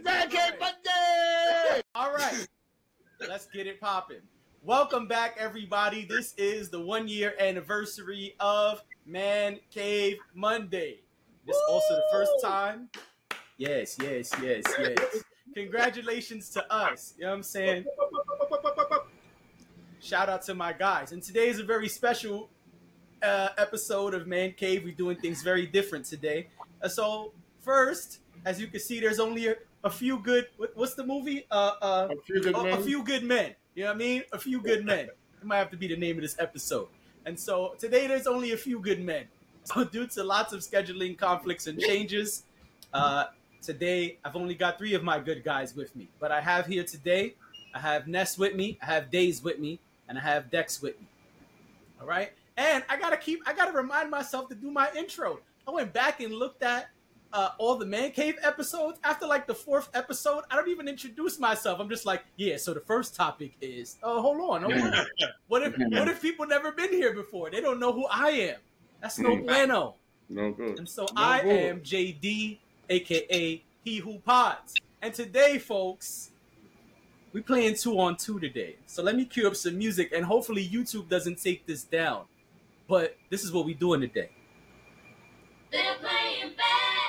Cave Monday. All right, let's get it popping. Welcome back, everybody. This is the one year anniversary of Man Cave Monday. This is also the first time. Yes, yes, yes, yes. Congratulations to us. You know what I'm saying? Shout out to my guys. And today is a very special uh, episode of Man Cave. We're doing things very different today. Uh, so, first, as you can see, there's only a, a few good. What, what's the movie? Uh, uh, A few good a, a men. few good men. You know what I mean? A few good men. It might have to be the name of this episode. And so today there's only a few good men. So due to lots of scheduling conflicts and changes, uh, today I've only got three of my good guys with me. But I have here today, I have Ness with me, I have Days with me, and I have Dex with me. All right. And I gotta keep, I gotta remind myself to do my intro. I went back and looked at uh, all the Man Cave episodes. After like the fourth episode, I don't even introduce myself. I'm just like, yeah. So the first topic is, oh, hold on, hold on. What if what if people never been here before? They don't know who I am. That's no Mm. bueno. No good. And so No I good. am JD, aka He Who Pods. And today, folks, we playing two on two today. So let me cue up some music, and hopefully YouTube doesn't take this down. But this is what we doing today. They're playing basketball.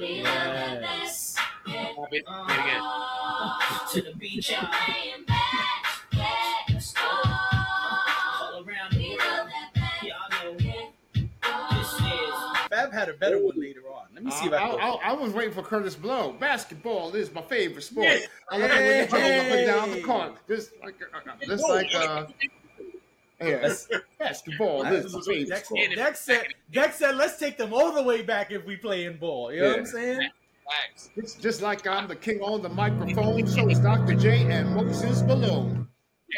Yes. Pop it. Do it again. To the beach, y'all. Playing basketball. All around the We world. love that Y'all know basketball. this is. Fab had a better one later on. Let me see if I, I can. I, I was waiting for Kurtis Blow. Basketball is my favorite sport. Yeah. I love it when you jump up and down the Hey. court. Just like, uh, uh, just like, uh, yeah, basketball is my favorite Dex. Dex said, Dex said, let's take them all the way back if we playing ball. You know what I'm saying? Facts. It's just like I'm the king on the microphone. So is Dr. J and Moses Malone.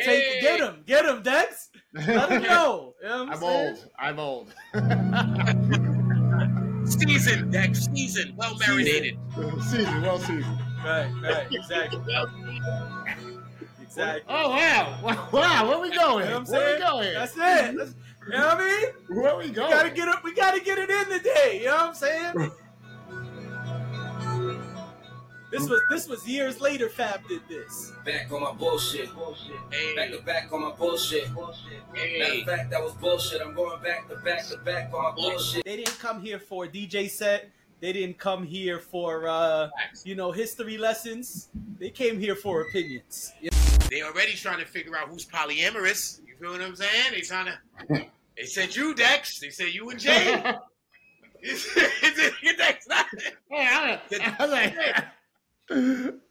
Take, get him, get him, Dex. Let him know. You know I'm, I'm old. I'm old. Season, Dex. Season. Well marinated. season, well seasoned. Right, right, exactly, Well, exactly. Oh wow, wow, where we going? You know what I'm where saying? we going? That's it. That's, you know what I mean? Where we going? We gotta get it. We gotta get it in today. You know what I'm saying? This was this was years later. Fab did this. Back on my bullshit. Back hey. to back on my bullshit. Matter Hey. of fact, that was bullshit. I'm going back to back to back on my bullshit. They didn't come here for a DJ set. They didn't come here for uh, you know history lessons. They came here for opinions. You They already trying to figure out who's polyamorous. You feel what I'm saying? They trying to. They said you, Dex. They said you and Jay. Dex, not- Hey, I, I, like-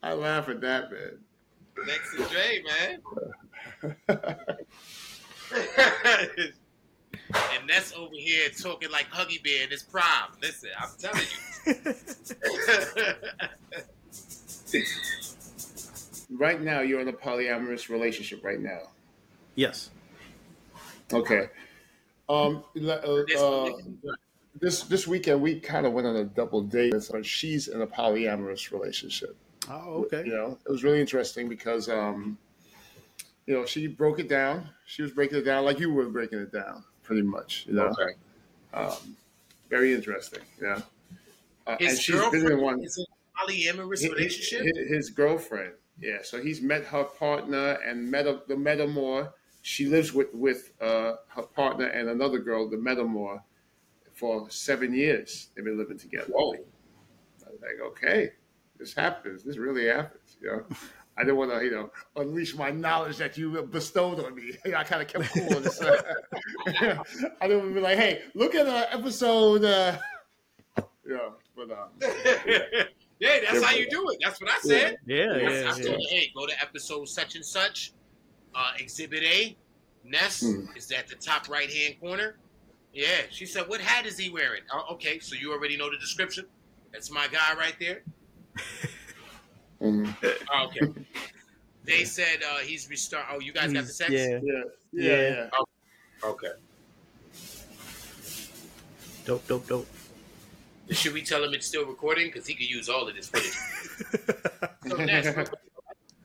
I laugh at that, man. Dex and Jay, man. and that's over here talking like Huggy Bear in his prime. Listen, I'm telling you. Right now, you're in a polyamorous relationship. Right now, yes. okay. Um, uh, This- uh, this this weekend we kind of went on a double date. So she's in a polyamorous relationship. Oh, okay. You know, it was really interesting because um, you know, she broke it down. She was breaking it down like you were breaking it down, pretty much. You know, Okay. um, very interesting. Yeah, uh, and she's been in one. is in a polyamorous His- relationship. His, his girlfriend. Yeah, so he's met her partner and met a, the Metamour. She lives with with uh, her partner and another girl, the Metamour, for seven years. They've been living together. Whoa. I was like, okay, this happens. This really happens. You know, I didn't want to, you know, unleash my knowledge that you bestowed on me. I kind of kept cool. on this. I didn't want to be like, hey, look at uh, episode. Uh, yeah, but um, yeah, that's how you do it. That's what I said. Yeah, I told her, hey, go to episode such and such, uh, exhibit A. Ness Hmm. is at the top right hand corner. Yeah, she said, what hat is he wearing? Oh, okay, so you already know the description. That's my guy right there. Oh, okay. they said uh, he's restart. Oh, you guys got the sex? Yeah. yeah, yeah, Yeah. yeah. Okay. Dope, dope, dope. Should we tell him it's still recording? Because he could use all of this footage. So, Ness,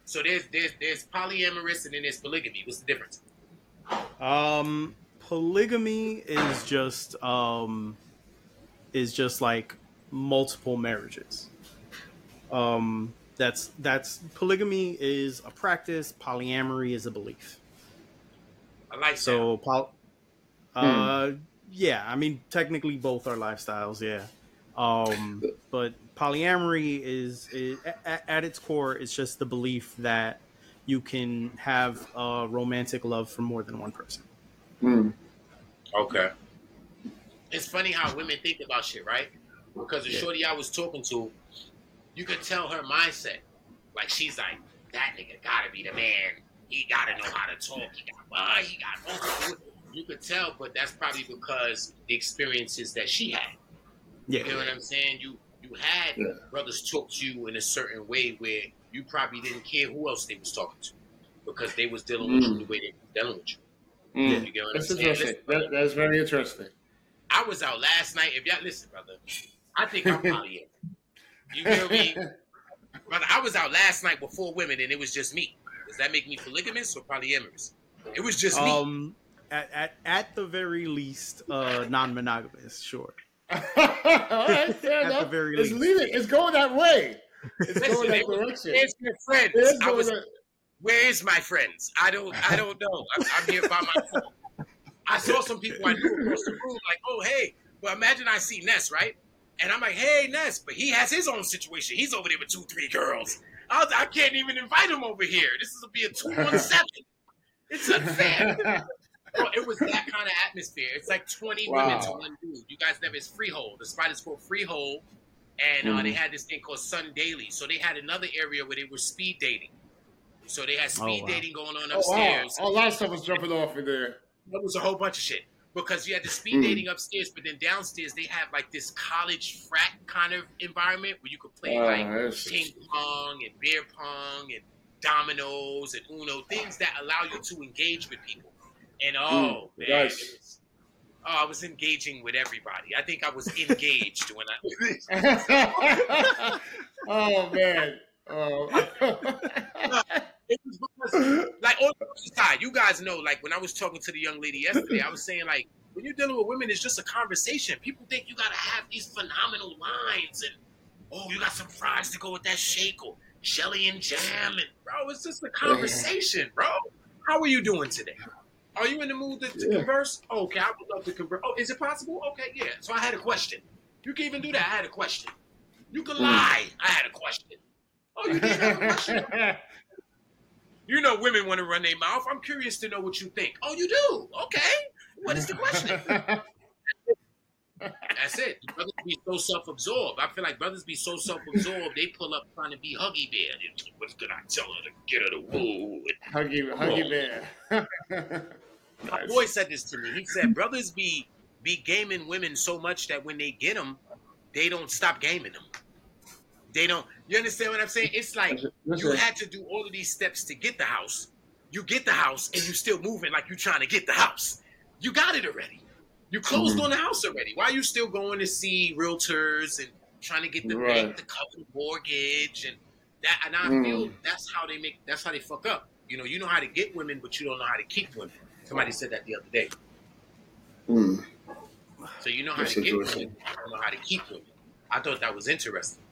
so there's there's there's polyamorous and then there's polygamy. What's the difference? Um, polygamy is just um, is just like multiple marriages. Um, that's that's polygamy is a practice. Polyamory is a belief. I like So, poly, uh, yeah, I mean, technically both are lifestyles, yeah. Um, but polyamory is, is at, at its core, it's just the belief that you can have a romantic love for more than one person. Mm. Okay. It's funny how women think about shit, right? Because the Yeah. shorty I was talking to, you could tell her mindset. Like she's like, that nigga gotta be the man. He gotta know how to talk. He got money. He got. You could tell, but that's probably because the experiences that she had. Yeah, You know what I'm saying? You you had Yeah. brothers talk to you in a certain way where you probably didn't care who else they was talking to because they was dealing with you the way they was dealing with you. Mm. You get what That's I'm saying? interesting. That, that's very interesting. I was out last night. If y'all listen, brother, I think I'm polyamorous. You feel me, brother? I was out last night with four women and it was just me. Does that make me polygamous or polyamorous? It was just me. Um, at, at, at the very least, uh, non-monogamous, sure. All right, fair At the enough. very it's least. leaving. It's going that way. It's Listen, going that it direction. Where's your friends? It's I was. that- Where is my friends? I don't. I don't know. I'm, I'm here by myself. I saw some people I knew across the room, like, oh hey. Well, imagine I see Ness, right? And I'm like, hey Ness, but he has his own situation. He's over there with two, three girls. I, I can't even invite him over here. This is be a two one seven. It's unfair. Bro, it was that kind of atmosphere. It's like 20 women to one dude. You guys never it's Freehold. The spot is called Freehold. And uh, they Mhm. had this thing called Sun Daily. So they had another area where they were speed dating. So they had speed wow. dating going on upstairs. Oh, wow. upstairs. A lot of stuff was jumping off in there. There was a whole bunch of shit. Because you had the speed Mhm. dating upstairs, but then downstairs they have like this college frat kind of environment where you could play Uh, like that's- ping pong and beer pong and dominoes and Uno, things that allow you to engage with people. And oh Mm, man, was, oh, I was engaging with everybody. I think I was engaged when I. oh man. Oh. It was because, like, on the side, you guys know, like, when I was talking to the young lady yesterday, I was saying, like, when you're dealing with women, it's just a conversation. People think you gotta have these phenomenal lines and, oh, you got some fries to go with that shake or jelly and jam, and bro, it's just a conversation, bro. How are you doing today? Are you in the mood to, to Yeah. converse? Okay, I would love to converse. Oh, is it possible? Okay, yeah. So I had a question. You can even do that. I had a question. You can hmm. lie. I had a question. Oh, you did have a question. You know, women want to run their mouth. I'm curious to know what you think. Oh, you do? Okay. What is the question? That's it. Brothers be so self-absorbed. I feel like brothers be so self-absorbed. They pull up trying to be huggy bear. What's good? I tell her to get her to woo. huggy, huggy bear. My Nice. boy said this to me. He said brothers be be gaming women so much that when they get them, they don't stop gaming them. They don't. You understand what I'm saying? It's like you had to do all of these steps to get the house. You get the house and you still moving like you trying to get the house. You got it already. You closed Mhm. on the house already. Why are you still going to see realtors and trying to get the Right. bank to cover the mortgage and that? And I Mm. feel that's how they make. That's how they fuck up. You know, you know how to get women, but you don't know how to keep women. Somebody said that the other day. Mm. So you know how That's to get women, you know how to keep women. I thought that was interesting.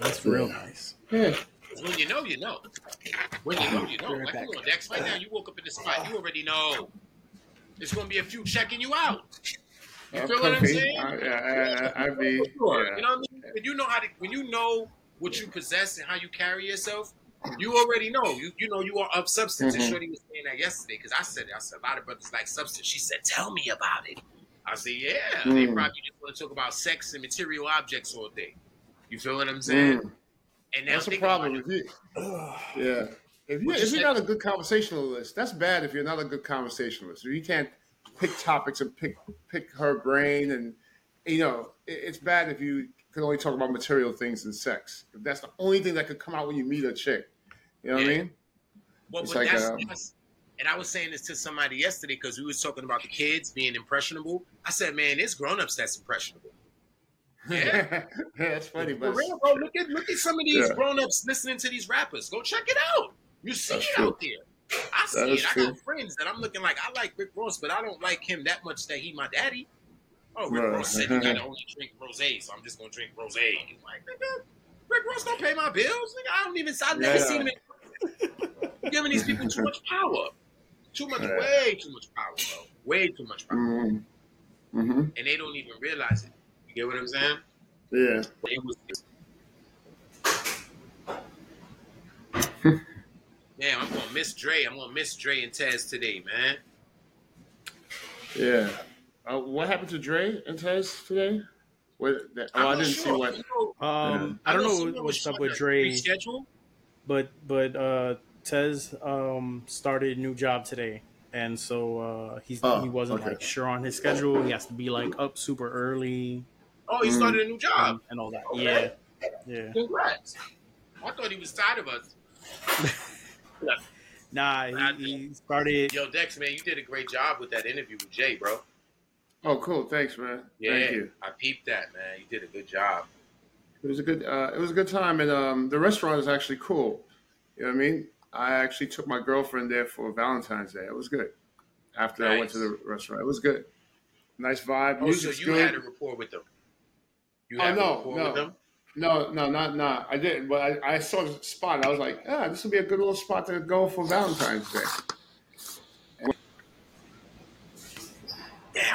That's real nice. Yeah. When you know, you know. When you know, you know. Like back. you on Dex right now, you woke up in the spot, you already know. There's gonna be a few checking you out. You feel what I'm could be. saying? I, I, I, I'd be. Yeah. You know what I mean? When you know how to, when you know what you possess and how you carry yourself, you already know. You you know you are of substance. And Mhm. Shorty was saying that yesterday because I said it. I said a lot of brothers like substance. She said, "Tell me about it." I said, "Yeah." They Mm. probably just want to talk about sex and material objects all day. You feel what I'm saying? Mm. And That's a think problem. about If it. you, yeah. If, you if you're not a good conversationalist, that's bad if you're not a good conversationalist. If you can't pick topics and pick pick her brain, and you know, it, it's bad if you can only talk about material things and sex. If that's the only thing that could come out when you meet a chick, you know what I mean? Well, It's but like, that's, um, that's and I was saying this to somebody yesterday because we was talking about the kids being impressionable. I said, man, there's grown-ups that's impressionable. Yeah. yeah, that's funny, For but real, bro. Look at look at some of these Yeah. grown-ups listening to these rappers. Go check it out. You see That's it true. out there. I see it. I got friends that I'm looking like I like Rick Ross, but I don't like him that much that he my daddy. Oh, Rick. Ross said you gotta only drink rosé, so I'm just gonna drink rosé. Like, nigga, Rick Ross don't pay my bills. Nigga, I don't even. I've never Yeah. seen him. In, giving these people too much power. Too much, Yeah. way too much power, bro. Way too much power, Mm-hmm. Mm-hmm. and they don't even realize it. You get what I'm saying? Yeah. It was. Man, I'm gonna miss Dre. I'm gonna miss Dre and Taz today, man. Yeah. Uh, what happened to Dre and Tez today? What? That, oh, I I'm not didn't see what. You know, Um, I don't know someone what's was up with to Dre, reschedule. but but uh, Tez um started a new job today, and so uh, he's Oh, he wasn't okay. like sure on his schedule. He has to be like up super early Oh, he Mm. started a new job. and, and all that. Okay. Yeah, yeah. Congrats. I thought he was tired of us. Nah, he, he started. Yo, Dex, man, you did a great job with that interview with Jay, bro. Oh, cool. Thanks, man. Yeah, Thank you. I peeped that, man. You did a good job. It was a good. Uh, it was a good time, and um, the restaurant is actually cool. You know what I mean? I actually took my girlfriend there for Valentine's Day. It was good. After I went to the restaurant, it was good. Nice vibe. Oh, so Music's you good. had a rapport with them. You Oh, no, a rapport no. with them? No, no, not not. I didn't, but I, I saw the spot. I was like, ah, this would be a good little spot to go for Valentine's Day.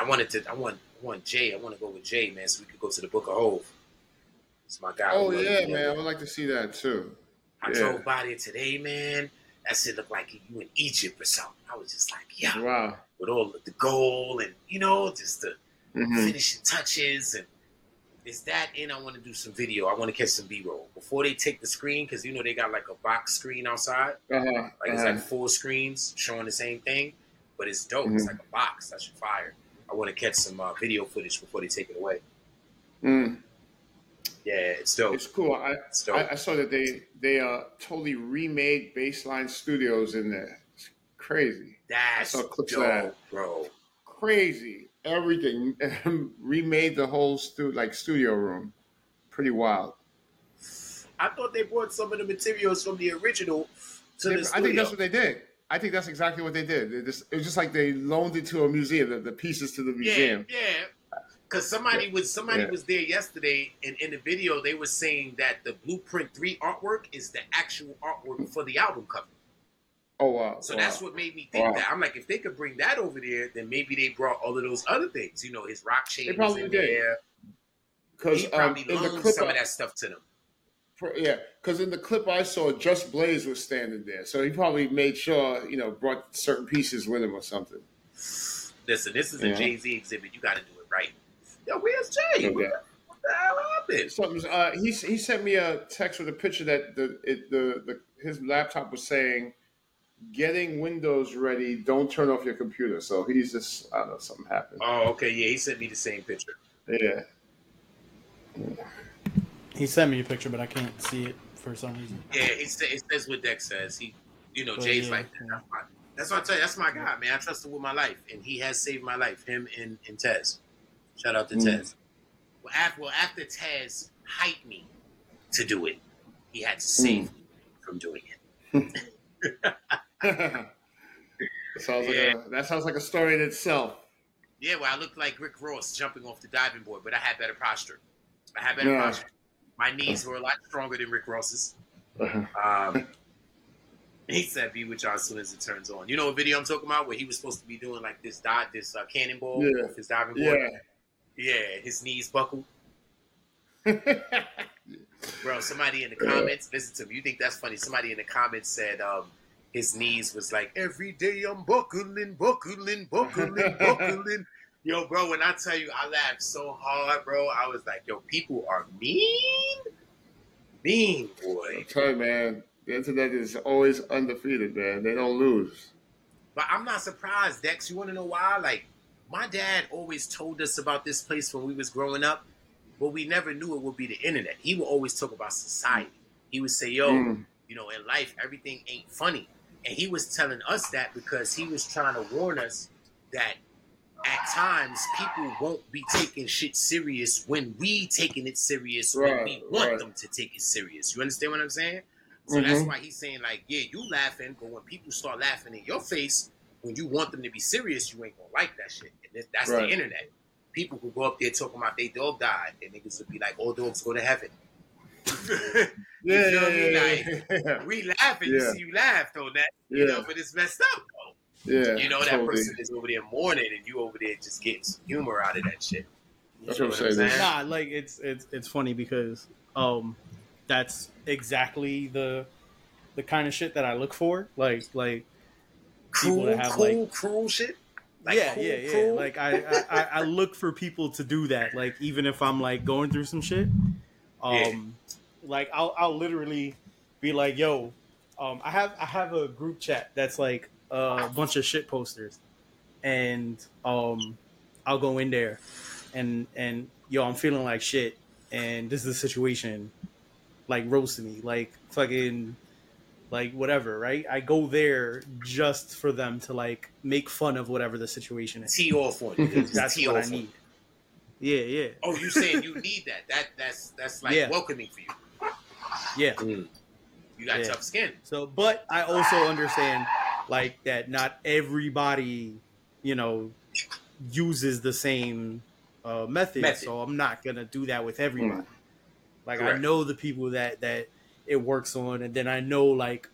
I wanted to. I want. I want Jay. I want to go with Jay, man, so we could go to the Book of HOV. It's my guy. Oh yeah, man. I would like to see that too. I yeah. drove by there today, man. That shit looked like you in Egypt or something. I was just like, yeah, Wow. with all the gold and you know, just the hmm finishing touches and is that and I want to do some video. I want to catch some B roll before they take the screen because you know they got like a box screen outside, Uh-huh. like it's uh-huh. like four screens showing the same thing, but it's dope. It's Mhm. like a box. That's fire. I want to catch some uh, video footage before they take it away. Mm. Yeah, it's dope. It's cool. I, It's dope. I I saw that they they uh totally remade Baseline Studios in there. It's crazy, That's saw clips of dope, that. bro. crazy. Everything remade the whole stu- like studio room. Pretty wild. I thought they brought some of the materials from the original to They- the I think that's what they did. I think that's exactly what they did. They just, it was just like they loaned it to a museum, the, the pieces to the museum. Yeah, yeah. Because somebody was somebody Yeah. was there yesterday, and in the video they were saying that the Blueprint Three artwork is the actual artwork for the album cover. Oh wow! So wow. that's what made me think Wow. that. I'm like, if they could bring that over there, then maybe they brought all of those other things. You know, his rock chain They probably in did. because He um, probably the loaned clip, some of that stuff to them. Yeah, because in the clip I saw, Just Blaze was standing there, so he probably made sure you know brought certain pieces with him or something. Listen, this is a Yeah. Jay Z exhibit. You got to do it right. Yo, where's Jay? What, the, what the hell happened? Something's. Uh, he he sent me a text with a picture that the it, the the his laptop was saying, "Getting Windows ready. Don't turn off your computer." So he's just I don't know something happened. Oh, okay, yeah, he sent me the same picture. Yeah. He sent me a picture, but I can't see it for some reason. Yeah, it, sa- it says what Dex says. He, you know, But Jay's yeah, like, yeah. that's, what I tell you. That's my guy, man. I trust him with my life, and he has saved my life. Him and, and Tez. Shout out to Mm. Tez. Well after, well, after Tez hyped me to do it, he had to save Mm. me from doing it. sounds like a, that sounds like a story in itself. Yeah, well, I looked like Rick Ross jumping off the diving board, but I had better posture. I had better Yeah. posture. My knees were a lot stronger than Rick Ross's. Uh-huh. Um, he said, "Be with y'all as soon as it turns on." You know what video I'm talking about? Where he was supposed to be doing like this dive, this uh, cannonball Yeah. his diving board. Yeah. Yeah, his knees buckled. Bro, somebody in the comments, listen to me. You think that's funny? Somebody in the comments said um, his knees was like every day I'm buckling, buckling, buckling, buckling. Yo, bro, when I tell you I laughed so hard, bro, I was like, yo, people are mean, mean, boy. I tell man, the internet is always undefeated, man. They don't lose. But I'm not surprised, Dex. You want to know why? Like, my dad always told us about this place when we was growing up, but we never knew it would be the internet. He would always talk about society. He would say, "Yo, Mm. you know, in life, everything ain't funny," and he was telling us that because he was trying to warn us that at times people won't be taking shit serious when we taking it serious when we want right. them to take it serious. You understand what I'm saying? So that's Mhm. why he's saying like, yeah, you laughing, but when people start laughing in your face, when you want them to be serious, you ain't gonna like that shit. And that's Right. the internet. people who go up there talking about their dog died, and niggas would be like, "All dogs go to heaven." Yeah, feel me? yeah, Like, yeah, we laugh and you see you laugh though that you Yeah. know, but it's messed up. Though. yeah. You know that totally. person is over there mourning, and you over there just getting some humor out of that shit. You That's what I'm saying. Nah, like it's it's it's funny because um that's exactly the the kind of shit that I look for. Like like people Cruel, that have, cool, like- cruel shit. Like, yeah, cool, yeah, yeah. cool. Like I, I, I- I look for people to do that. Like even if I'm like going through some shit, um, Yeah. like I'll I'll literally be like, yo, um, I have I have a group chat that's like a bunch of shit posters, and um, I'll go in there, and and yo, I'm feeling like shit, and this is the situation, like roasting me, like fucking like whatever, right? I go there just for them to like make fun of whatever the situation is. tee off on you. That's what I off on you. need. Yeah, yeah, Oh, you saying you need that? That that's that's like Yeah. welcoming for you. yeah. You got Yeah. tough skin. So, but I also understand like that not everybody, you know, uses the same uh, method, Method. So I'm not gonna do that with everybody. Like I know the people that that it works on, and then I know like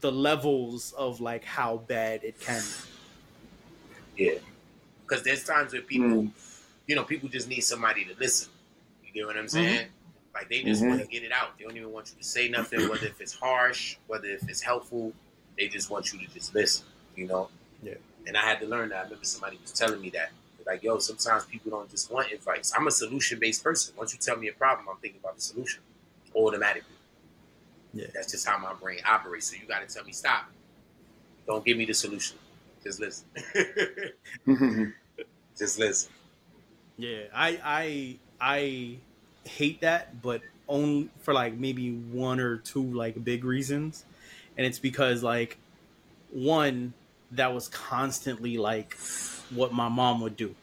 the levels of like how bad it can. be. Yeah. Because there's times where people, Mm. you know, people just need somebody to listen. You get what Mm-hmm. I'm saying? Like they just Mhm. want to get it out. They don't even want you to say nothing, whether if it's harsh, whether if it's helpful. They just want you to just listen. You know? Yeah. And I had to learn that. I remember somebody was telling me that. Like, yo, sometimes people don't just want advice. I'm a solution based person. Once you tell me a problem, I'm thinking about the solution automatically. Yeah. That's just how my brain operates. So you got to tell me stop. Don't give me the solution. Just listen. Mm-hmm. just listen. Yeah, I I I hate that, but only for like maybe one or two like big reasons, and it's because like one that was constantly like what my mom would do.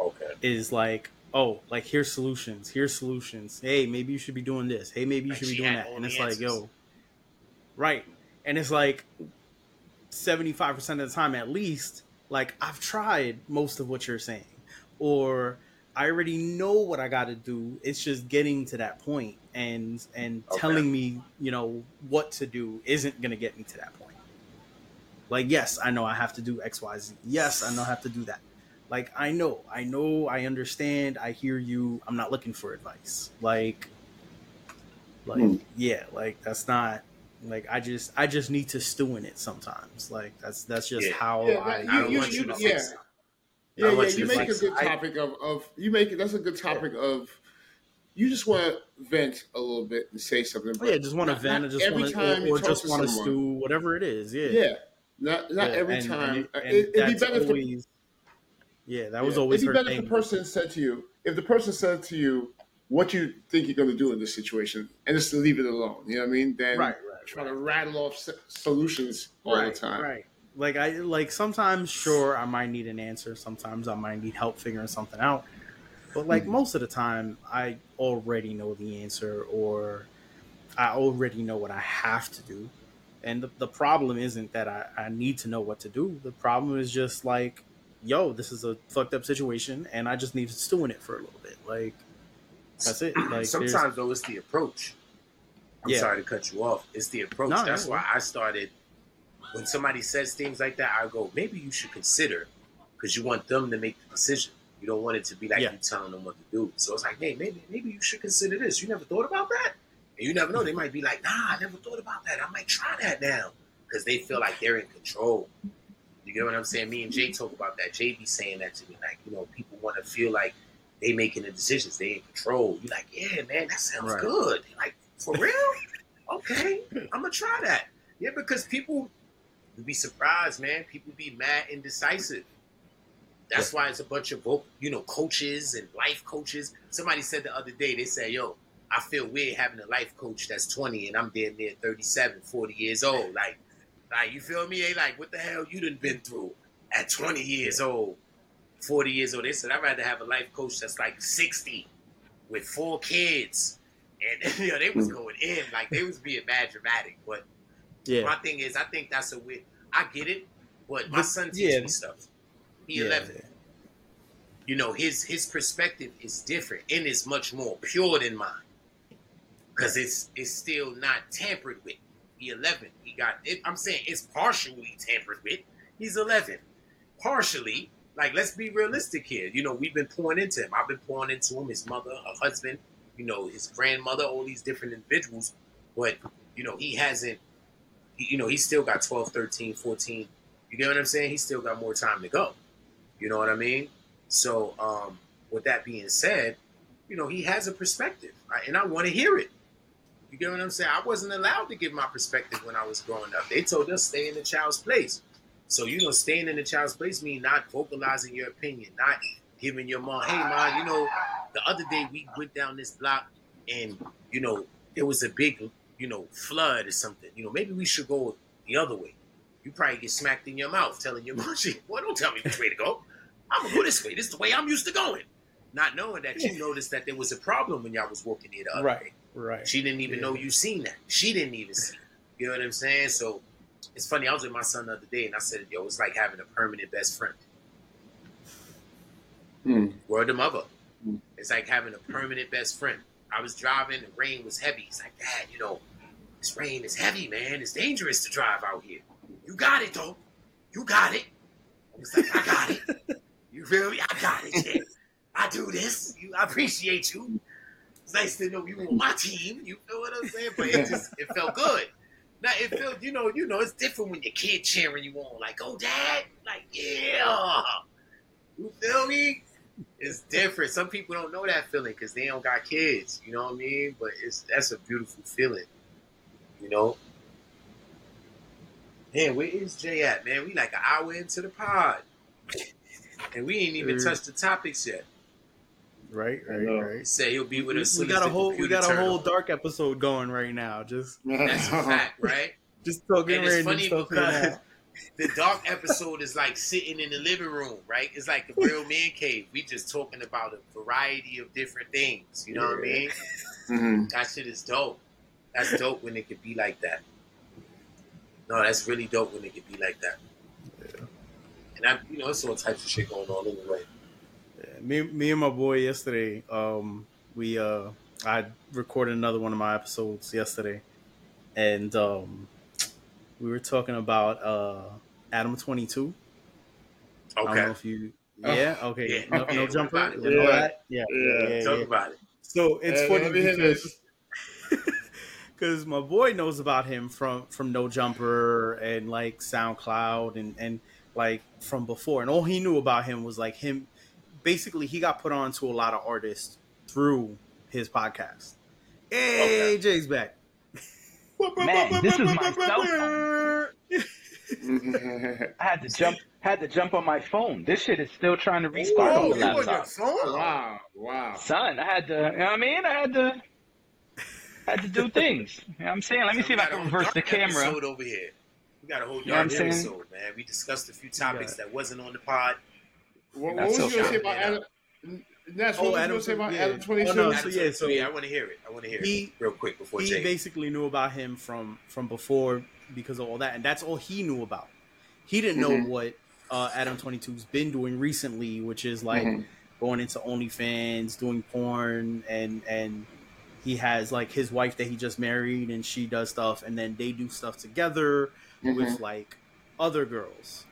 Okay. is like oh like here's solutions here's solutions. Hey maybe you should be doing this. Hey maybe you Like should be doing that. and the it's like answers. yo right. And it's like 75% of the time at least like i've tried most of what you're saying. Or i already know what i got to do. It's just getting to that point and and Okay. telling me you know what to do isn't going to get me to that point like yes i know i have to do xyz yes i know i have to do that like i know i know i understand i hear you i'm not looking for advice like like Hmm. yeah like that's not like i just i just need to stew in it sometimes like that's that's just Yeah. how Yeah, i that- I don't You- want you- you to yeah. fix it. Yeah, I yeah, you you to make a good it. I- topic of, of you make it. That's a good topic of. You just want to vent a little bit and say something. Oh, yeah just want to vent just every want time or, or just want to stew whatever it is yeah Yeah, not not Yeah, every and- time. and, Uh, and it, it'd be better if the, yeah that was yeah, always It'd be better if the person said to you, if the person said to you, "What you think you're going to do in this situation," and just leave it alone. You know what I mean? Then right right try to rattle off solutions all right, the time. Right. Like I like sometimes sure I might need an answer, sometimes I might need help figuring something out. But like Mhm. most of the time I already know the answer or I already know what I have to do. And the, the problem isn't that I, I need to know what to do. The problem is just like, yo, this is a fucked up situation and I just need to stew in it for a little bit. Like that's it. Like Sometimes though, it's the approach. I'm Yeah. sorry to cut you off. It's the approach. No, That's no, why I started. When somebody says things like that, I go, maybe you should consider, because you want them to make the decision. You don't want it to be like Yeah. you telling them what to do. So it's like, hey, maybe maybe you should consider this. You never thought about that, and you never know. They might be like, nah, I never thought about that. I might try that now, because they feel like they're in control. You get what I'm saying? Me and Jay talk about that. Jay be saying that to me, like, you know, people want to feel like they making the decisions, they in control. You're like, yeah, man, that sounds Right. good. They like, for real? okay, I'm gonna try that. Yeah, because people you'd be surprised, man. People be mad indecisive. That's why it's a bunch of you know coaches and life coaches. Somebody said the other day, they said, "Yo, I feel weird having a life coach that's 20 and I'm damn near 37, 40 years old. Like, like you feel me? Hey, like what the hell you done been through at 20 years old, 40 years old? They said I'd rather have a life coach that's like 60 with four kids. And you know, they was hmm. going in like they was being mad dramatic. But yeah. my thing is, I think that's a weird. I get it, but my son teaches yeah. me stuff. He Yeah, 11. yeah. you know, his his perspective is different and is much more pure than mine. Cause it's it's still not tampered with. He 11. He got it. I'm saying it's partially tampered with. He's 11. Partially, like let's be realistic here. You know, we've been pouring into him. I've been pouring into him, his mother, her husband, you know, his grandmother, all these different individuals. But, you know, he hasn't, he- you know, he's still got 12, 13, 14. You get what I'm saying? He's still got more time to go. You know what I mean? So, um, with that being said, you know, he has a perspective, I- and I want to hear it. You get what I'm saying? I wasn't allowed to give my perspective when I was growing up. They told us stay in the child's place. So, you know, staying in the child's place means not vocalizing your opinion, not giving your mom, hey, mom, you know, the other day we went down this block and, you know, there was a big, you know, flood or something. You know, maybe we should go the other way. You probably get smacked in your mouth telling your mom, boy, don't tell me which way to go. I'm going to go this way. This is the way I'm used to going. Not knowing that you noticed that there was a problem when y'all was walking near the other Right. way. Right. She didn't even Yeah. know you seen that. She didn't even see. it. You know what I'm saying? So it's funny. I was with my son the other day, and I said, "Yo, it's like having a permanent best friend." Hmm. Word to mother. Hmm. It's like having a permanent best friend. I was driving, the rain was heavy. It's like, Dad, you know, this rain is heavy, man. It's dangerous to drive out here. You got it, though. You got it. Like, I got it. You feel me? I got it. I do this. You, I appreciate you. It's nice to know you on my team. You feel what I'm saying? But it just it felt good. Now it felt, you know, you know, it's different when your kid cheering you on, like, "Oh, dad!" Like, yeah. You feel me? It's different. Some people don't know that feeling because they don't got kids. You know what I mean? But it's that's a beautiful feeling. You know. Man, where is Jay at, man? We like an hour into the pod, and we ain't even touched the topics yet. Right. I Right. know. Right. said he'll be with us. we soon as got a whole we got a whole on. dark episode going right now. Just That's a fact, right? just talking And it's funny stuff. because now. the dark episode is like sitting in the living room, right? It's like the real man cave. We just talking about a variety of different things. You know what I mean? Mhm. That shit is dope. That's dope when it could be like that. No, that's really dope when it could be like that. And I, you know, it's all types of shit going on anyway. Yeah, me, me and my boy yesterday, um, we uh, I recorded another one of my episodes yesterday, and um, we were talking about uh, Adam Twenty Two. I don't know Okay, if you, Oh, yeah, okay, yeah, no, okay, no what jumper, about it? you know Yeah. yeah, Yeah. yeah, talk yeah. about it. So it's Hey, funny let because this. Because my boy knows about him from from No Jumper and like SoundCloud and and like from before, and all he knew about him was like him. Basically, he got put on to a lot of artists through his podcast. Hey, Okay. Jay's back. Man, this is my cell phone. I had to jump had to jump on my phone. This shit is still trying to restart Whoa, on the you on your laptop. wow, wow. Son, I had to you know what I mean? I had to had to do things. You know what I'm saying? Let me So see if I got a can whole reverse the dark camera. Episode over here. We got a whole You know what saying? episode, man. We discussed a few topics that wasn't on the pod. What, what That's was you gonna say about Adam? Ness, Oh, what was you Adam gonna say about yeah. Adam Oh, Twenty Two? no, Adam so yeah, so- 22, I want to hear it. I want to hear He- it real quick before he Jay. basically knew about him from from before because of all that, and that's all he knew about. He didn't know Mhm. what uh, Adam 22's been doing recently, which is like Mhm. going into OnlyFans, doing porn, and and he has like his wife that he just married, and she does stuff, and then they do stuff together with like other girls.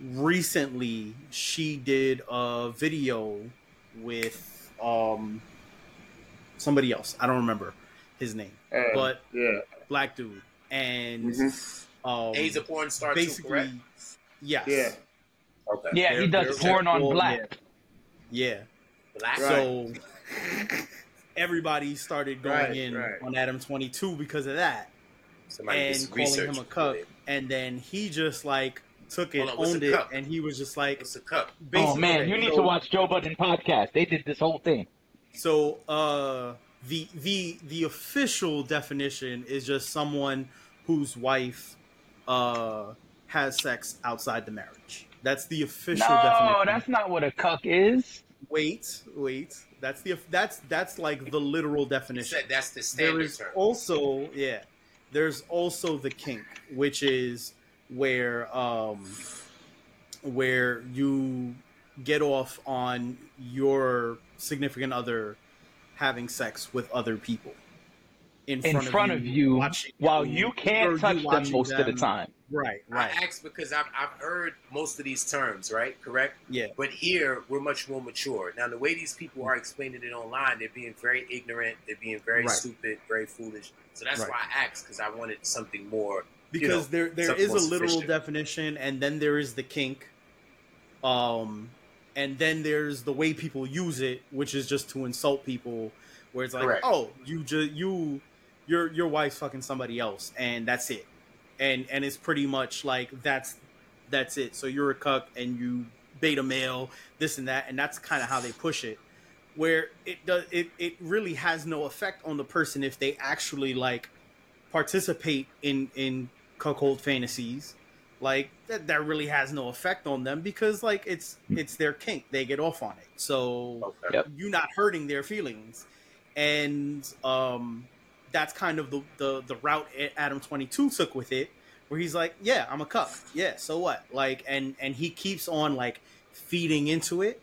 Recently, she did a video with um somebody else. I don't remember his name, Uh, but yeah, black dude, and Mhm. um, He's a porn star too, basically, correct? yes, yeah. Okay. Yeah, he They're- does porn on black. yeah. Black. Right. So everybody started going Right, in right. on Adam Twenty Two because of that, Somebody and calling him a for cuck, and then he just like took it, on, owned it, cuck? and he was just like, What's a cup? Oh man, you need so- to watch Joe Budden podcast. They did this whole thing. So uh the the the official definition is just someone whose wife uh has sex outside the marriage. That's the official No, definition. that's not what a cuck is. wait, wait. That's the that's that's like the literal definition. said that's the There standard is term. also yeah. There's also the kink, which is where um where you get off on your significant other having sex with other people in in front of you, watching while you can't touch them watching most of the time. Right, right. I right. asked because I've, I've heard most of these terms, right? Correct? Yeah. But here, we're much more mature. Now, the way these people are explaining it online, they're being very ignorant, they're being very Right. stupid, very foolish. So that's Right. why I asked, because I wanted something more. because you know, there there something is a literal definition and then there is the kink um and then there's the way people use it which is just to insult people where it's like Correct. oh you just you your your wife's fucking somebody else and that's it. And and it's pretty much like that's that's it. So you're a cuck and you beta male this and that and that's kind of how they push it. Where it does it, it really has no effect on the person if they actually like participate in in cuckold fantasies. Like that, that really has no effect on them because like it's it's their kink. They get off on it. So Okay. Yep. you not hurting their feelings. And um that's kind of the the, the route adam 22 took with it where he's like yeah i'm a cuck. Yeah so what? Like and and he keeps on like feeding into it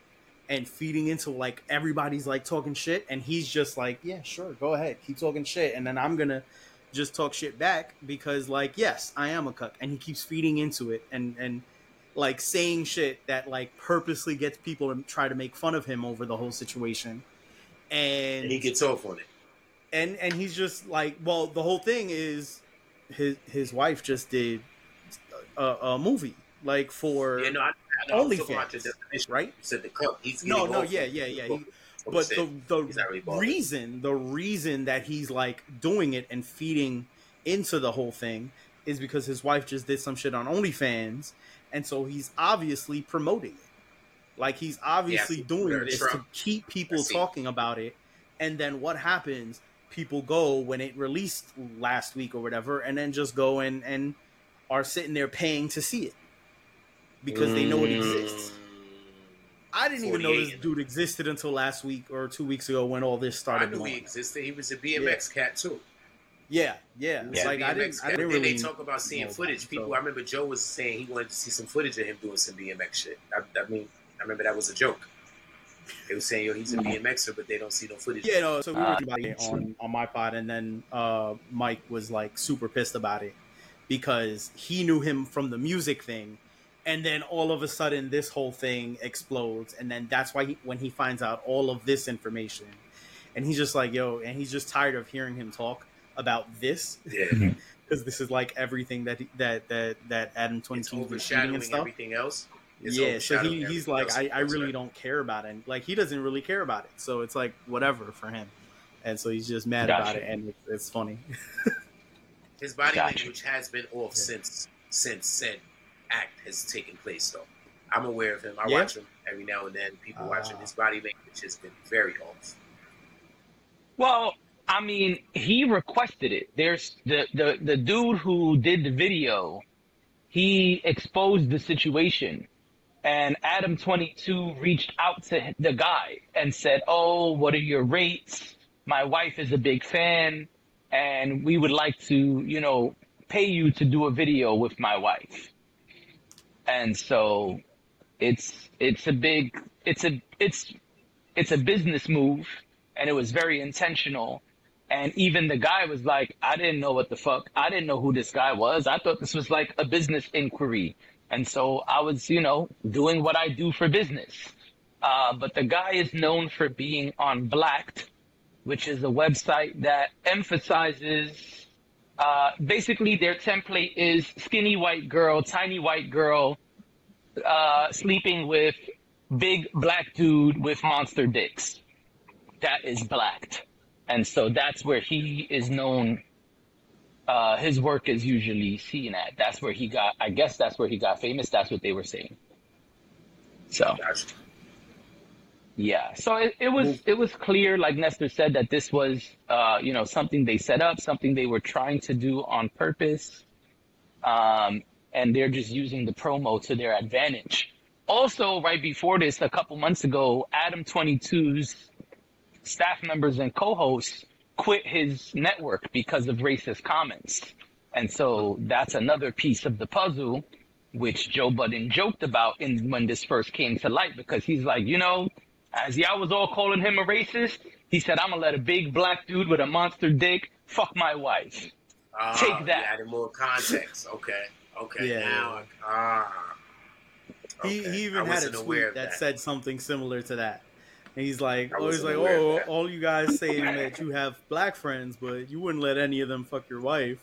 and feeding into like everybody's like talking shit and he's just like yeah sure go ahead keep talking shit and then i'm gonna just talk shit back because like yes i am a cuck. And he keeps feeding into it and and like saying shit that like purposely gets people to try to make fun of him over the whole situation. And And he gets off on it. And and he's just like well the whole thing is his his wife just did a, a movie like for Yeah, no, I, I OnlyFans, talking about your definition. right said the cup. He's no no yeah yeah yeah he, but the saying. He's not really the reason the reason that he's like doing it and feeding into the whole thing is because his wife just did some shit on OnlyFans, and so he's obviously promoting it. Like he's obviously Yeah, doing this true. to keep people talking about it, and then what happens? People go when it released last week or whatever, and then just go and and are sitting there paying to see it because they know it exists. Mm. I didn't even know this dude existed until last week or two weeks ago when all this started. I knew blowing he existed. He was a BMX cat too. Yeah, yeah. It's like I BMX didn't, I didn't really they talk about seeing footage. that, People, so- I remember Joe was saying he wanted to see some footage of him doing some BMX shit. I, I mean, I remember that was a joke. They were saying, "Yo, he's a BMXer," but they don't see no footage. Yeah, no. So we were Uh, about it on on my pod, and then uh, Mike was like super pissed about it because he knew him from the music thing, and then all of a sudden this whole thing explodes, and then that's why he, when he finds out all of this information, and he's just like, "Yo," and he's just tired of hearing him talk about this yeah. because this is like everything that that that that Adam It's Twenty Two is overshadowing and stuff. everything else. It's yeah, so overshadowing he, he's like. I, I really don't care about it. And, Like he doesn't really care about it. So it's like whatever for him. And so he's just mad about it, and it's, it's funny. His body Gotcha. language has been off Yeah. since since said act has taken place. Though I'm aware of him. I Yeah? watch him every now and then. People watch him. Ah. His body language has been very off. Well, I mean, he requested it. There's the, the, the dude who did the video, he exposed the situation. And Adam22 reached out to the guy and said, Oh, what are your rates? My wife is a big fan, and we would like to, you know, pay you to do a video with my wife. And so it's it's a big it's a it's it's a business move and it was very intentional. And even the guy was like, I didn't know what the fuck. I didn't know who this guy was. I thought this was like a business inquiry. And so I was, you know, doing what I do for business. Uh, but the guy is known for being on Blacked, which is a website that emphasizes uh, basically their template is skinny white girl, tiny white girl, uh, sleeping with big black dude with monster dicks. That is blacked. And so that's where he is known. Uh, his work is usually seen at. That's where he got, I guess that's where he got famous. That's what they were saying. So, yeah. So it, it was, it was clear, like Nestor said, that this was, uh, you know, something they set up, something they were trying to do on purpose. Um, and they're just using the promo to their advantage. Also, right before this, a couple months ago, Adam 22's staff members and co-hosts quit his network because of racist comments. And so that's another piece of the puzzle which Joe Budden joked about in when this first came to light because he's like, you know, as y'all was all calling him a racist, he said, I'm gonna let a big black dude with a monster dick fuck my wife. Ah, Take that. You added more context. Okay. Okay. Yeah, now, ah. He, Okay. he I even had a tweet that, that. said something similar to that. And he's like, oh, he's like, aware oh, that. all you guys saying that you have black friends, but you wouldn't let any of them fuck your wife.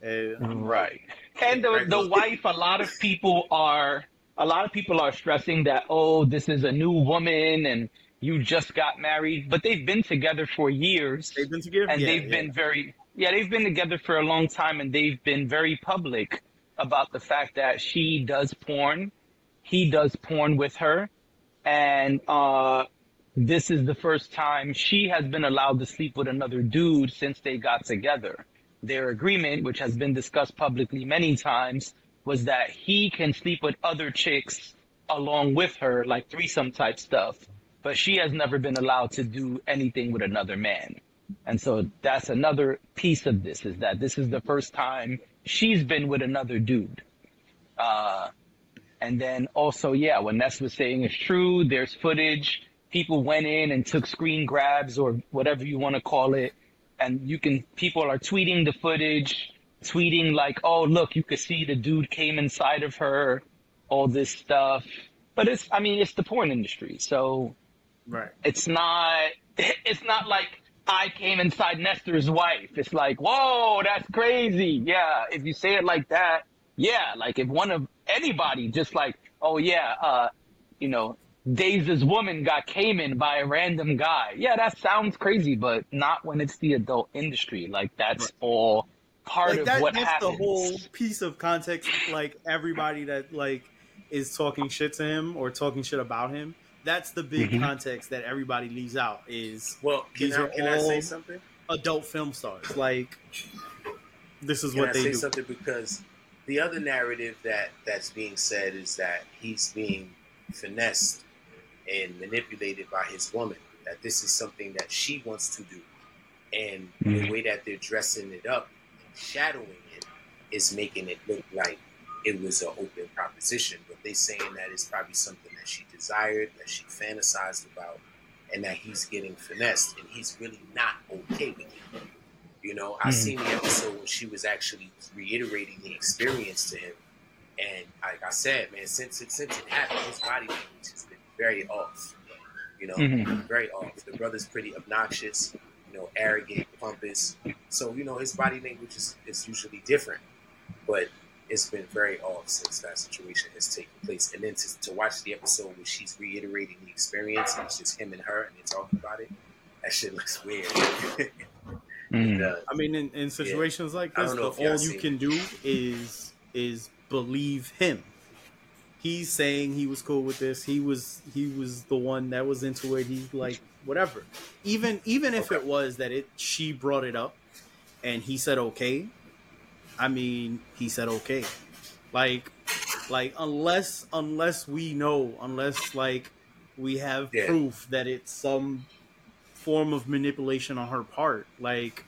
And Right. And the, the wife, a lot of people are a lot of people are stressing that, oh, this is a new woman and you just got married, but they've been together for years they've been together, and yeah, they've yeah. been very yeah, they've been together for a long time and they've been very public about the fact that she does porn, he does porn with her, and uh this is the first time she has been allowed to sleep with another dude since they got together. Their agreement, which has been discussed publicly many times, was that he can sleep with other chicks along with her, like threesome type stuff, but she has never been allowed to do anything with another man. And so that's another piece of this is that this is the first time she's been with another dude. Uh, and then also, yeah, what Ness was saying is true. There's footage. People went in and took screen grabs or whatever you want to call it. And you can, people are tweeting the footage, tweeting like, oh, look, you could see the dude came inside of her, all this stuff. But it's, I mean, it's the porn industry. So right. it's not it's not like I came inside Nestor's wife. It's like, whoa, that's crazy. Yeah, if you say it like that, yeah, like if one of anybody just like, oh yeah, uh, you know, Daze's woman got came in by a random guy. Yeah, that sounds crazy, but not when it's the adult industry. Like that's all part Like of that, what that's happens. the whole piece of context. Like everybody that like is talking shit to him or talking shit about him. That's the big Mhm. context that everybody leaves out is Well, can, These I, are can I say all- something? adult film stars. Like this is Can what I they say do. something? Because the other narrative that that's being said is that he's being finessed and manipulated by his woman. That this is something that she wants to do, and the Mhm. way that they're dressing it up and shadowing it is making it look like it was an open proposition. But they're saying that it's probably something that she desired, that she fantasized about, and that he's getting finessed, and he's really not okay with it. You know, I Mhm. seen the episode when she was actually reiterating the experience to him, and like I said, man, since it since it happened, his body language has been very off. You know, Mhm. very off. The brother's pretty obnoxious, you know, arrogant, pompous. So you know, his body language is, is usually different, but it's been very off since that situation has taken place. And then to, to watch the episode where she's reiterating the experience, and it's just him and her, and they're talking about it. That shit looks weird. Mhm. It does. I mean, in, in situations like this, the, y'all you seen can do is is believe him. He's saying he was cool with this. He was he was the one that was into it. He's like whatever. Even even if Okay. it was that it she brought it up and he said okay. I mean, he said okay. Like like unless unless we know, unless like we have Yeah. proof that it's some form of manipulation on her part, like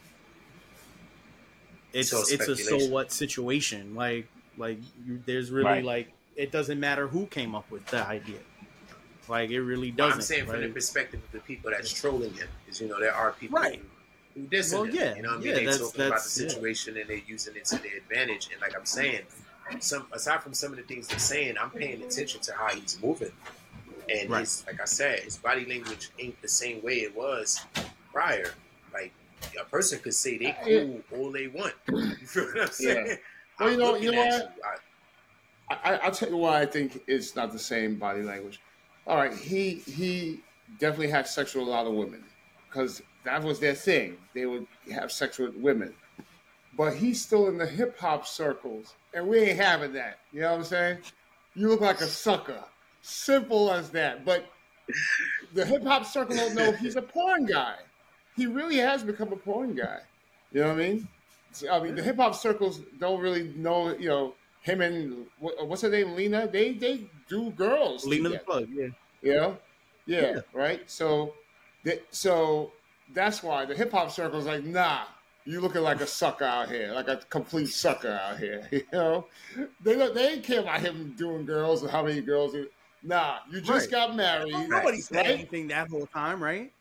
it's So it's a so what situation. Like like you, there's really Right. like it doesn't matter who came up with the idea. Like it really doesn't. I'm saying from the perspective of the people that's trolling him, because you know there are people Right. who, who dissing Well, him. yeah, you know what I yeah, mean? They that's- talking about the that's- yeah. situation and they're using it to their advantage. And like I'm saying, some aside from some of the things they're saying, I'm paying attention to how he's moving. And Right. his, like I said, his body language ain't the same way it was prior. Like a person could say they uh, cool all they want. You feel what I'm saying? Well, you I'm know- you know what? you. I- I, I'll tell you why I think it's not the same body language. All right, he he definitely had sex with a lot of women because that was their thing. They would have sex with women, but he's still in the hip hop circles, and we ain't having that. You know what I'm saying? You look like a sucker. Simple as that. But the hip hop circle don't know he's a porn guy. He really has become a porn guy. You know what I mean? I mean, the hip hop circles don't really know. You know, him and what's her name, Lena. They they do girls. Lena the together. plug, yeah. You know? Yeah, Yeah. right. So, that, so that's why the hip hop circle's like, nah, you looking like a sucker out here, like a complete sucker out here. You know, they don't, they ain't care about him doing girls and how many girls. He, nah, you just Right. got married. Nobody said right? anything that whole time, right?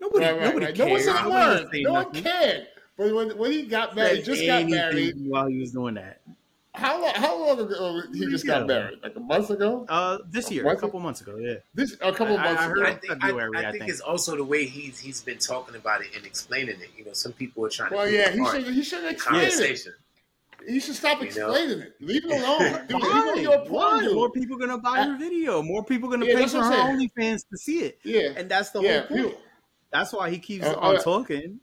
Nobody, Right, right, nobody right. cared. No one said a word. saying No one cared. But when, when he got married, Said just got married. while he was doing that. How long? How long ago he just got married? Like a month ago? Uh, this year, a Was it? couple months ago, yeah. This a couple I- months I heard ago. I think, February, I I think think. it's also the way he's he's been talking about it and explaining it. You know, some people are trying to Well, pick yeah, he should he should the explain it. conversation. He should stop You know? explaining it. Leave it alone. Dude, he Why? gonna your Why? porn dude. More people gonna buy your video. More people gonna Yeah, pay for what her I'm saying. OnlyFans to see it. Yeah, And that's the yeah. whole point. people- That's why he keeps Uh, on uh, talking.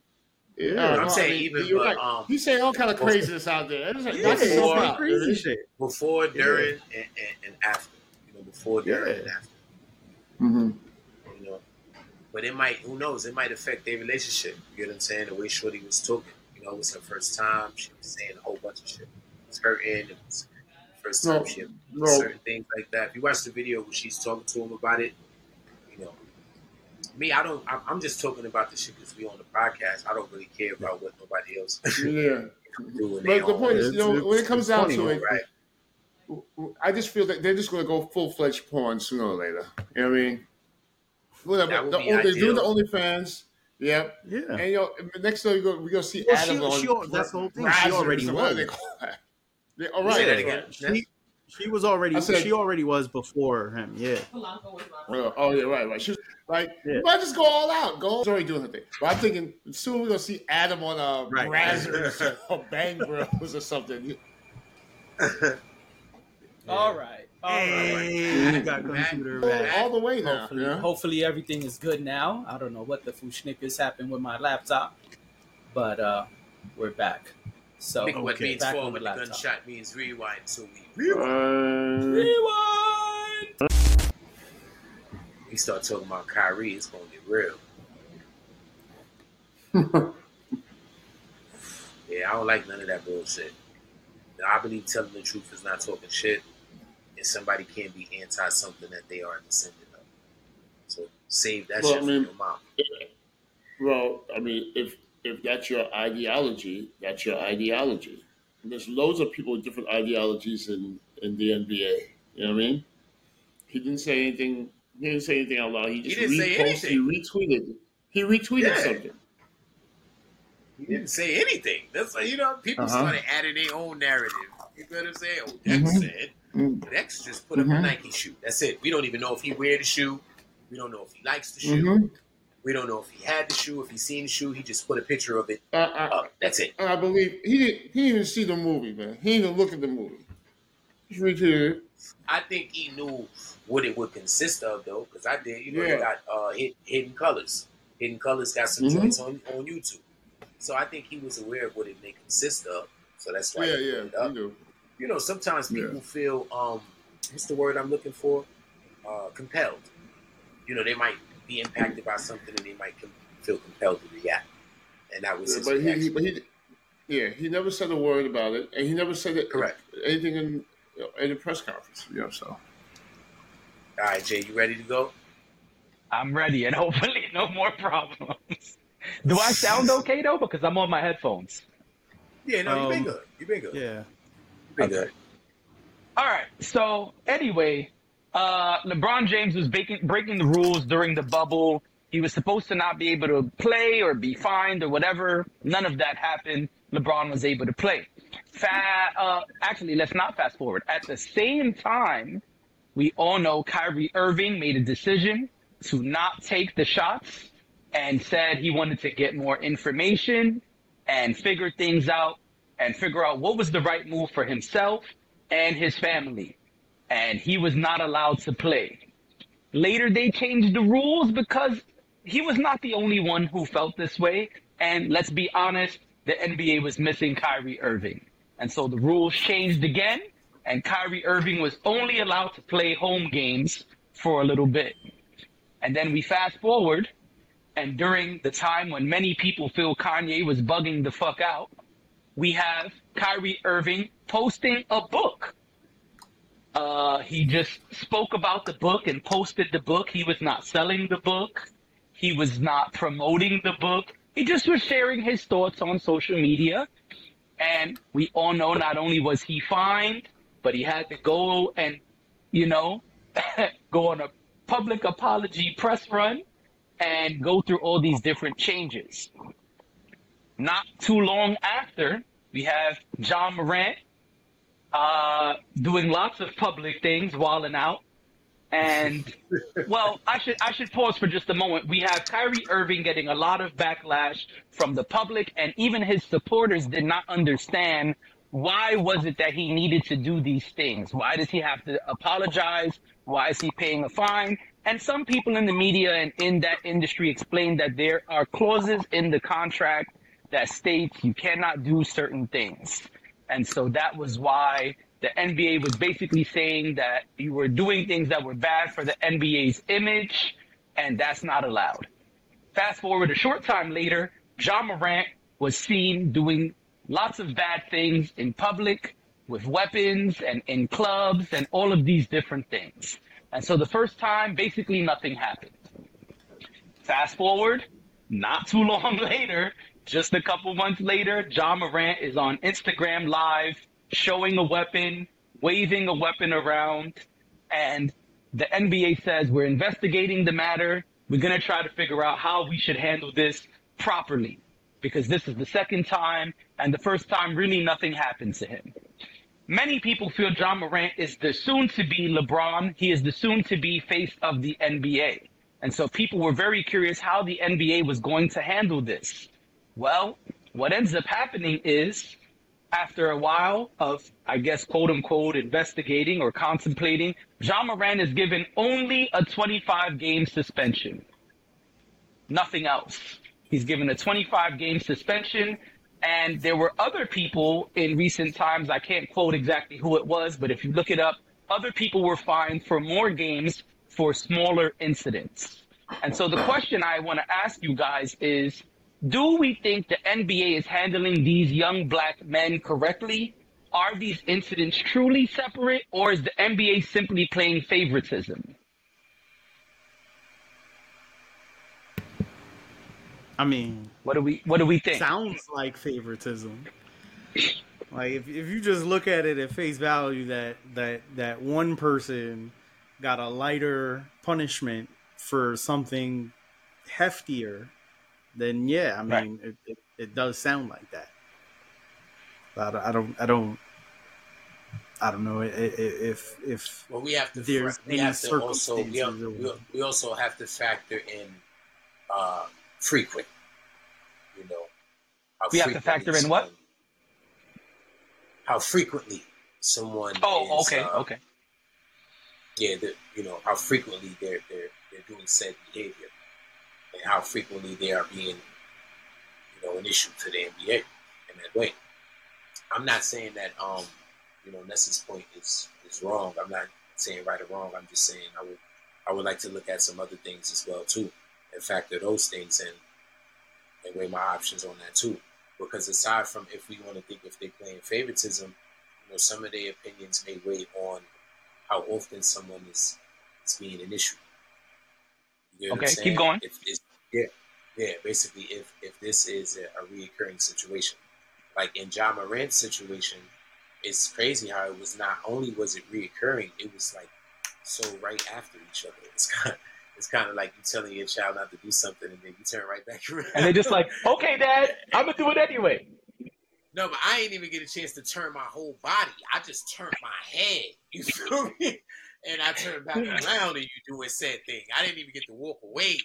Yeah, Yeah. I'm I saying mean, even, you're but, right. um, he's saying all kind of craziness out there. It's like, Yeah, that's it's so before- crazy shit. Before, during, and, and, and after. You know, before, during, Yeah. and after. Mhm. You know, but it might. Who knows? It might affect their relationship. You get what I'm saying? The way Shorty was talking. You know, it was her first time. She was saying a whole bunch of shit. It was hurting. It was the first time No, she had no. certain things like that. If you watch the video where she's talking to him about it, you know, me, I don't. I'm, I'm just talking about the shit because we on the podcast. I don't really care about what nobody else Yeah. do. in But the own- point is, you know, It's- when it comes it's down to it, right? I just feel that they're just going to go full fledged porn sooner or later. You know what I mean? Whatever. The, they're doing the ideal. OnlyFans. Yep. Yeah. And you know, next time we go, we go see Well, Adam she- on. she al- that's the whole thing. She already or whatever was. they call that. Oh, Say right. that right. again. She, she was already said- she already was before him. Yeah. Polanco was Oh, yeah, right, right. She was like, Yeah. you might just go all out. Go. She's already doing her thing. But I'm thinking soon we're gonna see Adam on a Right. Brazzers or Bang Bros or something. All right. All right. Hey, I got computer back. All the way now. Hopefully, yeah? hopefully everything is good now. I don't know what the fushnickers happened with my laptop, but uh, we're back. So Think what Okay. means back on forward, the the laptop. gunshot means rewind. So we rewind. Uh, Rewind. We start talking about Kyrie, it's gonna get real. Yeah, I don't like none of that bullshit. Now, I believe telling the truth is not talking shit, and somebody can't be anti something that they are descendant of. So save that Well, shit I mean- from your mom. Well, I mean, if if that's your ideology, that's your ideology. And there's loads of people with different ideologies in, in the NBA. You know what I mean? He didn't say anything. He didn't say anything out loud. He just didn't say reposted. He retweeted. He retweeted Yeah. something. He didn't say anything. That's like, you know, people Uh-huh. started adding their own narrative. You know what I'm saying? Oh, Dex Mhm. said. Mm. Dex just put up a Mhm. Nike shoe. That's it. We don't even know if he wear the shoe. We don't know if he likes the shoe. We don't know if he had the shoe, if he seen the shoe. He just put a picture of it I, I, up. That's it. I believe he didn't. He didn't even see the movie, man. He didn't even look at the movie. Retweeted. it. I think he knew what it would consist of, though, because I did. You know, Yeah. got uh, hid, Hidden Colors. Hidden Colors got some Mhm. joints on, on YouTube. So I think he was aware of what it may consist of. So that's why Yeah, he yeah, up. knew. You know, sometimes Yeah. people feel um, what's the word I'm looking for? Uh, compelled. You know, they might be impacted by something and they might com- feel compelled to react. And that was Yeah, his but he, he, but he, yeah, he never said a word about it, and he never said it, Correct. anything in you know, in the press conference. You know, so All right, Jay, you ready to go? I'm ready, and hopefully no more problems. Do I sound okay though? Because I'm on my headphones. Yeah, no, you've been Um, good. You've been good. Yeah. You've been Okay. good. All right. So anyway, uh, LeBron James was breaking breaking the rules during the bubble. He was supposed to not be able to play or be fined or whatever. None of that happened. LeBron was able to play. Fa- uh, actually, let's not fast forward. At the same time, we all know Kyrie Irving made a decision to not take the shots and said he wanted to get more information and figure things out and figure out what was the right move for himself and his family. And he was not allowed to play. Later, they changed the rules because he was not the only one who felt this way. And let's be honest, the NBA was missing Kyrie Irving. And so the rules changed again, and Kyrie Irving was only allowed to play home games for a little bit. And then we fast forward, and during the time when many people feel Kanye was bugging the fuck out, we have Kyrie Irving posting a book. Uh, he just spoke about the book and posted the book. He was not selling the book. He was not promoting the book. he just was sharing his thoughts on social media. And we all know not only was he fined, but he had to go and, you know, go on a public apology press run and go through all these different changes. Not too long after, we have John Morant uh, doing lots of public things, walling out. And well, I should I should pause for just a moment. We have Kyrie Irving getting a lot of backlash from the public, and even his supporters did not understand why was it that he needed to do these things. Why does he have to apologize? Why is he paying a fine? And some people in the media and in that industry explained that there are clauses in the contract that states you cannot do certain things. And so that was why the NBA was basically saying that you were doing things that were bad for the NBA's image, and that's not allowed. Fast forward a short time later, John Morant was seen doing lots of bad things in public with weapons and in clubs and all of these different things. And so the first time, basically nothing happened. Fast forward, not too long later, just a couple months later, John Morant is on Instagram Live showing a weapon, waving a weapon around, and the NBA says we're investigating the matter. We're going to try to figure out how we should handle this properly because this is the second time, and the first time really nothing happened to him. Many people feel John Morant is the soon to be LeBron. He is the soon to be face of the NBA. And so people were very curious how the NBA was going to handle this. Well, what ends up happening is after a while of, I guess, quote unquote, investigating or contemplating, John Moran is given only a 25 game suspension. Nothing else. He's given a 25 game suspension. And there were other people in recent times, I can't quote exactly who it was, but if you look it up, other people were fined for more games for smaller incidents. And so the question I want to ask you guys is, do we think the NBA is handling these young black men correctly? Are these incidents truly separate, or is the NBA simply playing favoritism? I mean, What do we What do we think? sounds like favoritism. Like if, if you just look at it at face value, that that that one person got a lighter punishment for something heftier, then yeah, I mean Right. it, it, it does sound like that. But I don't I don't I don't know i- i- if if Well, we have to. There's we any have to also. We, circumstances we, we also have to factor in uh, frequent. You know, how We have to factor in what? How frequently someone. Oh, is, okay, uh, okay. Yeah, the, you know how frequently they're they're they're doing said behavior, and how frequently they are being, you know, an issue to the NBA in that way. I'm not saying that um, you know, Ness's point is is wrong. I'm not saying right or wrong. I'm just saying I would I would like to look at some other things as well too, and factor those things in, and weigh my options on that too. Because aside from if we want to think if they're playing favoritism, you know, some of their opinions may weigh on how often someone is, is being an issue. You get Okay, keep going. If it's, yeah, yeah. Basically, if if this is a, a reoccurring situation, like in John Morant's situation, it's crazy how it was not only was it reoccurring, it was like so right after each other. It's kind of, it's kind of like you telling your child not to do something and then you turn right back around. And they're just like, okay, Dad, I'm gonna do it anyway. No, but I ain't even get a chance to turn my whole body. I just turned my head. You feel me? And I turned back around and you do a said thing. I didn't even get to walk away.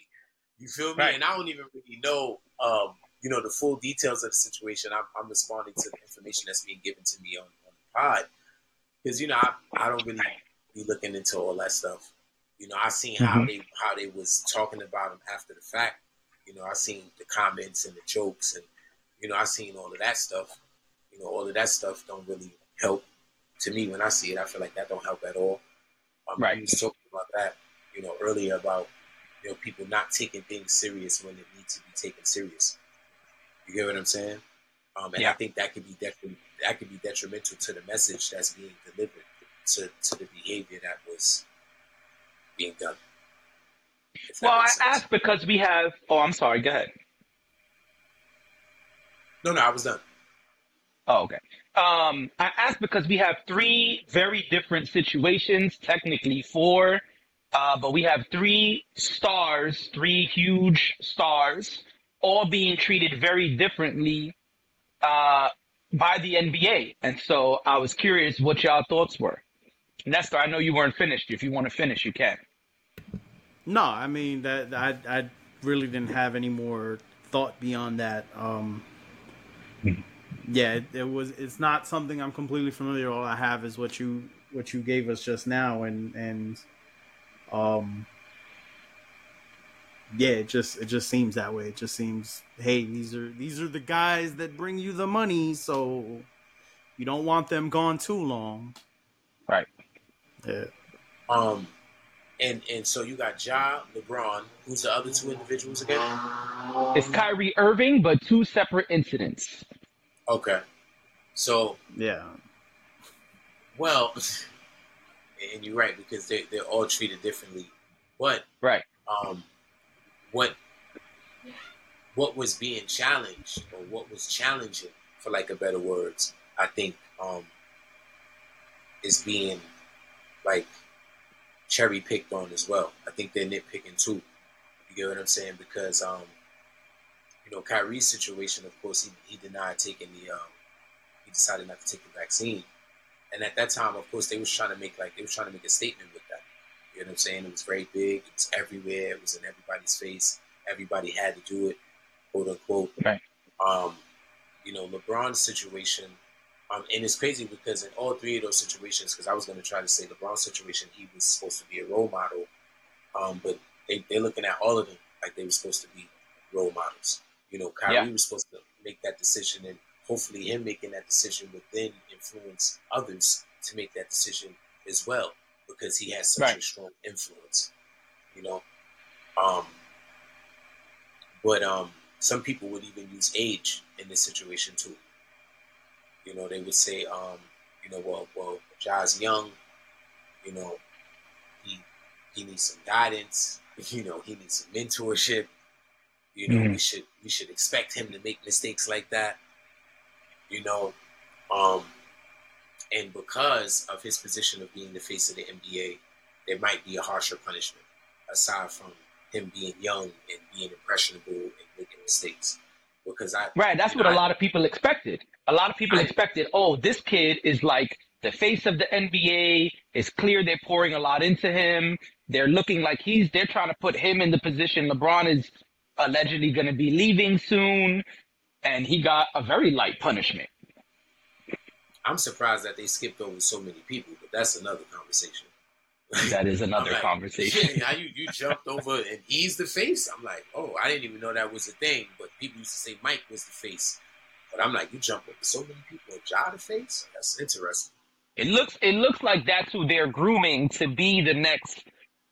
You feel me? Right. And I don't even really know, um, you know, the full details of the situation. I'm, I'm responding to the information that's being given to me on, on the pod because you know I, I don't really be looking into all that stuff. You know, I seen how they how they was talking about him after the fact. You know, I seen the comments and the jokes and you know, I seen all of that stuff. You know, all of that stuff don't really help to me when I see it. I feel like that don't help at all. Um, Right. We was talking about that, you know, earlier about you know people not taking things serious when it needs to be taken serious. You get what I'm saying? Um, and I think that could be detri- that could be detrimental to the message that's being delivered to, to the behavior that was being done. Well, I asked because we have. Oh, I'm sorry. Go ahead. No, no, I was done. Oh, okay. Um, I asked because we have three very different situations, technically four, uh, but we have three stars, three huge stars, all being treated very differently uh, by the NBA. And so I was curious what y'all thoughts were. Nestor, I know you weren't finished. If you want to finish, you can. No, I mean that I I really didn't have any more thought beyond that. Um, yeah, it, it was. It's not something I'm completely familiar. All I have is what you what you gave us just now, and and um, yeah, it just it just seems that way. It just seems, hey, these are these are the guys that bring you the money, so you don't want them gone too long. Right. Yeah. Um, and and so you got Ja, LeBron. Who's the other two individuals again? It's Kyrie Irving, but two separate incidents. Okay. So Yeah. well, and you're right because they they're all treated differently. But Right. um, what what was being challenged or what was challenging, for like a better words, I think um, is being like cherry picked on as well. I think they're nitpicking too. You get what I'm saying? Because um, you know, Kyrie's situation, of course, he, he denied taking the um, he decided not to take the vaccine. And at that time, of course, they was trying to make like they was trying to make a statement with that. You know what I'm saying? It was very big. It was everywhere. It was in everybody's face. Everybody had to do it, quote unquote. Right. Um, you know, LeBron's situation, um, and it's crazy because in all three of those situations, because I was going to try to say LeBron's situation, he was supposed to be a role model, um, but they they're looking at all of them like they were supposed to be role models. You know, Kyrie Yeah. was supposed to make that decision, and hopefully, him making that decision would then influence others to make that decision as well, because he has such a strong influence. You know, um, but um, some people would even use age in this situation too. You know, they would say, um, you know, well, well, Ja's young. You know, he he needs some guidance. You know, he needs some mentorship. You know, we Mhm. should we should expect him to make mistakes like that. You know, um, and because of his position of being the face of the NBA, there might be a harsher punishment aside from him being young and being impressionable and making mistakes. Because I Right. That's what a lot of people expected. A lot of people I- expected, oh, this kid is like the face of the NBA. It's clear they're pouring a lot into him. They're looking like he's, they're trying to put him in the position. LeBron is allegedly going to be leaving soon. And he got a very light punishment. I'm surprised that they skipped over so many people, but that's another conversation. That is another like, conversation. Yeah, you, you jumped over and he's the face? I'm like, oh, I didn't even know that was a thing. But people used to say Mike was the face. But I'm like, you jumped over so many people. Ja the face? That's interesting. It looks it looks like that's who they're grooming to be the next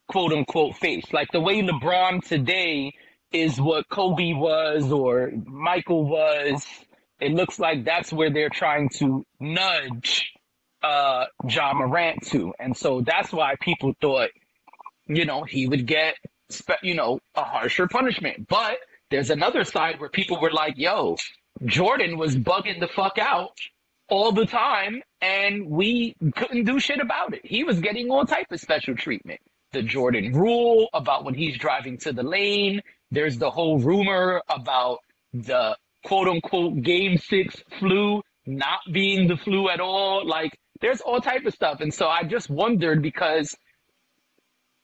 quote unquote face. Like the way LeBron today is what Kobe was or Michael was. It looks like that's where they're trying to nudge uh John Morant to. And so that's why people thought, you know, he would get spe- you know, a harsher punishment. But there's another side where people were like, yo, Jordan was bugging the fuck out all the time and we couldn't do shit about it. He was getting all type of special treatment. The Jordan rule about when he's driving to the lane. There's the whole rumor about the quote unquote game six flu not being the flu at all. Like there's all type of stuff. And so I just wondered because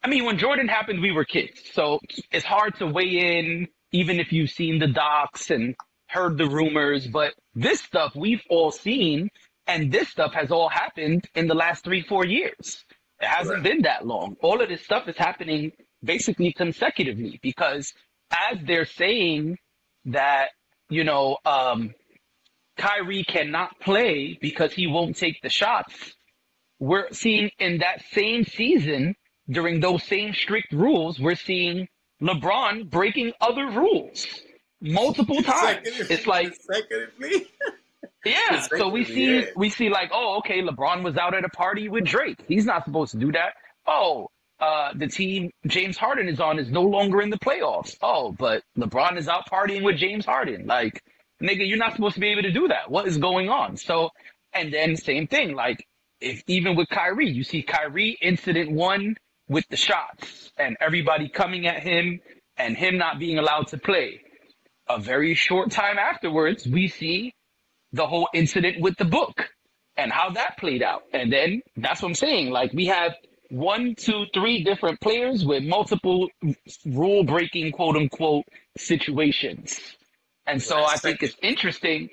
I mean, when Jordan happened, we were kids. So it's hard to weigh in, even if you've seen the docs and heard the rumors. But this stuff we've all seen, and this stuff has all happened in the last three, four years. It hasn't Right. been that long. All of this stuff is happening basically consecutively because as they're saying that, you know, um, Kyrie cannot play because he won't take the shots, we're seeing in that same season, during those same strict rules, we're seeing LeBron breaking other rules multiple times. It's like, consecutively. yeah. So we see, Yeah. we see like, oh, okay, LeBron was out at a party with Drake. He's not supposed to do that. Oh, uh, the team James Harden is on is no longer in the playoffs. Oh, but LeBron is out partying with James Harden. Like, nigga, you're not supposed to be able to do that. What is going on? So, and then same thing, like if even with Kyrie, you see Kyrie incident one with the shots and everybody coming at him and him not being allowed to play. A very short time afterwards, we see the whole incident with the book and how that played out. And then that's what I'm saying. Like we have one, two, three different players with multiple rule breaking, quote unquote, situations. And so I think it's interesting.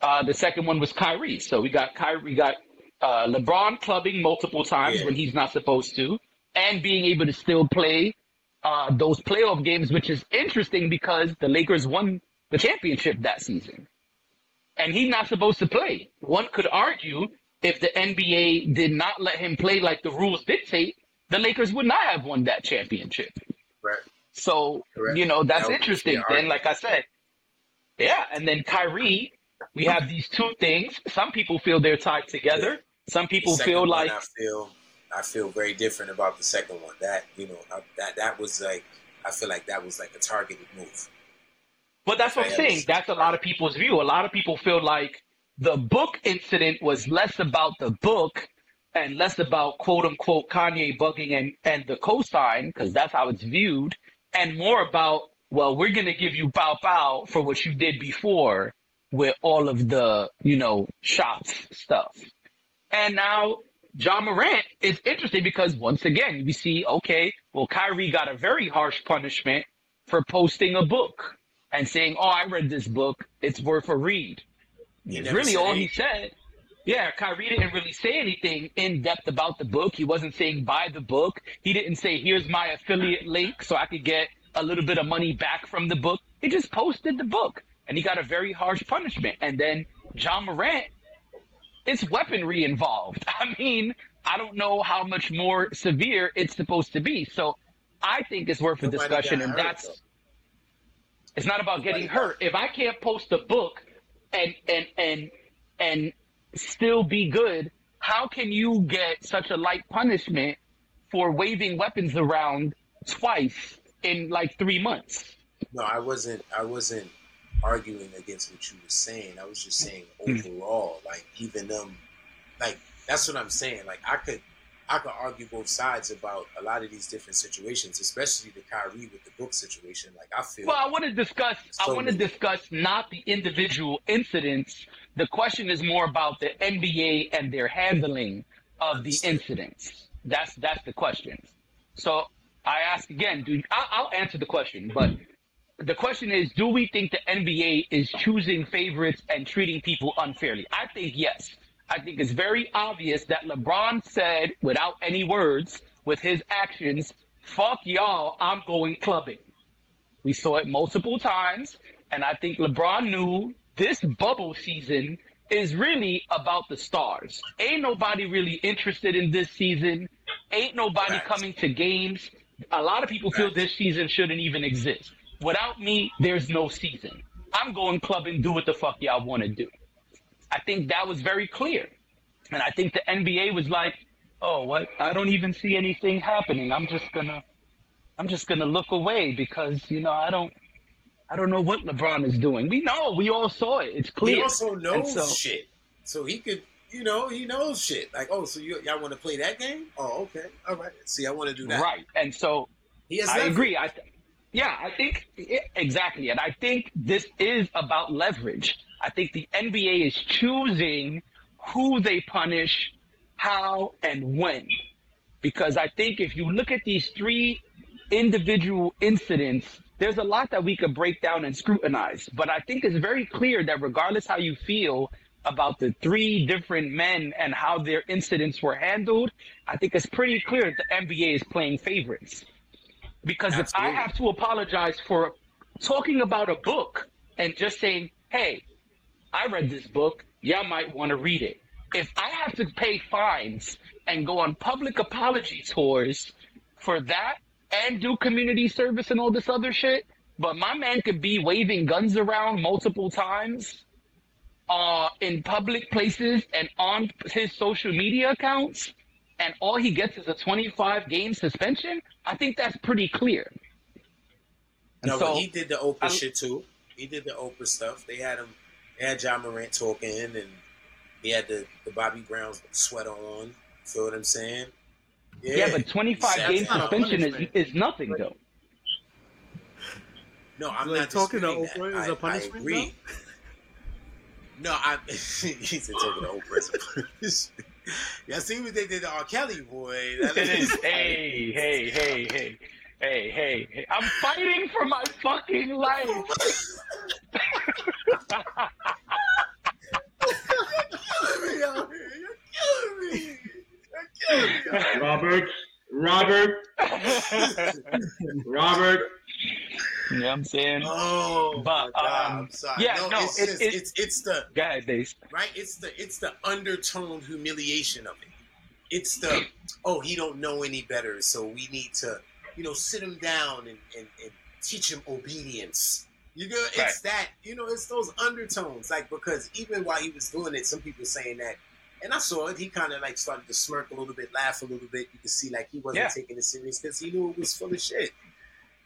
Uh, the second one was Kyrie. So we got Kyrie, we got uh, LeBron clubbing multiple times Yeah. when he's not supposed to, and being able to still play uh, those playoff games, which is interesting because the Lakers won the championship that season. And he's not supposed to play. One could argue if the NBA did not let him play like the rules dictate, the Lakers would not have won that championship. Right. So, Correct. you know, that's That interesting. Then, like I said, yeah, and then Kyrie, we have these two things. Some people feel they're tied together. Some people feel one, like I feel I feel very different about the second one. That you know I, that that was like I feel like that was like a targeted move. But that's what I'm saying. That's a lot of people's view. A lot of people feel like the book incident was less about the book and less about quote unquote Kanye bugging and, and the cosign, because mm. that's how it's viewed, and more about, well, we're going to give you bow bow for what you did before with all of the, you know, shots stuff. And now John Morant is interesting because once again, we see, okay, well, Kyrie got a very harsh punishment for posting a book and saying, oh, I read this book. It's worth a read. He It's really all he said. Yeah, Kyrie didn't really say anything in depth about the book. He wasn't saying buy the book. He didn't say here's my affiliate link so I could get a little bit of money back from the book. He just posted the book and he got a very harsh punishment. And then John Morant, it's weaponry involved. I mean, I don't know how much more severe it's supposed to be. So I think it's worth a discussion, and that's though. it's not about Nobody getting hurt. If I can't post a book and and and and still be good, how can you get such a light punishment for waving weapons around twice in like three months? No, I wasn't. I wasn't arguing against what you were saying. I was just saying Hmm. overall, like even them, like that's what I'm saying. Like I could, I could argue both sides about a lot of these different situations, especially the Kyrie with the book situation. Like I feel. Well, I want to discuss. I want to discuss not the individual incidents. The question is more about the NBA and their handling of the incidents. That's that's the question. So I ask again. Do I, I'll answer the question, but the question is: Do we think the NBA is choosing favorites and treating people unfairly? I think yes. I think it's very obvious that LeBron said, without any words, with his actions, "Fuck y'all, I'm going clubbing." We saw it multiple times, and I think LeBron knew this bubble season is really about the stars. Ain't nobody really interested in this season. Ain't nobody coming to games. A lot of people feel this season shouldn't even exist. Without me, there's no season. I'm going clubbing, do what the fuck y'all want to do. I think that was very clear. And I think the NBA was like, oh, what? I don't even see anything happening. I'm just gonna I'm just gonna look away because you know I don't I don't know what LeBron is doing. We know, we all saw it. It's clear. He also knows so- shit, so he could. You know, he knows shit. Like, oh, so you, y'all want to play that game? Oh, okay, all right. See, I want to do that. Right. And so He has I leverage. agree. I yeah, I think yeah, exactly, and I think this is about leverage. I think the NBA is choosing who they punish, how, and when, because I think if you look at these three individual incidents, there's a lot that we could break down and scrutinize. But I think it's very clear that regardless how you feel about the three different men and how their incidents were handled, I think it's pretty clear that the NBA is playing favorites. Because if I have to apologize for talking about a book and just saying, hey, I read this book, y'all might want to read it. If I have to pay fines and go on public apology tours for that and do community service and all this other shit, but my man could be waving guns around multiple times uh, in public places and on his social media accounts, and all he gets is a 25 game suspension, I think that's pretty clear. No, so, but he did the Oprah I- shit too. He did the Oprah stuff. They had him. They had John Morant talking, and he had the, the Bobby Brown sweater on. Feel what I'm saying? Yeah, but 25 That's game suspension is, is nothing though. No, I'm Like not talking to disputing Oprah that. is a I- I punishment, agree. No, I. he said talking to Oprah is a punishment. Y'all see what they did to R. Kelly, boy? That It is. Hey, hey, hey, hey, hey, hey, hey. I'm fighting for my fucking life. Robert, Robert, Robert. You know what I'm saying? Oh, But, my God, um, I'm sorry. yeah, no, no, it's it- just it- it's it's the Go ahead, Dace. right. It's the it's the undertoned humiliation of it. It's the oh he don't know any better, so we need to you know sit him down and and, and teach him obedience. You know, it's Right. that you know it's those undertones like because even while he was doing it, some people saying that. And I saw it. He kind of like started to smirk a little bit, laugh a little bit. You could see like he wasn't Yeah. taking it serious because he knew it was full of shit.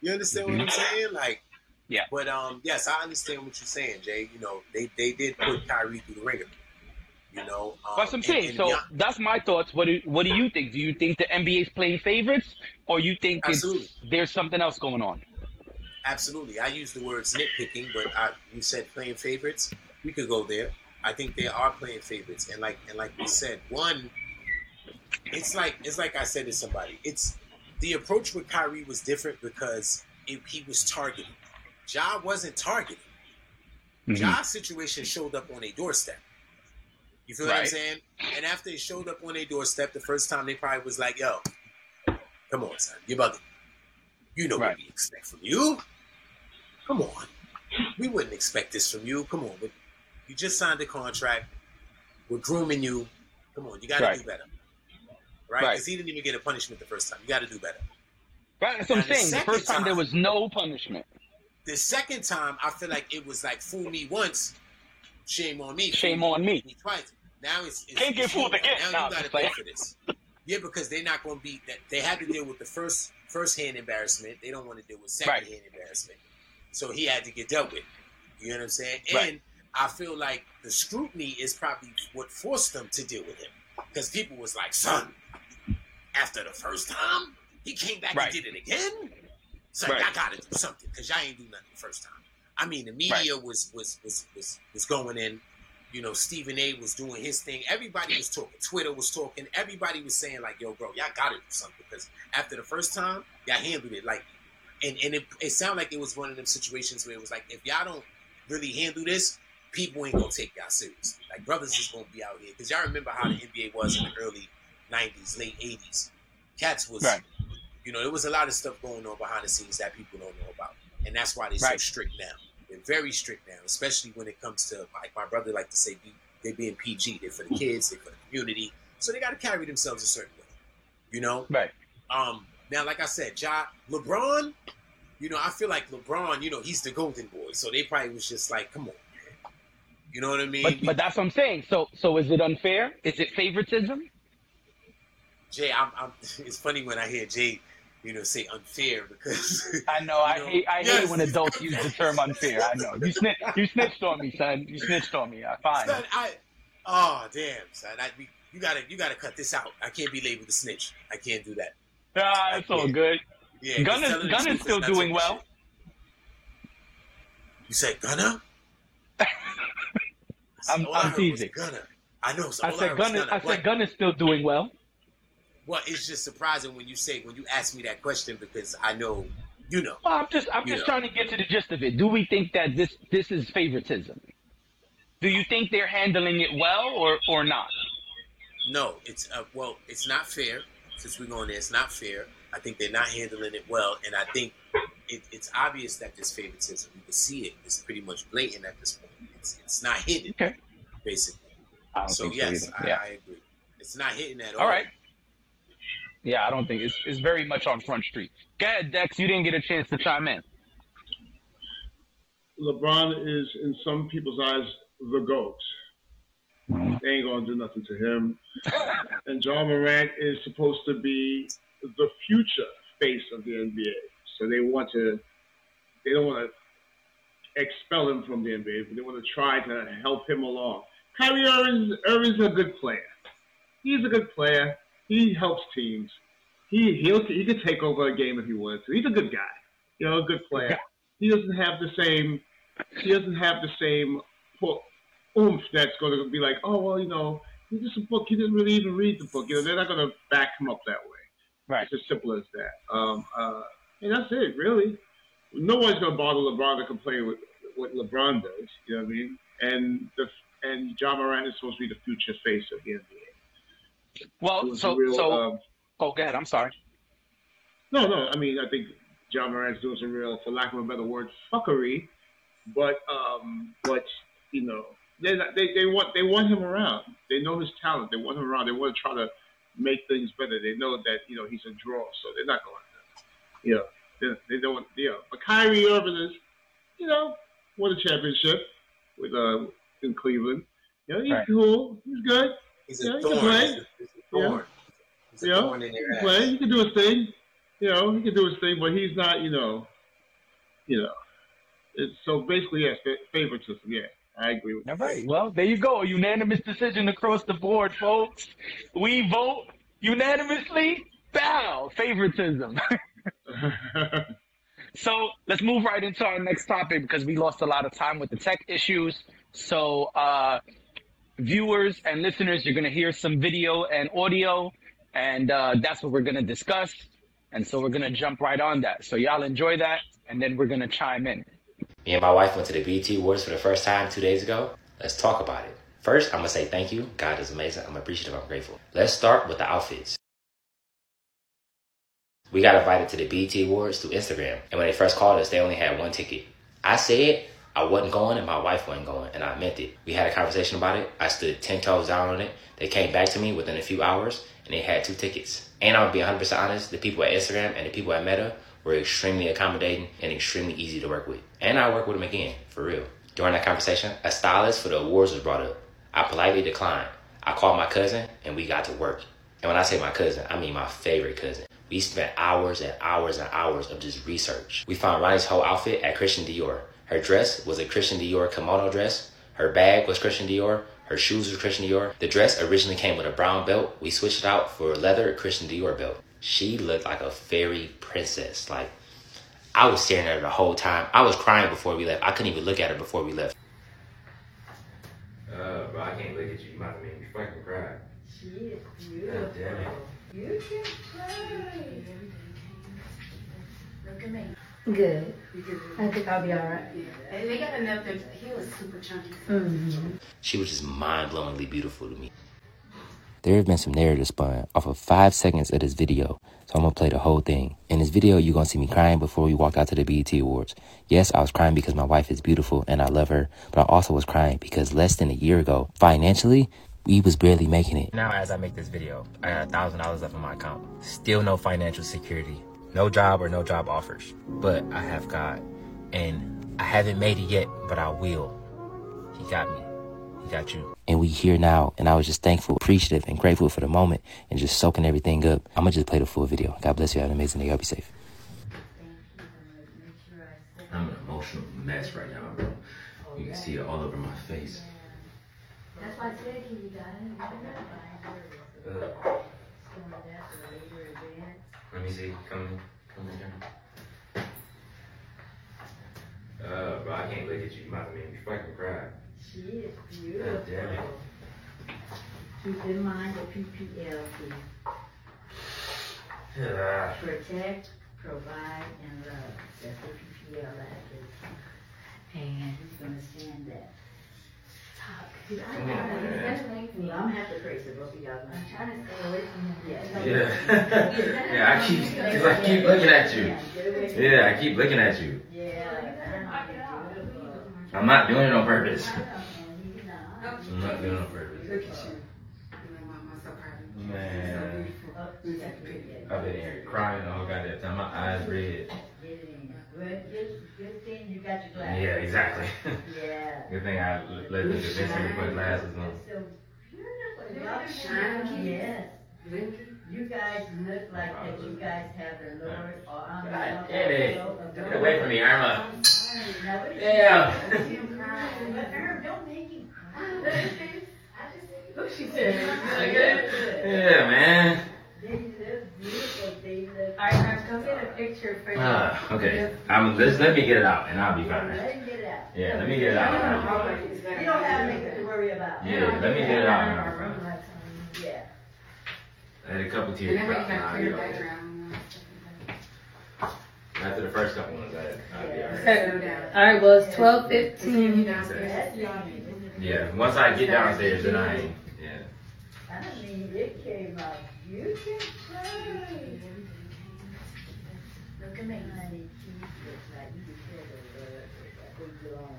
You understand what I'm saying? Like, Yeah. But um, yes, I understand what you're saying, Jay. You know, they they did put Kyrie through the ringer. You know, um, That's what I'm saying. and So beyond- that's my thoughts. What do What do you think? Do you think the NBA's playing favorites, or you think there's something else going on? absolutely, I use the words nitpicking, but I, you said playing favorites. We could go there. I think they are playing favorites, and like and like we said, one, it's like it's like I said to somebody. It's the approach with Kyrie was different because it, he was targeted. Ja wasn't targeted. Mhm. Ja's situation showed up on a doorstep. You feel what I'm saying? And after they showed up on their doorstep, the first time they probably was like, "Yo, come on, son, you're bugging. You know Right. what we expect from you. Come on, we wouldn't expect this from you. Come on, but you just signed a contract. We're grooming you. Come on, you got to Right. do better, right? Right. Because he didn't even get a punishment the first time. You got to do better. Right. That's what I'm And the saying. The first time there was no punishment. The second time, I feel like it was like fool me once, shame on me. Shame on me. twice. Now it's, it's Can't get fooled again. Now Nah, you got to pay for this. Yeah, because they're not going to be that. They had to deal with the first first hand embarrassment. They don't want to deal with second Right. hand embarrassment. So he had to get dealt with. You know what I'm saying? Right. And I feel like the scrutiny is probably what forced them to deal with him because people was like, "Son, after the first time, he came back Right. and did it again." So Right. y'all got to do something because y'all ain't do nothing the first time. I mean, the media was was was was was going in. You know, Stephen A. was doing his thing. Everybody was talking. Twitter was talking. Everybody was saying like, "Yo, bro, y'all got to do something." Because after the first time, y'all handled it like, and and it, it sounded like it was one of them situations where it was like, if y'all don't really handle this, people ain't gonna take y'all serious. Like brothers is gonna be out here because y'all remember how the NBA was in the early '90s, late '80s. Cats was, Right. you know, there was a lot of stuff going on behind the scenes that people don't know about, and that's why they're so strict now. They're very strict now, especially when it comes to like my brother like to say, be- they being PG. They're for the kids, they're for the community, so they got to carry themselves a certain way, you know. Right. Um, now, like I said, Ja, LeBron, you know, I feel like LeBron, you know, he's the golden boy, so they probably was just like, come on, man. You know what I mean? But but that's what I'm saying. So so is it unfair? Is it favoritism? Jay, I'm, I'm, it's funny when I hear Jay, you know, say unfair because I know. I know, hate I hate when adults use the term unfair. I know. You snitch you snitched on me, son. You snitched on me. I fine. Son, I, oh damn, son, I, we, you gotta, you gotta cut this out. I can't be labeled a snitch. I can't do that. Ah, it's all good. Yeah, Gunna- 'cause telling the Gunna's truth is still doing well. You said Gunna? I'm- I'm teasing. Gunna. I know. So I said Gunna. I said Gunna's still doing well. Well, it's just surprising when you say when you ask me that question because I know, you know. Well, I'm just I'm just know. trying to get to the gist of it. Do we think that this this is favoritism? Do you think they're handling it well or or not? No, it's uh, well, it's not fair. Since we're going there, it's not fair. I think they're not handling it well, and I think it, it's obvious that there's favoritism. You can see it. It's pretty much blatant at this point. It's it's not hidden, Okay. basically. So yes, so I. Yeah. I agree. It's not hitting at all. All right. Yeah, I don't think it's it's very much on Front Street. Go ahead, Dex. You didn't get a chance to chime in. LeBron is, in some people's eyes, the GOAT. They ain't going to do nothing to him. and John Morant is supposed to be the future face of the NBA. So they want to, they don't want to expel him from the NBA, but they want to try to help him along. Kyrie Irving, Irving's a good player. He's a good player. He helps teams. He he'll he could take over a game if he wanted to. He's a good guy. You know, a good player. He doesn't have the same. He doesn't have the same oomph that's going to be like, oh well, you know, he's just a book. He didn't really even read the book. You know, they're not going to back him up that way. Right. It's as simple as that. Um, uh, and that's it, really. No one's going to bother LeBron to complain with what LeBron does. You know what I mean? And the and John Moran is supposed to be the future face of the NBA. Well, so real, so um, oh, go ahead. I'm sorry. no, no. I mean, I think Ja Morant's doing some real, for lack of a better word, fuckery. But, um, but you know, they they they want they want him around. They know his talent. They want him around. They want to try to make things better. They know that you know he's a draw, so they're not going to, you know, they, they don't, you know. But Kyrie Irving is, you know, won a championship with uh in Cleveland. You know, he's Right. cool. He's good. He's Yeah, a he can thorn. play. He's a, he's a thorn. He's a You thorn in he can ass. play. He can do his thing. You know, he can do his thing, but he's not, you know, you know. It's, so basically, yes, favoritism. Yeah, I agree with All you. right. Well, there you go. A unanimous decision across the board, folks. We vote unanimously. Bow. Favoritism. so let's move right into our next topic because we lost a lot of time with the tech issues. So, uh, viewers and listeners, you're going to hear some video and audio, and uh, that's what we're going to discuss. And so we're going to jump right on that. So, y'all enjoy that, and then we're going to chime in. Me and my wife went to the BET Awards for the first time two days ago. Let's talk about it. First, I'm gonna say thank you. God is amazing. I'm appreciative. I'm grateful. Let's start with the outfits. We got invited to the BET Awards through Instagram, and when they first called us, they only had one ticket. I said I wasn't going, and my wife wasn't going, and I meant it. We had a conversation about it. I stood ten toes down on it. They came back to me within a few hours, and they had two tickets. And I'm gonna be 100% honest. The people at Instagram and the people at Meta were extremely accommodating and extremely easy to work with. And I work with them again, for real. During that conversation, a stylist for the awards was brought up. I politely declined. I called my cousin and we got to work. And when I say my cousin, I mean my favorite cousin. We spent hours and hours and hours of just research. We found Ronnie's whole outfit at Christian Dior. Her dress was a Christian Dior kimono dress. Her bag was Christian Dior. Her shoes were Christian Dior. The dress originally came with a brown belt. We switched it out for a leather Christian Dior belt. She looked like a fairy princess. Like I was staring at her the whole time. I was crying before we left. I couldn't even look at her before we left. Uh, bro, I can't look at you. You might make me fucking cry. She is God damn it. You can play. Look at me. Good. I think I'll be all right. And they got enough that he was super chunky. Mm-hmm. She was just mind blowingly beautiful to me. There have been some narratives spun off of five seconds of this video, so I'm gonna play the whole thing. In this video, you're gonna see me crying before we walked out to the BET Awards. Yes, I was crying because my wife is beautiful and I love her, but I also was crying because less than a year ago, financially, we was barely making it. Now, as I make this video, I got a thousand dollars left in my account. Still no financial security, no job or no job offers, but I have God, and I haven't made it yet, but I will. He got me. He got you. And we here now, and I was just thankful, appreciative, and grateful for the moment, and just soaking everything up. I'm gonna just play the full video. God bless you. Have an amazing day. Y'all be safe. I'm an emotional mess right now, bro. You can see it all over my face. That's why I said you got it. Let me see. Come, come in here. Uh, bro, I can't look at you. You might make me fucking cry. She is God damn it. beautiful. Keep in mind the PPLC. Ah. Protect, provide, and love. That's what PPL is. And who's gonna stand that? Talk. I- Well, I'm gonna have to praise the both of y'all. I'm trying to stay away from him. Yeah. yeah, I keep, cause I keep looking at you. Yeah, I keep looking at you. Yeah. I'm not doing it on purpose. I'm not doing it on purpose. Look at you. I'm so proud you. Man, I've been here crying whole goddamn time. My eyes red. Good, good, good thing you got your glasses. Yeah, exactly. Yeah. Good thing I let the convince me to put glasses on. So beautiful. Shiny. Yes. You guys look like that you guys have the Lord or I'm God damn it. Get away from me, Irma. Yeah. But Herb, don't make him cry. Look, she said. Yeah, man. They look beautiful. They look. All right, Herb, come get a picture for you. Ah, okay. Let's let me get it out, and I'll be fine. Let him get it out. Yeah, let me get it out. and I'll be fine. You don't have anything to worry about. Yeah, let me get it out. and I'll be fine. Yeah. I had a couple And tears then we drop. got Nah, clear background. After the first couple ones, I, I'll be alright. Okay. All right, well, it's twelve fifteen. Yeah, once I get downstairs, then I ain't. Yeah. I mean, it came out. You can cry. Look at me. Honey, you look like you can feel the Lord. I think you're on.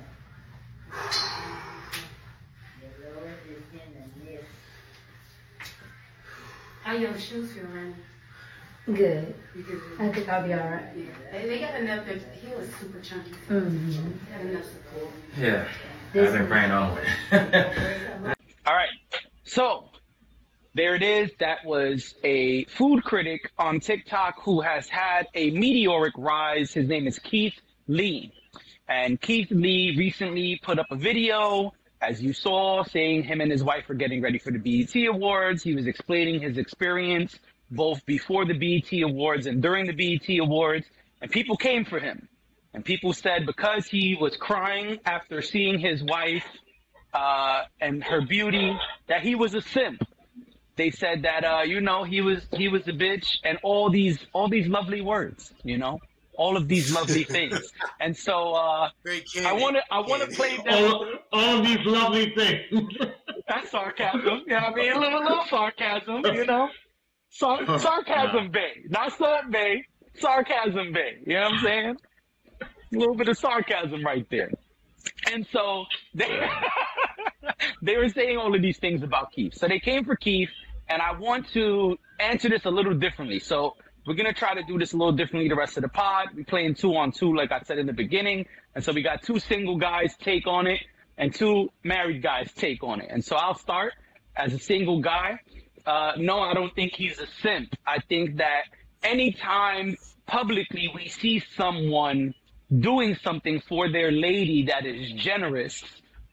The Lord is in the midst. How your shoes feel, Randy? Good. I think I'll be all right. yeah, they, they got enough. That he was super chunky. So Mhm. they got enough support. Yeah. I've been praying on it. All right. So there it is. That was a food critic on TikTok who has had a meteoric rise. His name is Keith Lee. And Keith Lee recently put up a video, as you saw, saying him and his wife are getting ready for the BET Awards. He was explaining his experience both before the BET Awards and during the BET Awards. And people came for him. And people said because he was crying after seeing his wife uh, and her beauty that he was a simp. They said that uh, you know he was he was a bitch and all these all these lovely words, you know, all of these lovely things. And so uh, I want to I want to play them. All, all these lovely things. That's sarcasm. You know what I mean? A little, little sarcasm, you know? Sar- sarcasm bay. Not Salt Bae. Sarcasm bay. You know what I'm saying? A little bit of sarcasm right there. And so they, they were saying all of these things about Keith. So they came for Keith, and I want to answer this a little differently. So we're gonna try to do this a little differently the rest of the pod. We're playing two on two, like I said in the beginning. And so we got two single guys take on it and two married guys take on it. And so I'll start as a single guy. Uh, no, I don't think he's a simp. I think that anytime publicly we see someone doing something for their lady that is generous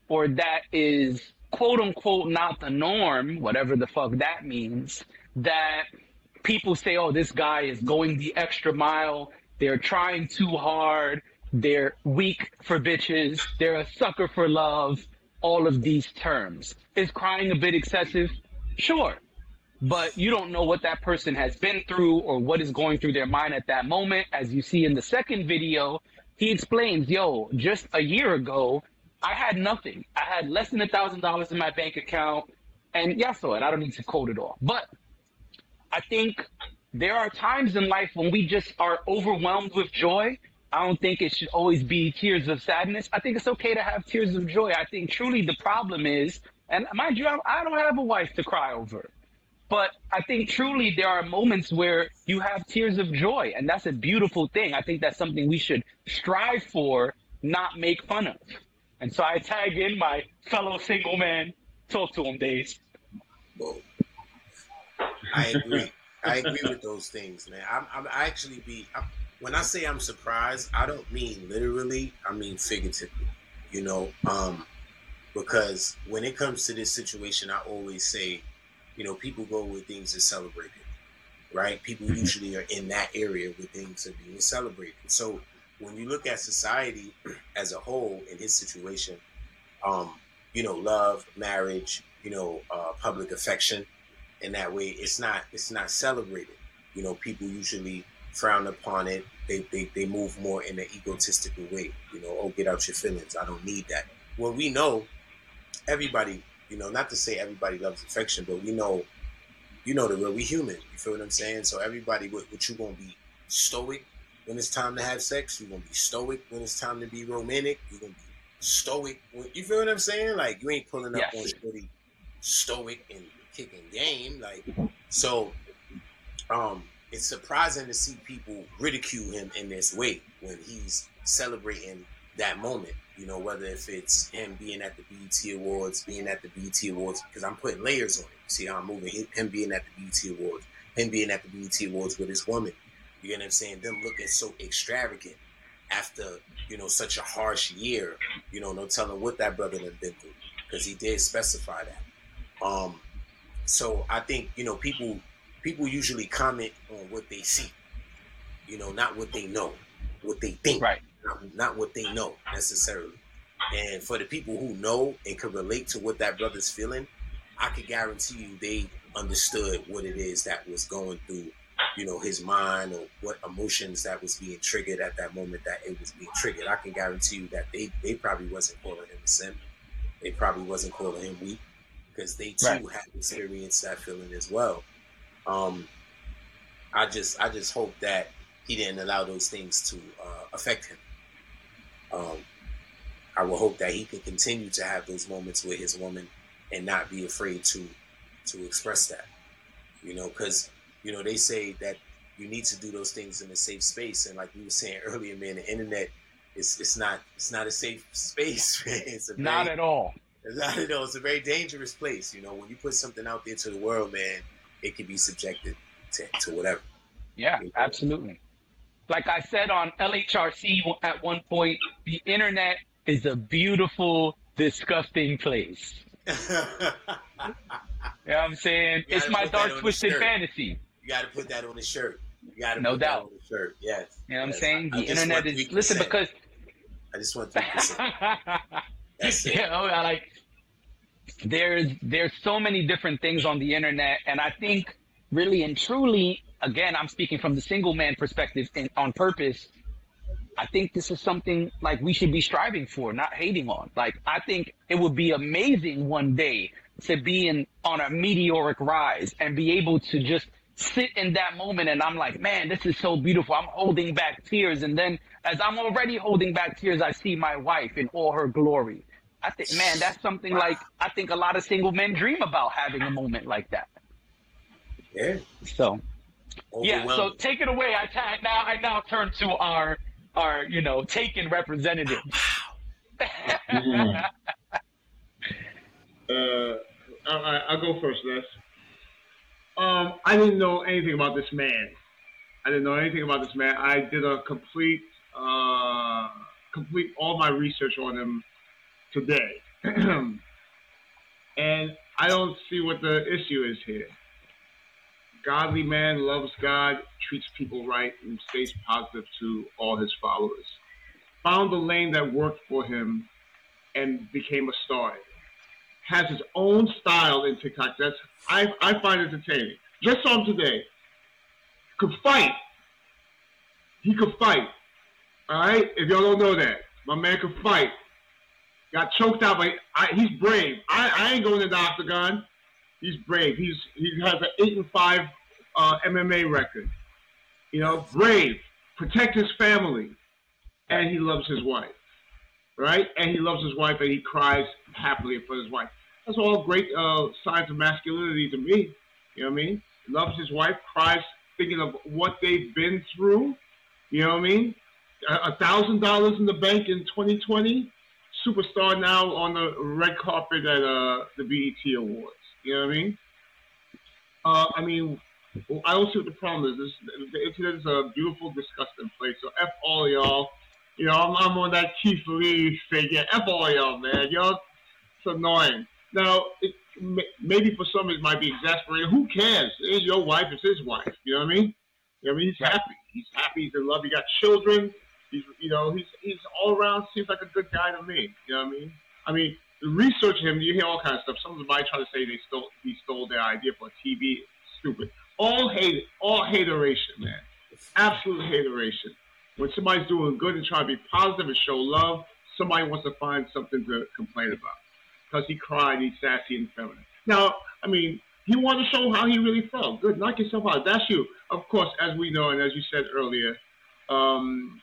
or that is quote unquote not the norm, whatever the fuck that means, that people say, oh, this guy is going the extra mile. They're trying too hard. They're weak for bitches. They're a sucker for love. All of these terms. Is crying a bit excessive? Sure. But you don't know what that person has been through or what is going through their mind at that moment. As you see in the second video, he explains, yo, just a year ago, I had nothing. I had less than a thousand dollars in my bank account. And so it. I don't need to quote it all. But I think there are times in life when we just are overwhelmed with joy. I don't think it should always be tears of sadness. I think it's okay to have tears of joy. I think truly the problem is, and mind you, I don't have a wife to cry over. But I think truly there are moments where you have tears of joy, and that's a beautiful thing. I think that's something we should strive for, not make fun of. And so I tag in my fellow single man. Talk to him, Days. I agree. I agree with those things, man. I'm, I'm I actually be I'm, when I say I'm surprised, I don't mean literally. I mean figuratively. You know, um, because when it comes to this situation, I always say, you know, people go where things are celebrated, right? People usually are in that area where things are being celebrated. So when you look at society as a whole in his situation, um, you know, love, marriage, you know, uh, public affection, in that way, it's not it's not celebrated. You know, people usually frown upon it. They, they they move more in an egotistical way. You know, oh, get out your feelings. I don't need that. Well, we know everybody. You know, not to say everybody loves affection, but we know, you know, the real. We human. You feel what I'm saying? So everybody, what, what you gonna be stoic when it's time to have sex? You're gonna be stoic when it's time to be romantic? You're gonna be stoic? When, you feel what I'm saying? Like you ain't pulling up on stoic and kicking game. Like so, um, it's surprising to see people ridicule him in this way when he's celebrating that moment. You know, whether if it's him being at the BET Awards, being at the BET Awards, because I'm putting layers on it. See how I'm moving? Him- Him being at the BET Awards, him being at the BET Awards with his woman. You get what I'm saying? Them looking so extravagant after you know such a harsh year. You know, no telling what that brother had been through because he did specify that. Um, so I think you know people people usually comment on what they see, you know, not what they know, what they think, right? Not, not what they know necessarily. And for the people who know and can relate to what that brother's feeling, I can guarantee you they understood what it is that was going through, you know, his mind or what emotions that was being triggered at that moment that it was being triggered. I can guarantee you that they they probably wasn't calling him a simp. They probably wasn't calling him weak because they too Right. had experienced that feeling as well. Um, I just I just hope that he didn't allow those things to uh, affect him. Um, I will hope that he can continue to have those moments with his woman and not be afraid to to express that. You know, because you know they say that you need to do those things in a safe space, and like we were saying earlier, man, the internet is it's not it's not a safe space. Man. It's a Not at all. not at all. It's a very dangerous place. You know, when you put something out there to the world, man, it can be subjected to, to whatever. Yeah, absolutely. Like I said on LHRC at one point, the internet is a beautiful, disgusting place. you know what I'm saying? It's my dark, twisted fantasy. You got to put that on the shirt. You got to No put doubt. that on the shirt. Yes. You know what I'm saying? I The just internet is listen because I just want three percent. That's it. you know, I like there's there's so many different things on the internet, and I think really and truly, again, I'm speaking from the single man perspective and on purpose. I think this is something like we should be striving for, not hating on. Like I think it would be amazing one day to be in on a meteoric rise and be able to just sit in that moment and I'm like, man, this is so beautiful. I'm holding back tears. And then as I'm already holding back tears, I see my wife in all her glory. I think, man, that's something like I think a lot of single men dream about having a moment like that. Yeah. So, yeah. So take it away. I now I now turn to our our you know taken representative. Uh, all right, I'll go first, Les. Um, I didn't know anything about this man. I didn't know anything about this man. I did a complete, uh, complete all my research on him today, and I don't see what the issue is here. Godly man loves God, treats people right, and stays positive to all his followers. Found the lane that worked for him, and became a star has his own style in TikTok. That's I, I find entertaining. Just saw him today. Could fight. He could fight. All right. If y'all don't know that, my man could fight. Got choked out, but I, he's brave. I, I ain't going to the octagon. He's brave. He's he has an eight and five uh, MMA record. You know, brave. Protect his family, and he loves his wife right? And he loves his wife and he cries happily for his wife. That's all great uh, signs of masculinity to me. You know what I mean? Loves his wife, cries thinking of what they've been through. You know what I mean? A thousand dollars in the bank in 2020. Superstar now on the red carpet at uh, the BET Awards. You know what I mean? Uh, I mean, I don't see what the problem is. This, the internet is a beautiful, disgusting place. So f all y'all. You know, I'm, I'm on that Keith Lee figure. F all y'all, man. Y'all, it's annoying. Now, it, maybe for some it might be exasperating. Who cares? It's your wife. It's his wife. You know what I mean? You know what I mean? He's happy. He's happy. He's in love. He got children. He's, you know, he's he's all around seems like a good guy to me. You know what I mean? I mean, research him. You hear all kinds of stuff. Some of the try to say they stole he stole their idea for a TV. Stupid. All hate. All hateration, man. Absolute hateration. When somebody's doing good and trying to be positive and show love, somebody wants to find something to complain about. Because he cried, he's sassy and feminine. Now, I mean, he wanted to show how he really felt. Good, knock yourself out. That's you. Of course, as we know and as you said earlier, um,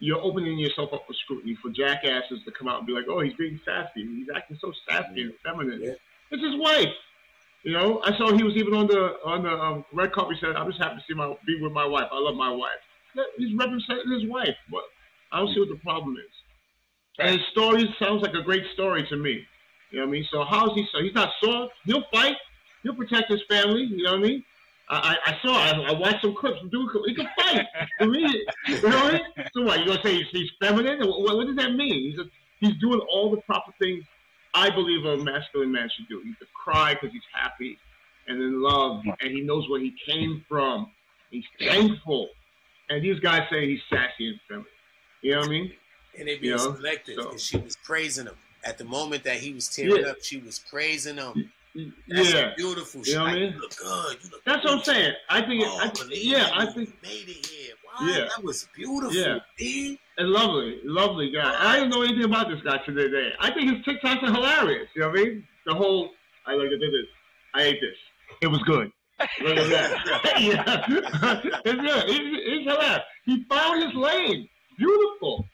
you're opening yourself up for scrutiny for jackasses to come out and be like, "Oh, he's being sassy. He's acting so sassy and feminine." It's his wife. You know, I saw he was even on the on the um, red carpet. He said, "I'm just happy to see my be with my wife. I love my wife." He's representing his wife, but I don't see what the problem is. And his story sounds like a great story to me. You know what I mean? So how's he? So he's not soft. He'll fight. He'll protect his family. You know what I mean? I, I I saw. I, I watched some clips. Dude, he can fight. I mean, you know what I mean? So what? You gonna say he's, he's feminine? What, what does that mean? He's a, he's doing all the proper things I believe a masculine man should do. He should cry because he's happy and in love, and he knows where he came from. He's thankful, and these guys say he's sassy and feminine. You know what I mean? And You being know, selective so- she was praising him. At the moment that he was tearing Yeah. up, she was praising him. That's yeah. beautiful. You know what I mean? you look good. You look That's what I'm saying. I think. It, Oh, I, believe yeah, it, I you think. made it here. What? Yeah. That was beautiful. Yeah. and lovely, lovely guy. I didn't know anything about this guy to this day. I think his TikToks are hilarious. You know what I mean? The whole, I like to do this. I ate this. It was good. Look at that. yeah. it's. It's, it's hilarious. He found his lane. Beautiful.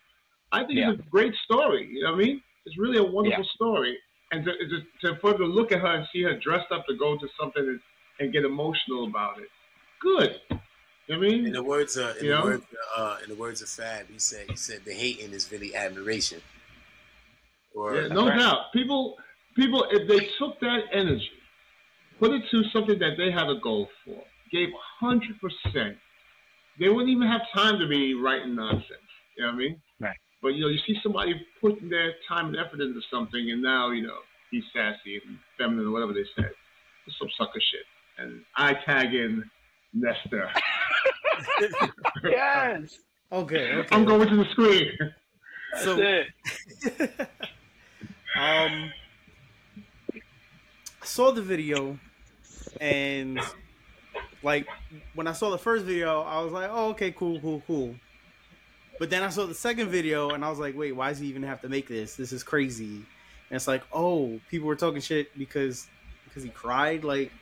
I think it's a great story. You know what I mean? It's really a wonderful story. And to, to, to for them to look at her and see her dressed up to go to something and, and get emotional about it. Good. You know what I mean? In the words of in You the know? words of, uh, in the words of Fab, he said he said the hating is really admiration. Or Yeah, no doubt. People, people, if they took that energy, put it to something that they had a goal for, gave hundred percent, they wouldn't even have time to be writing nonsense. You know what I mean? Right. But you know, you see somebody putting their time and effort into something, and now you know he's sassy and feminine or whatever they said. It's some sucker shit. And I tag in Nestor. yes. Okay. okay. I'm going to the screen. That's So, um, I saw the video, and like when I saw the first video, I was like, "Oh, okay, cool, cool, cool." But then I saw the second video, and I was like, "Wait, why does he even have to make this? This is crazy." And it's like, "Oh, people were talking shit because because he cried." Like,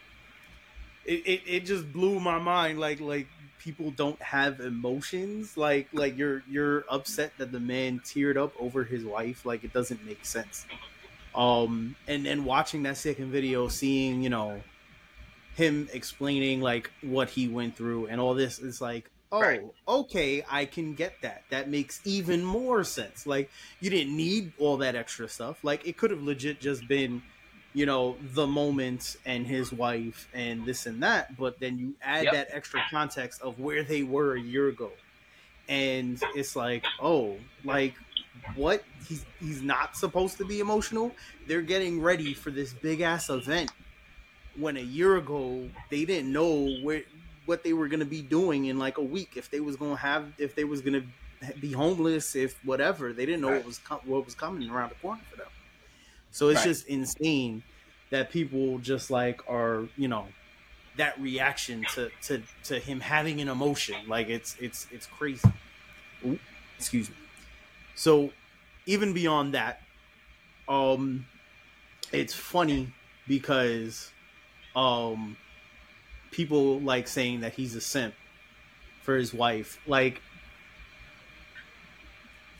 it, it, it just blew my mind. Like, like people don't have emotions. Like, like you're you're upset that the man teared up over his wife. Like, it doesn't make sense. Um, and then watching that second video, seeing you know him explaining like what he went through and all this is like oh okay i can get that. That makes even more sense. Like you didn't need all that extra stuff. Like it could have legit just been you know the moment and his wife and this and that but then you add Yep. that extra context of where they were a year ago. And it's like oh like what? He's he's not supposed to be emotional? They're getting ready for this big ass event when a year ago they didn't know where what they were going to be doing in like a week. If they was going to have if they was going to be homeless if whatever they didn't know what was com- what was coming around the corner for them. So it's Right. just insane that people just like are you know that reaction to to to him having an emotion. Like it's it's it's crazy. Ooh, excuse me. So even beyond that um it's funny because um people like saying that he's a simp for his wife. Like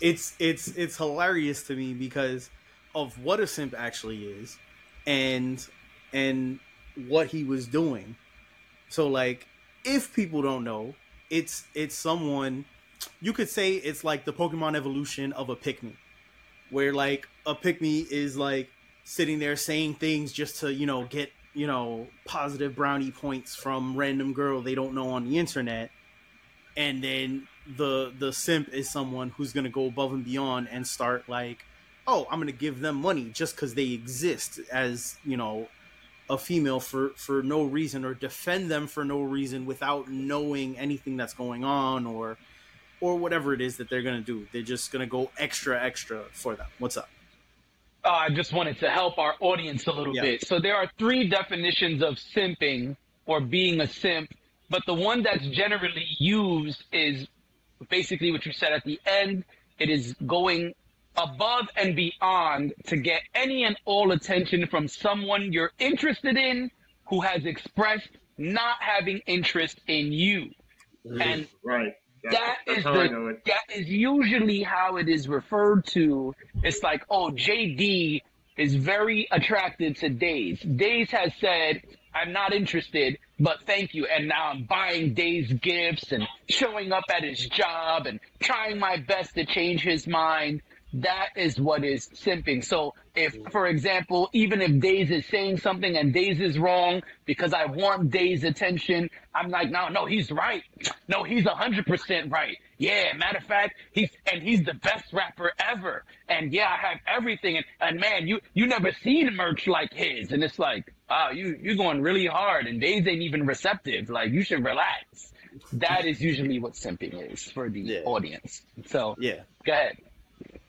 it's it's it's hilarious to me because of what a simp actually is and and what he was doing. So like if people don't know it's it's someone you could say it's like the pokemon evolution of a pick-me where like a pick-me is like sitting there saying things just to you know get you know positive brownie points from random girl they don't know on the internet and then the the simp is someone who's gonna go above and beyond and start like oh i'm gonna give them money just because they exist as you know a female for for no reason or defend them for no reason without knowing anything that's going on or or whatever it is that they're gonna do. They're just gonna go extra extra for them. What's up Uh, I just wanted to help our audience a little Yeah. bit. So there are three definitions of simping or being a simp, but the one that's generally used is basically what you said at the end. It is going above and beyond to get any and all attention from someone you're interested in who has expressed not having interest in you. And right. That is the that is usually how it is referred to. It's like, oh, JD is very attracted to Days. Days has said, I'm not interested, but thank you. And now I'm buying Days gifts and showing up at his job and trying my best to change his mind. That is what is simping. So if, mm. for example, even if Days is saying something and Days is wrong because I want Days' attention, I'm like, no, no, he's right. No, he's hundred percent right. Yeah, matter of fact, he's and he's the best rapper ever. And yeah, I have everything. And, and man, you you never seen merch like his. And it's like, oh, you you're going really hard, and Days ain't even receptive. Like you should relax. That is usually what simping is for the audience. So yeah, go ahead.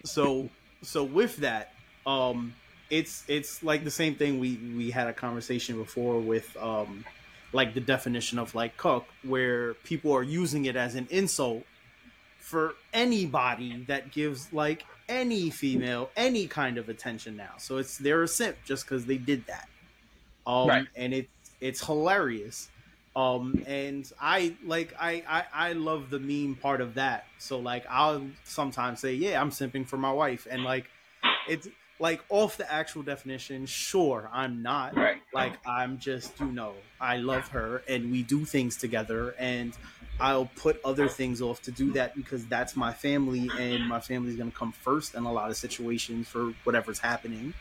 So so with that um it's it's like the same thing we we had a conversation before with um like the definition of like cook where people are using it as an insult for anybody that gives like any female any kind of attention now so it's they're a simp just because they did that um Right. and it's it's hilarious um and i like I, I i love the meme part of that. So like i'll sometimes say yeah i'm simping for my wife. And like it's like off the actual definition sure i'm not. Right. like i'm just you know i love her and we do things together and i'll put other things off to do that because that's my family and my family's going to come first in a lot of situations for whatever's happening.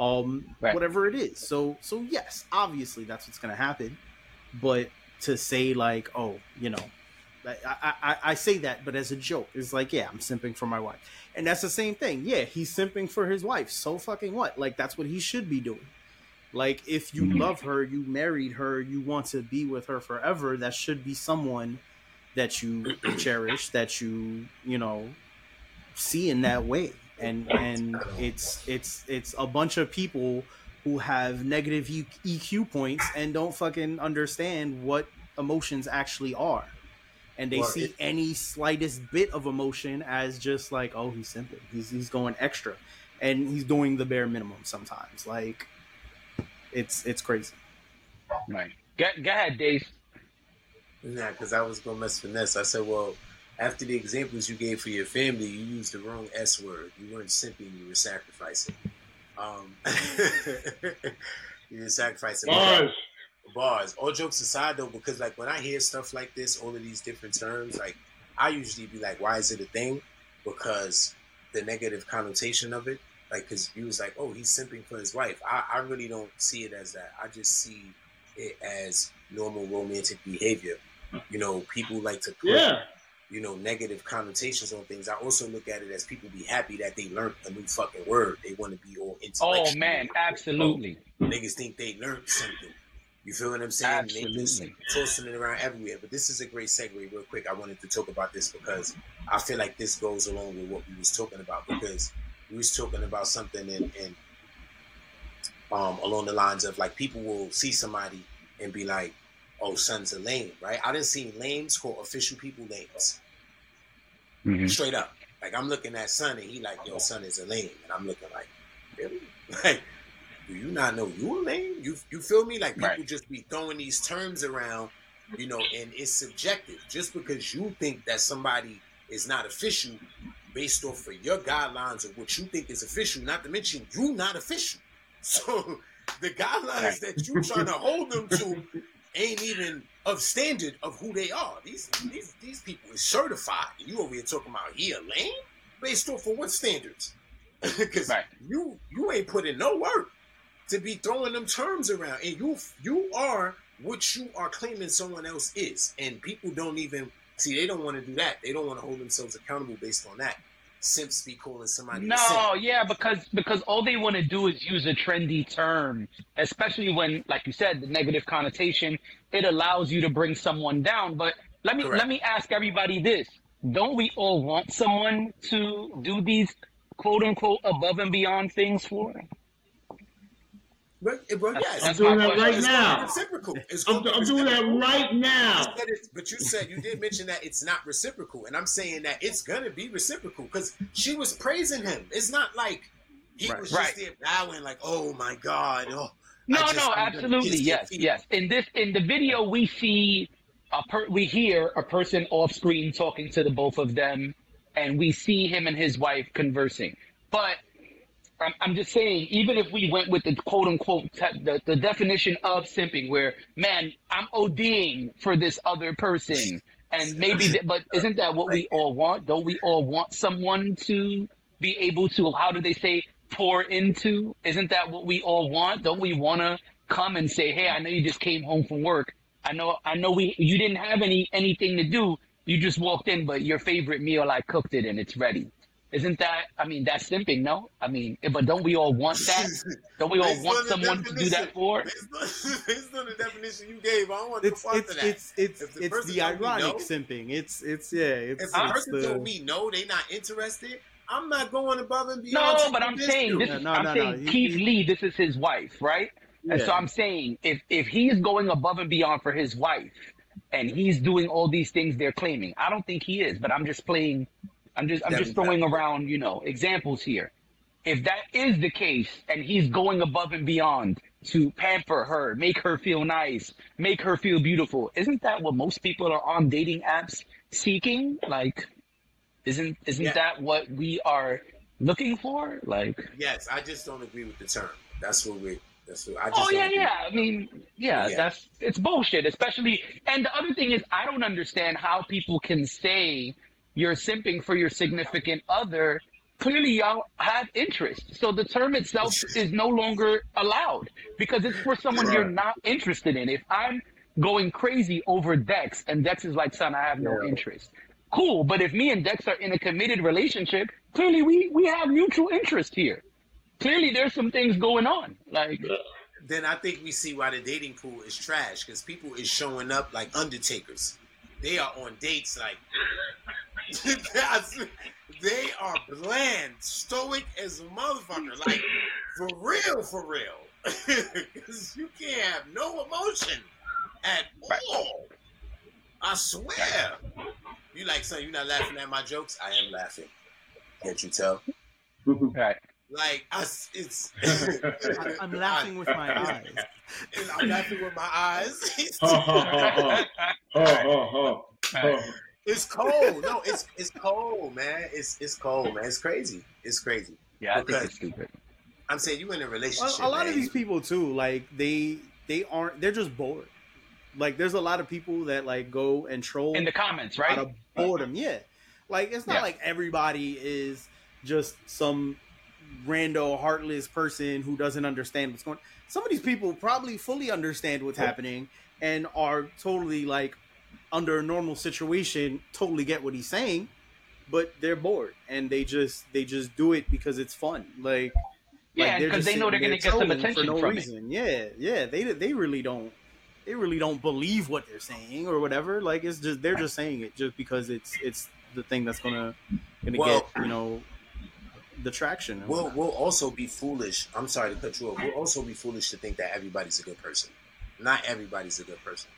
Um Right. whatever it is. So so yes obviously that's what's going to happen but to say like oh you know I, I, I, say that but as a joke. It's like yeah i'm simping for my wife. And that's the same thing. Yeah he's simping for his wife. So fucking what? Like that's what he should be doing. Like if you Mhm. love her you married her you want to be with her forever that should be someone that you cherish that you you know see in that way. And and it's it's it's a bunch of people who have negative EQ points and don't fucking understand what emotions actually are and they Well, see it- any slightest bit of emotion as just like oh he's simping he's he's going extra and he's doing the bare minimum sometimes like it's it's crazy Right. Go, go ahead, Dave. Nah, because I was gonna mess with finesse. I said, well, after the examples you gave for your family, you used the wrong S word. You weren't simping, you were sacrificing. Um, you were sacrificing. Bars. Bars. All jokes aside, though, because like when I hear stuff like this, all of these different terms, like I usually be like, why is it a thing? Because the negative connotation of it, like, because you was like, oh, he's simping for his wife. I, I really don't see it as that. I just see it as normal romantic behavior. You know, people like to put, Yeah. You know, negative connotations on things. I also look at it as people be happy that they learned a new fucking word. They want to be all intellectual. Oh man, absolutely. Niggas think they learned something. You feel what I'm saying? They just Absolutely. tossing it around everywhere. But this is a great segue, real quick. I wanted to talk about this because I feel like this goes along with what we was talking about because we was talking about something in, in um along the lines of like people will see somebody and be like, "Oh, son's a lame," right? I didn't see lames called official people lames. Mhm. Straight up. Like I'm looking at son and he like, yo, son is a lame. And I'm looking like, really? Like, do you not know you a lame? You you feel me? Like people just be throwing these terms around, you know, and it's subjective. Just because you think that somebody is not official based off of your guidelines of what you think is official, not to mention you not official. So the guidelines that you trying to hold them to ain't even of standard of who they are. These these these people is certified. You over here talking about he a lame based off of what standards? Because you you ain't put in no work to be throwing them terms around, and you you are what you are claiming someone else is, and people don't even see. They don't want to do that. They don't want to hold themselves accountable based on that. Simps be calling somebody No, yeah, because because all they want to do is use a trendy term, especially when, like you said, the negative connotation. It allows you to bring someone down. But let me Correct. let me ask everybody this: Don't we all want someone to do these quote unquote above and beyond things for? But, eh, but yes, I'm doing that right now. Reciprocal. I'm, I'm doing that right now. You said it- but you said you did mention that it's not reciprocal, and I'm saying that it's gonna be reciprocal because she was praising him. It's not like he was just Right. there bowing like, "Oh my god." Oh, No, just- no, I'm absolutely, yes, feet." yes. In this, in the video, we see a per, we hear a person off screen talking to the both of them, and we see him and his wife conversing. But I'm, I'm just saying, even if we went with the quote unquote te- the, the definition of simping, where man, I'm ODing for this other person, and maybe, th- but isn't that what we all want? Don't we all want someone to be able to, how do they say, pour into? Isn't that what we all want? Don't we want to come and say, hey, I know you just came home from work. I know, I know we, you didn't have any, anything to do. You just walked in, but your favorite meal, I cooked it and it's ready. Isn't that, I mean, that's simping, no? I mean, eh, but don't we all want that? Don't we all want on the someone to do that for? Based on, based on the definition you gave, I don't want It's to it's that. it's it's If the it's the ironic no- simping. It's it's yeah. It's, If the it's person the, told me no, they not interested. I'm not going above and beyond. No, to but I'm saying you. this is I'm saying Keith Lee, this is his wife, right? And so I'm saying if if he's going above and beyond for his wife and he's doing all these things they're claiming, I don't think he is, but I'm just playing I'm just I'm just throwing around, you know, examples here. If that is the case and he's going above and beyond to pamper her, make her feel nice, make her feel beautiful, isn't that what most people are on dating apps seeking? Like isn't isn't Yeah. that what we are looking for? Like Yes, I just don't agree with the term. That's what we. That's what I just. Oh yeah, agree. yeah. I mean, yeah, Yeah. that's it's bullshit. Especially, and the other thing is, I don't understand how people can say you're simping for your significant other. Clearly, y'all have interest, so the term itself is no longer allowed because it's for someone you're not interested in. If I'm going crazy over Dex and Dex is like, "Son, I have no interest." Cool, but if me and Dex are in a committed relationship, clearly we we have mutual interest here. Clearly, there's some things going on. Like, Then I think we see why the dating pool is trash because people is showing up like undertakers. They are on dates like they are bland, stoic as a motherfucker. Like for real, for real. Because you can't have no emotion at all. I swear. You like, son, you're not laughing at my jokes? I am laughing. Can't you tell? Right. Like, I, s- it's. I- I'm laughing with my eyes. I'm laughing with my eyes. It's cold. No, it's it's cold, man. It's it's cold, man. It's crazy. It's crazy. Yeah, I think it's stupid. I'm saying you in a Well, relationship. a lot man. of these people too, like they they aren't. They're just bored. Like there's a lot of people that like go and troll In the comments, right? Out of boredom, yeah. Like it's not Yeah. like everybody is just some rando heartless person who doesn't understand what's going. Some of these people probably fully understand what's happening and are totally like under a normal situation, totally get what he's saying, but they're bored and they just they just do it because it's fun. Like Yeah, like, they're 'cause just they know they're gonna get some attention for no from it. reason. Yeah, yeah, they they really don't they really don't believe what they're saying or whatever. Like it's just they're just saying it just because it's it's the thing that's gonna gonna Well- get you know the traction. We'll we'll also be foolish. I'm sorry to cut you off. We'll also be foolish to think that everybody's a good person. Not everybody's a good person.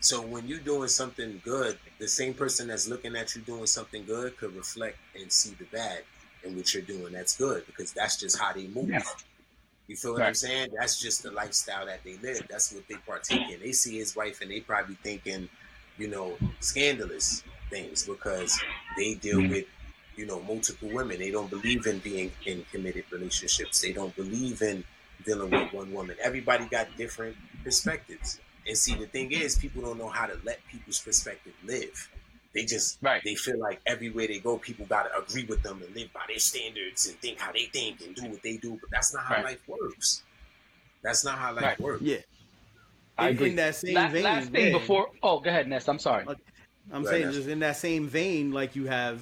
So when you're doing something good, the same person that's looking at you doing something good could reflect and see the bad in what you're doing. That's good because that's just how they move. You feel what I'm saying? That's just the lifestyle that they live. That's what they partake in. They see his wife and they probably thinking, you know, scandalous things because they deal mm. with, you know, multiple women. They don't believe in being in committed relationships. They don't believe in dealing with one woman. Everybody got different perspectives. And see, the thing is, people don't know how to let people's perspective live. They just they feel like everywhere they go, people gotta agree with them and live by their standards and think how they think and do what they do. But that's not how Right. life works. That's not how life Right. works. Yeah. I In- agree. in that same La- vein, last thing yeah. before. Oh, go ahead, Ness. I'm sorry. I'm Go saying ahead. just in that same vein, like you have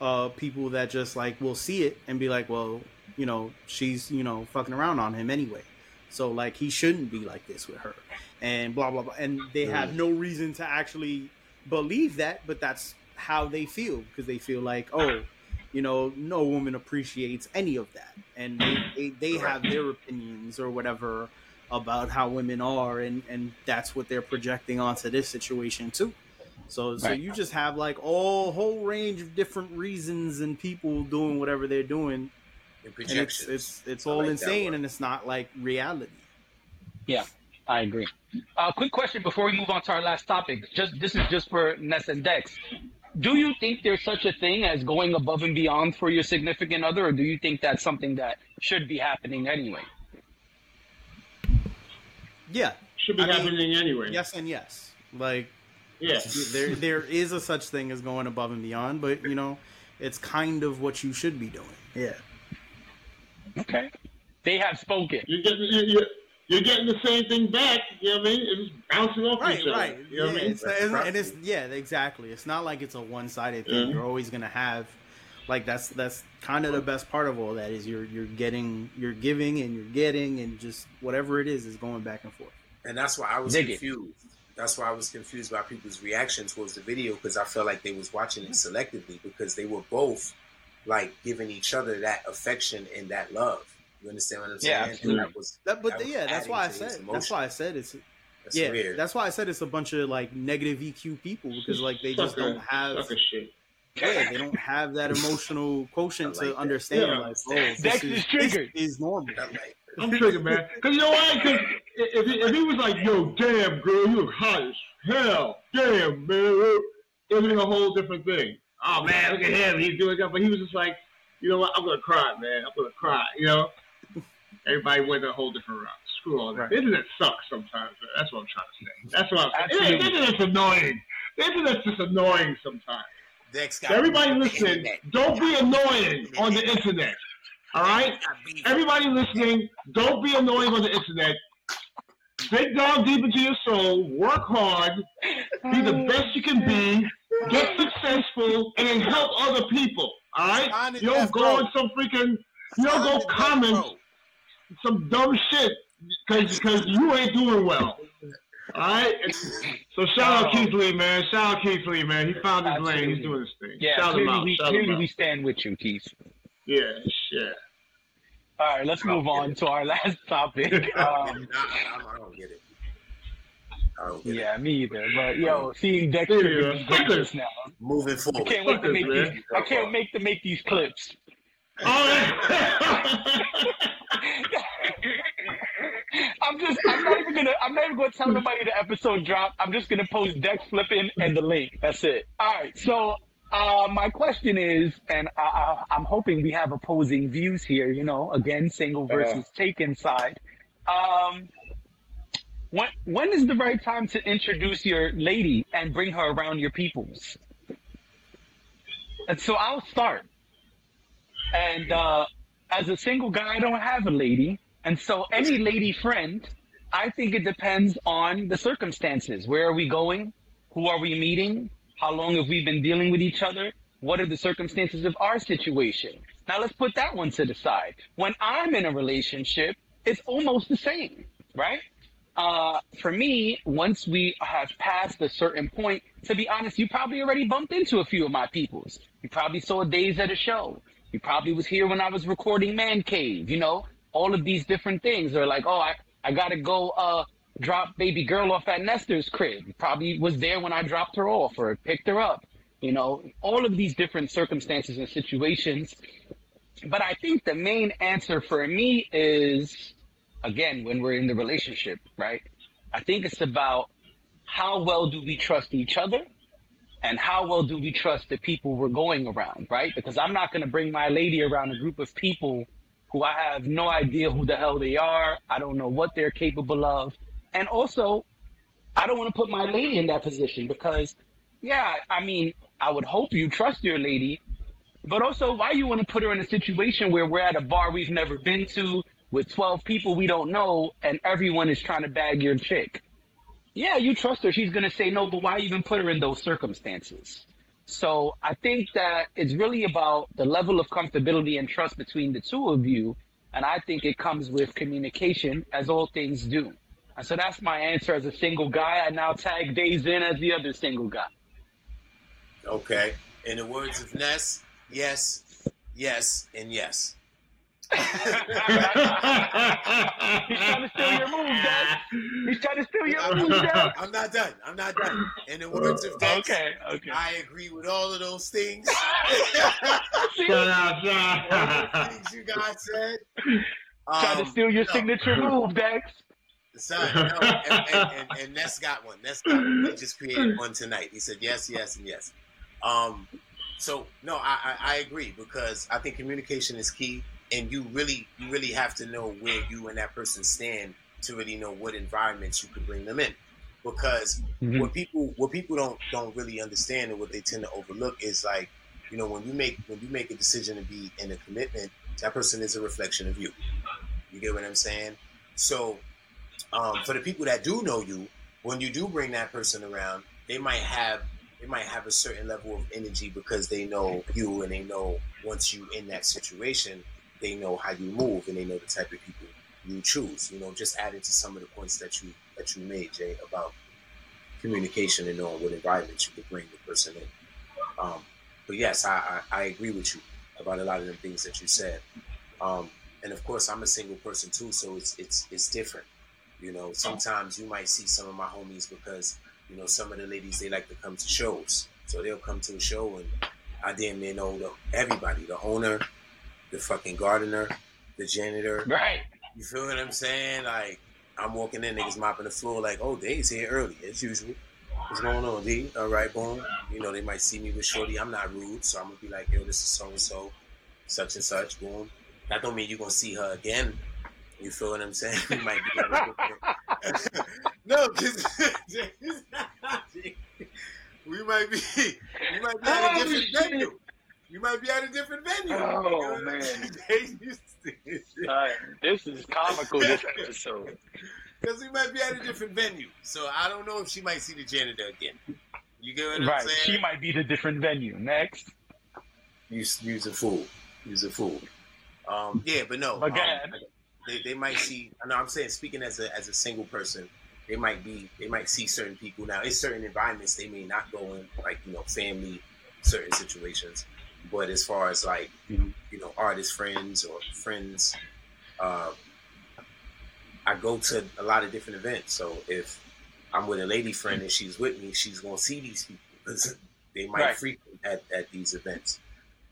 uh people that just like will see it and be like, well, you know, she's you know fucking around on him anyway, so like he shouldn't be like this with her, and blah blah blah, and they have Mm. no reason to actually believe that, but that's how they feel because they feel like, oh, you know, no woman appreciates any of that, and they they, they have their opinions or whatever about how women are, and and that's what they're projecting onto this situation too. So so you just have like a whole range of different reasons and people doing whatever they're doing. And And it's it's it's all like insane and it's not like reality. Yeah, I agree. Uh, quick question before we move on to our last topic. Just this is just for Ness and Dex. Do you think there's such a thing as going above and beyond for your significant other, or do you think that's something that should be happening anyway? Yeah. Should be I mean, happening anyway. Yes and yes. Like Yeah. there there is a such thing as going above and beyond, but you know, it's kind of what you should be doing. Yeah. Okay. They have spoken. You're getting you're, you're getting the same thing back. You know what I mean? It's bouncing off Right, each other. right. You know yeah, what I mean? it's, it's- and it's yeah, exactly. It's not like it's a one-sided thing. Mhm. You're always gonna have like that's that's kind of the best part of all that is you're you're getting you're giving and you're getting and just whatever it is is going back and forth. And that's why I was Dig it. Confused. That's why I was confused by people's reaction towards the video because I felt like they was watching it selectively because they were both like giving each other that affection and that love. You understand what I'm saying? Yeah, And absolutely. that was, That, but that was yeah, that's why I said. That's why I said it's. That's yeah, weird. that's why I said it's a bunch of like negative EQ people because like they just don't have. Yeah, they don't have that emotional quotient to understand. Yeah. Like, oh, this Dex is, is this triggered. is normal. I'm triggered, man. Because you know why? Because if he, if he was like, yo, damn, girl, you look hot as hell. Damn, man. It would have been a whole different thing. Oh, man, look at him. He's doing that. But he was just like, you know what? I'm going to cry, man. I'm going to cry, you know? Everybody went a whole different route. Screw all that. The internet sucks sometimes. Man. That's what I'm trying to say. That's what I'm saying. The internet's annoying. The internet's just annoying sometimes. Dex got Everybody me. listening, don't be annoying on the internet. All right? Everybody listening, don't be annoying on the internet. Dig down deep into your soul, work hard, be the oh, best you can be, get successful, and then help other people. All right? You don't go on some freaking, you don't go comment some dumb shit because because you ain't doing well. All right? So shout out oh. Keith Lee, man. Shout out Keith Lee, man. He found his lane. He's doing his thing. Yeah, shout him out. we, Shout him out. we stand with you, Keith. Yeah, shit. All right, let's move on to our last topic. Um, I, I don't get it. I don't get yeah, me either. But yo, seeing Dex Yeah, triggered me fuckers. just now. Moving forward. I can't wait to make man. these. I can't wait to make these clips. I'm just. I'm not even gonna. I'm not even gonna tell nobody the episode dropped. I'm just gonna post Dex flipping and the link. That's it. All right. So, uh, my question is, and I, I, I'm hoping we have opposing views here. You know, again, single versus taken side. Um, when when is the right time to introduce your lady and bring her around your peoples? And so I'll start. And uh, as a single guy, I don't have a lady. And so any lady friend, I think it depends on the circumstances. Where are we going? Who are we meeting? How long have we been dealing with each other? What are the circumstances of our situation? Now let's put that one to the side. When I'm in a relationship, it's almost the same, right? Uh, for me, once we have passed a certain point, to be honest, you probably already bumped into a few of my peoples. You probably saw days at a show. You probably was here when I was recording Man Cave, you know, all of these different things are like, oh, I, I gotta go, uh, drop baby girl off at Nestor's crib. Probably was there when I dropped her off or picked her up, you know, all of these different circumstances and situations. But I think the main answer for me is, again, when we're in the relationship, right? I think it's about how well do we trust each other and how well do we trust the people we're going around, right? Because I'm not going to bring my lady around a group of people who I have no idea who the hell they are. I don't know what they're capable of. And also, I don't want to put my lady in that position because, yeah, I mean, I would hope you trust your lady, but also, why you want to put her in a situation where we're at a bar we've never been to with 12 people we don't know and everyone is trying to bag your chick? Yeah, you trust her. She's going to say no, but why even put her in those circumstances? So I think that it's really about the level of comfortability and trust between the two of you. And I think it comes with communication, as all things do. So that's my answer as a single guy. I now tag Days in as the other single guy. Okay. In the words of Ness, yes, yes, and yes. He's trying to steal your move, Dad. He's trying to steal your move, Dad. I'm not done. I'm not done. In the words of Dex, Okay, okay. I agree with all of those things. Shut up, the things you guys said. Trying to Um, steal your no. signature move, Dex. Son, no, and, and, and, and Ness got one. Ness got one. He just created one tonight. He said yes, yes, and yes. Um, so no, I, I, I agree because I think communication is key, and you really you really have to know where you and that person stand to really know what environments you could bring them in. Because Mhm. what people what people don't don't really understand and what they tend to overlook is like you know, when you make when you make a decision to be in a commitment, that person is a reflection of you. You get what I'm saying? So, um, for the people that do know you, when you do bring that person around, they might have they might have a certain level of energy because they know you and they know once you in that situation, they know how you move and they know the type of people you choose. You know, just adding to some of the points that you that you made, Jay, about communication and knowing what environment you could bring the person in. Um, but yes, I, I, I agree with you about a lot of the things that you said. Um, and of course, I'm a single person too, so it's it's it's different. You know, sometimes you might see some of my homies because you know some of the ladies they like to come to shows, so they'll come to a show and I damn near know the, everybody, the owner, the fucking gardener, the janitor. Right. You feel what I'm saying? Like I'm walking in, niggas mopping the floor, like, oh, Dave's here early as usual. What's going on, D? All right, boom. You know, they might see me with Shorty. I'm not rude, so I'm gonna be like, yo, this is so and so, such and such, boom. That don't mean you're gonna see her again. You feel what I'm saying? We might be no, because we might be we might be at a different venue. You might be at a different venue. Oh, man. Uh, this is comical. This episode. Because we might be at a different venue. So I don't know if she might see the janitor again. You get what I'm Right. saying? She might be the different venue. Next. Use use a fool. Use a fool. Um, yeah, but no. Go um. They, they might see. I know. I'm saying speaking as a as a single person, they might be. They might see certain people now. In certain environments, they may not go in, like you know, family, certain situations. But as far as like you know, artist friends or friends, uh, I go to a lot of different events. So if I'm with a lady friend and she's with me, she's gonna see these people because they might Right. frequent at, at these events.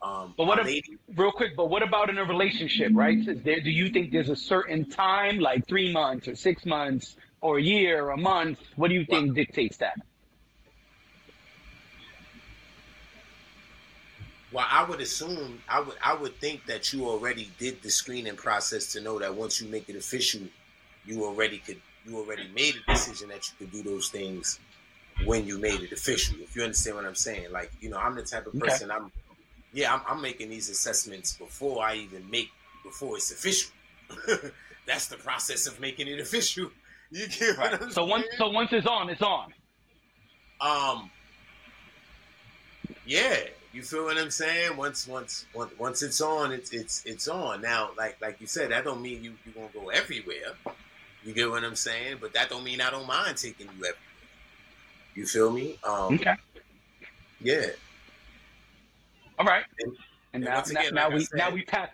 Um, But what, if, real quick, but what about in a relationship, right? Is there, do you think there's a certain time, like three months or six months or a year or a month? What do you think dictates that? Well, I would assume I would I would think that you already did the screening process to know that once you make it official, you already could you already made a decision that you could do those things when you made it official. If you understand what I'm saying, like you know, I'm the type of Okay. person I'm. Yeah, I'm, I'm making these assessments before I even make before it's official. That's the process of making it official. You get what I'm So once, so once it's on, it's on. um yeah you feel what i'm saying? Once once once, once it's on it's it's it's on. Now like like you said that don't mean you you gonna go everywhere. You get what i'm saying? But that don't mean i don't mind taking you everywhere. You feel me? Um Okay. yeah All right. and, And and now, again, now like we said- now we pass.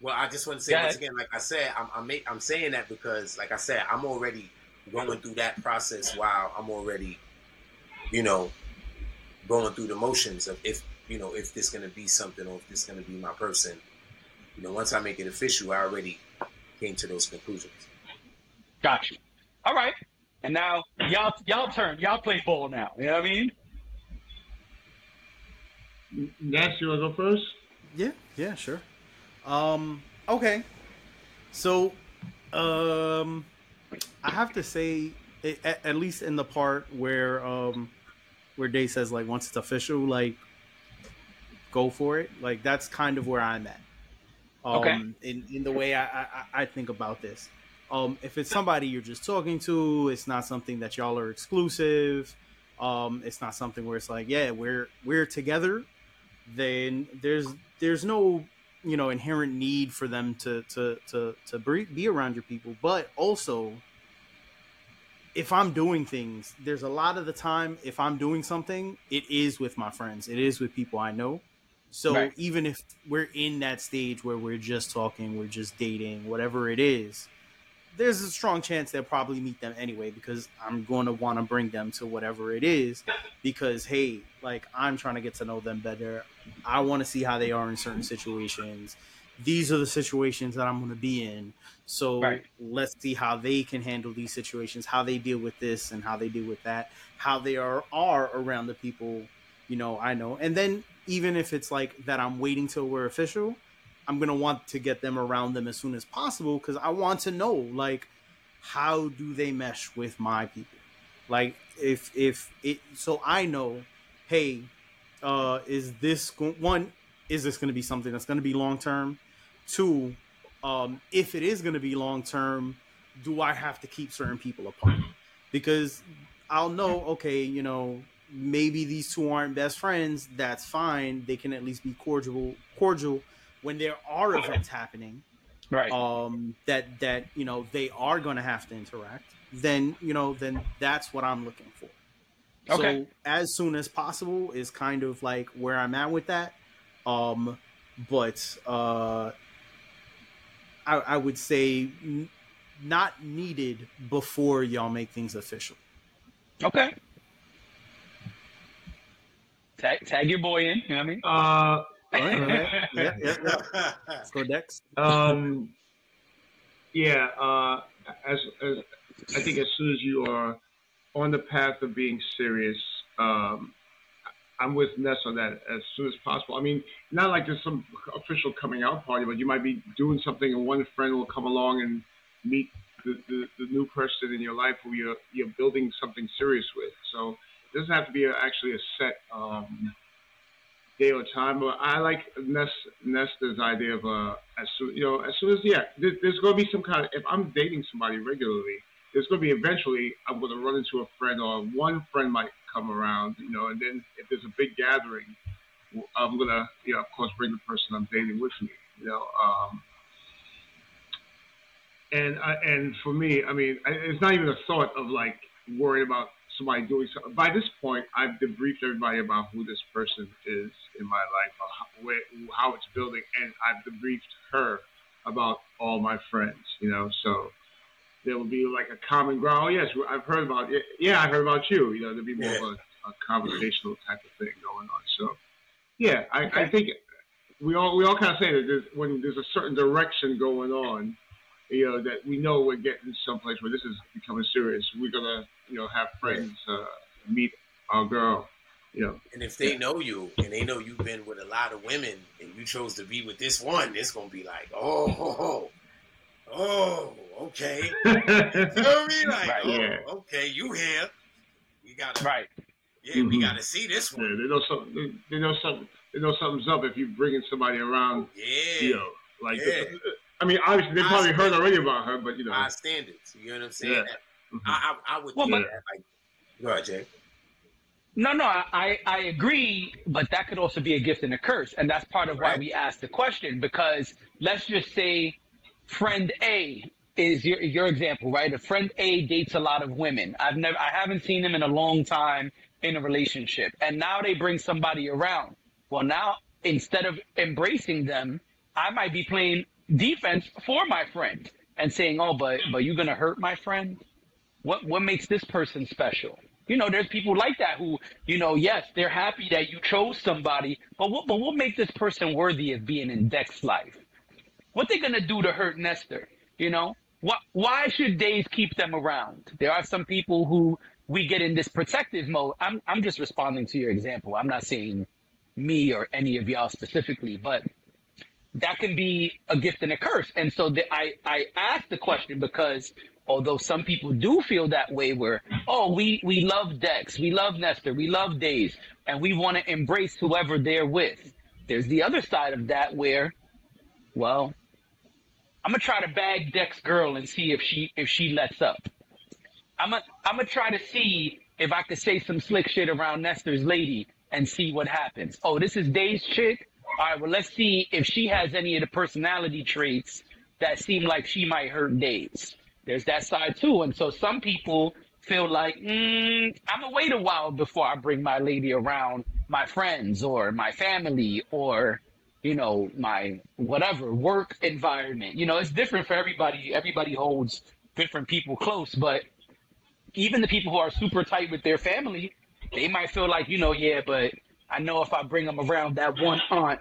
Well, I just want to say once again, like I said, I'm I'm, make, I'm saying that because, like I said, I'm already going through that process while I'm already, you know, going through the motions of if you know if this gonna be something or if this gonna be my person. You know, once I make it official, I already came to those conclusions. Got you. All right. And now y'all y'all turn. Y'all play ball now. You know what I mean? Nash, you want to go first? Yeah, yeah, sure. Um, okay. So, um, I have to say, at, at least in the part where um, where Day says like once it's official, like go for it. Like that's kind of where I'm at. Um, Okay. In in the way I, I I think about this. Um, if it's somebody you're just talking to, it's not something that y'all are exclusive. Um, it's not something where it's like, yeah, we're we're together. Then there's there's no you know inherent need for them to to to to be around your people. But also, if I'm doing things, there's a lot of the time if I'm doing something, it is with my friends. It is with people I know. So Right. even if we're in that stage where we're just talking, we're just dating, whatever it is, there's a strong chance they'll probably meet them anyway because I'm going to want to bring them to whatever it is because hey, like I'm trying to get to know them better. I want to see how they are in certain situations. These are the situations that I'm going to be in. So Right. let's see how they can handle these situations, how they deal with this and how they deal with that, how they are are around the people, you know, I know. And then even if it's like that I'm waiting till we're official, I'm gonna want to get them around them as soon as possible because I want to know like how do they mesh with my people. Like if if it so I know, hey, uh, is this go- one? Is this to be something that's to be long term? Two, um, if it is to be long term, do I have to keep certain people apart? Because I'll know, okay, you know, maybe these two aren't best friends. That's fine. They can at least be cordial, cordial when there are events happening. Right. Um, that that you know they are going to have to interact. Then you know, then that's what I'm looking for. Okay. So as soon as possible is kind of like where I'm at with that. Um, but uh, I, I would say n- not needed before y'all make things official. Okay. Tag, tag your boy in. You know what I mean? Uh, yeah, yeah, yeah. Let's go Dex. Um, yeah, uh, as, as I think as soon as you are on the path of being serious, um, I'm with Ness on that as soon as possible. I mean, not like there's some official coming out party, but you might be doing something and one friend will come along and meet the, the, the new person in your life who you're, you're building something serious with. So it doesn't have to be a, actually a set um, day or time, but I like Ness, Nesta's idea of uh, as soon you know as soon as yeah, there, there's to be some kind of if I'm dating somebody regularly, there's to be eventually I'm to run into a friend or one friend might come around, you know, and then if there's a big gathering, I'm to you know of course bring the person I'm dating with me, you know. Um, and I, and for me, I mean, I- it's not even a thought of like worrying about somebody doing something. By this point, I've debriefed everybody about who this person is in my life, how, where, how it's building, and I've debriefed her about all my friends. You know, so there will be like a common ground. Oh yes, I've heard about it. Yeah, I heard about you. You know, there'll be more of a, a conversational type of thing going on. So yeah, I, I think we all we all kind of say that there's, when there's a certain direction going on, you know, that we know we're getting someplace where this is becoming serious. We're gonna, you know, have friends uh, meet our girl, you know. And if they know you and they know you've been with a lot of women and you chose to be with this one, it's gonna be like, oh, oh, oh, oh okay. you know what I mean? Like, Right, oh, yeah. okay, you here. We gotta right. Yeah, we Mhm. gotta see this one. Yeah, they know something. They, they know something. They know something's up if you're bringing somebody around. Yeah. You know, like Yeah. I mean, obviously they probably heard already about her, but you know, High standards. You know what I'm saying? Yeah. Mm-hmm. I, I, I would Well, think but- that, like, go ahead, Jay. No, no, I, I agree, but that could also be a gift and a curse. And that's part of why we asked the question, because let's just say friend A is your your example, right? A friend A dates a lot of women. I've never I haven't seen him in a long time in a relationship. And now they bring somebody around. Well now instead of embracing them, I might be playing defense for my friend and saying, Oh, but but you're gonna hurt my friend? What what makes this person special? You know, there's people like that who, you know, yes, they're happy that you chose somebody, but what but what makes this person worthy of being in Deck's life? What they gonna do to hurt Nestor? You know, what? Why should Days keep them around? There are some people who we get in this protective mode. I'm I'm just responding to your example. I'm not saying me or any of y'all specifically, but that can be a gift and a curse. And so the, I, I asked the question because although some people do feel that way where, oh, we, we love Dex, we love Nestor, we love Days, and we want to embrace whoever they're with. There's the other side of that where, well, I'm gonna try to bag Dex girl and see if she if she lets up. I'm gonna I'm gonna try to see if I could say some slick shit around Nestor's lady and see what happens. Oh, this is Day's chick. All right, well let's see if she has any of the personality traits that seem like she might hurt Dave's. There's that side too, and so some people feel like mm, I'm gonna wait a while before I bring my lady around my friends or my family or you know, my whatever work environment. You know, it's different for everybody. Everybody holds different people close, but even the people who are super tight with their family, they might feel like, you know, yeah, but I know if I bring them around that one aunt,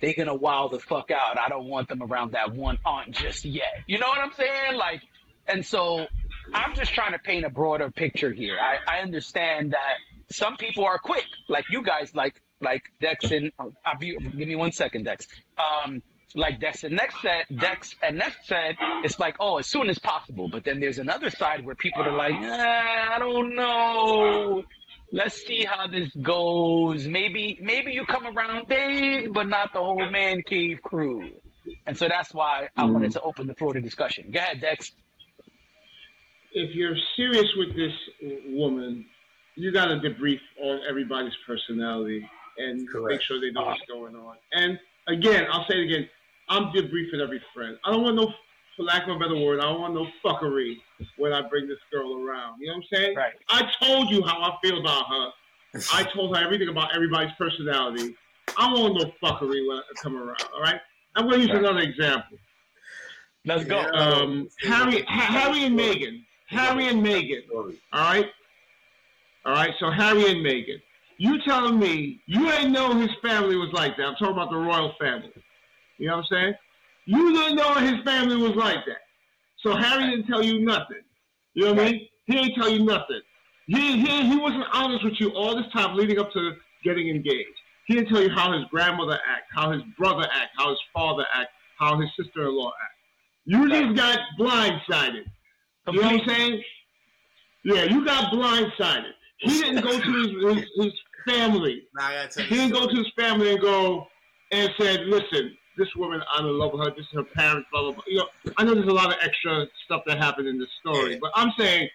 they're gonna wow the fuck out. I don't want them around that one aunt just yet. You know what I'm saying? Like, and so I'm just trying to paint a broader picture here. I, I understand that some people are quick, like you guys, like like Dex and oh, I'll be, give me one second, Dex. Um, like Dex and Next said, Dex and Next said, it's like, oh, as soon as possible. But then there's another side where people are like, ah, I don't know. Let's see how this goes. Maybe maybe you come around Dave, but not the whole man cave crew. And so that's why I Mm. wanted to open the floor to discussion. Go ahead, Dex. if you're serious with this woman, you got to debrief on everybody's personality and make sure they know what's going on. And again, I'll say it again, I'm debriefing every friend. I don't want no, for lack of a better word, I don't want no fuckery when I bring this girl around. You know what I'm saying? Right. I told you how I feel about her. I told her everything about everybody's personality. I don't want no fuckery when I come around. All right. I'm going to use Right. another example. Let's go. Um, Harry, Ha- Harry and Meghan. Harry and Meghan. All right. All right. So Harry and Meghan. You telling me you ain't know his family was like that? I'm talking about the royal family. You know what I'm saying? You didn't know his family was like that. So Harry didn't tell you nothing. You know what I mean? He ain't tell you nothing. He, he, he wasn't honest with you all this time leading up to getting engaged. He didn't tell you how his grandmother act, how his brother act, how his father act, how his sister-in-law act. You just got blindsided. You know what I'm saying? Yeah, you got blindsided. He didn't go to his, his, his family. Now I gotta tell He didn't go to his family and go and said, "Listen, this woman, I'm in love with her. This is her parents, blah blah blah." You know, I know there's a lot of extra stuff that happened in this story, but I'm saying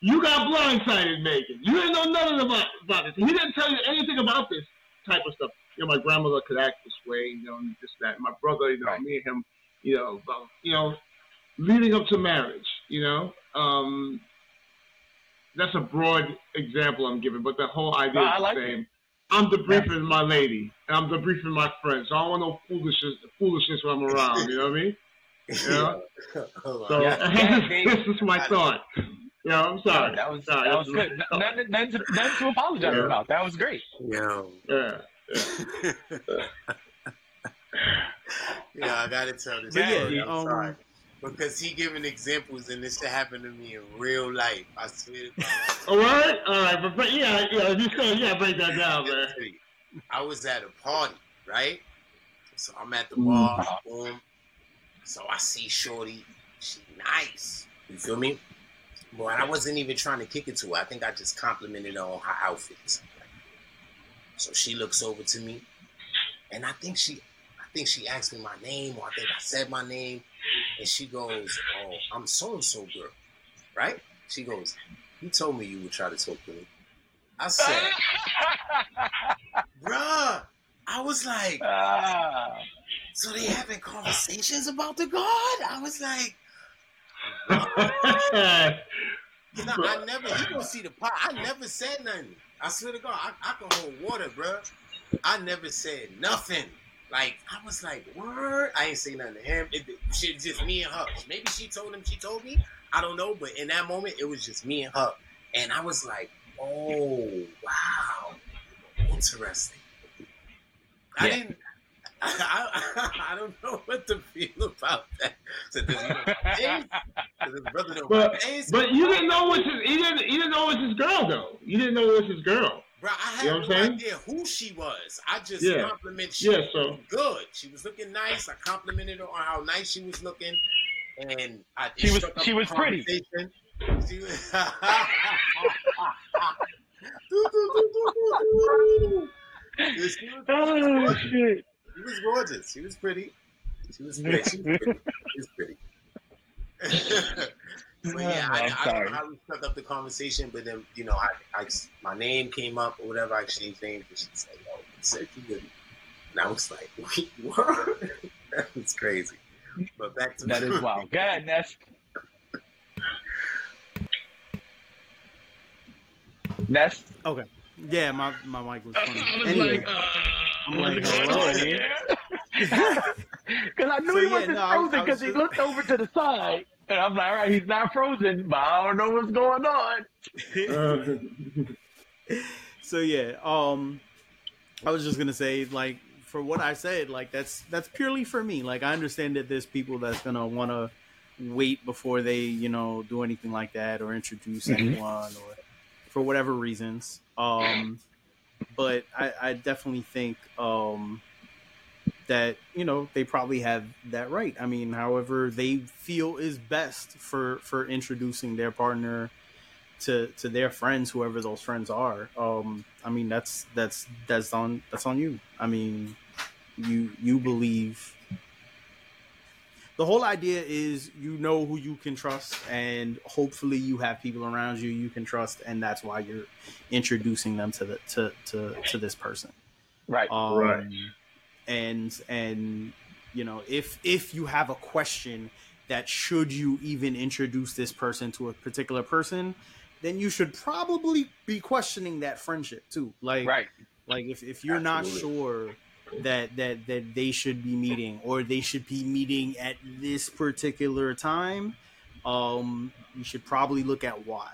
you got blindsided, Meghan. You didn't know nothing about about this. He didn't tell you anything about this type of stuff. You know, my grandmother could act this way. You know, and this that. My brother, you know, me and him, you know, about, you know, leading up to marriage. You know, um, that's a broad example I'm giving, but the whole idea No, is the like same. I'm debriefing my lady, and I'm debriefing my friends. So I don't want no foolishness, foolishness when I'm around. You know what I mean? Yeah. Hold So. Yeah, yeah, this is my thought. Yeah, I'm sorry. That was sorry. that was good. my Nothing, nothing, to, nothing to apologize Yeah. about. That was great. Yo. Yeah. Yeah, I gotta tell this But yeah, story. Um, sorry. Because he giving examples and this shit happened to me in real life. I swear to God. Oh, all right, all right, but, but yeah, yeah. If you say, yeah, break that down, man. I was at a party, right? So I'm at the bar, boom. So I see Shorty, she nice. You feel me? Boy, I wasn't even trying to kick it to her. I think I just complimented her on her outfits. So she looks over to me, and I think she, I think she asked me my name, or I think I said my name, and she goes, "Oh, I'm so and so girl, right?" She goes, "You told me you would try to talk to me." I said, "Bruh," I was like, Ah. "So they having conversations about the God?" I was like, You know, I never. You gonna see the pot. I never said nothing. I swear to God, I, I can hold water, bro. I never said nothing. Like I was like, word. I ain't say nothing to him. It, it shit just me and her. Maybe she told him. She told me. I don't know. But in that moment, it was just me and her. And I was like, oh wow, interesting. I Yeah. didn't. I, I, I don't know what to feel about that. So does he know my name? Does his brother know But my name? but you didn't know it was his, you didn't you didn't know it was his girl though. You didn't know it was his girl. Bro, I had You know no saying? idea who she was. I just Yeah. complimented she Yeah, was so- good. She was looking nice. I complimented her on how nice she was looking. And I She was- she was pretty. She was she Oh shit. She was gorgeous. She was pretty. She was pretty. She was pretty. She was pretty. but yeah, I, I'm I don't know how we struck up the conversation, but then you know, I, I my name came up or whatever. I exchanged names, and she said, "Yo, you said you good," and I was like, "Wait, what?" that was crazy. But back to That is wild. Go ahead, Ness. Ness. Okay. Yeah, my my mic was funny. I was Anyway, like, uh, I'm like, what's hello. on here? Because I knew So, he yeah, wasn't no, frozen I because was he looked over to the side. And I'm like, all right, he's not frozen, but I don't know what's going on. so yeah, um, I was just gonna say like for what I said, like that's that's purely for me. Like I understand that there's people that's gonna want to wait before they you know do anything like that or introduce Mhm. anyone or for whatever reasons. Um, but I, I definitely think um that you know they probably have that right. I mean, however they feel is best for for introducing their partner to to their friends, whoever those friends are. Um, I mean, that's that's that's on that's on you. I mean, you you believe. The whole idea is you know who you can trust, and hopefully you have people around you you can trust, and that's why you're introducing them to the to to, to this person. Right. Um, Right. And and you know if if you have a question that should you even introduce this person to a particular person, then you should probably be questioning that friendship too. Like Right. like if, if you're not sure that that that they should be meeting or they should be meeting at this particular time, um, you should probably look at why.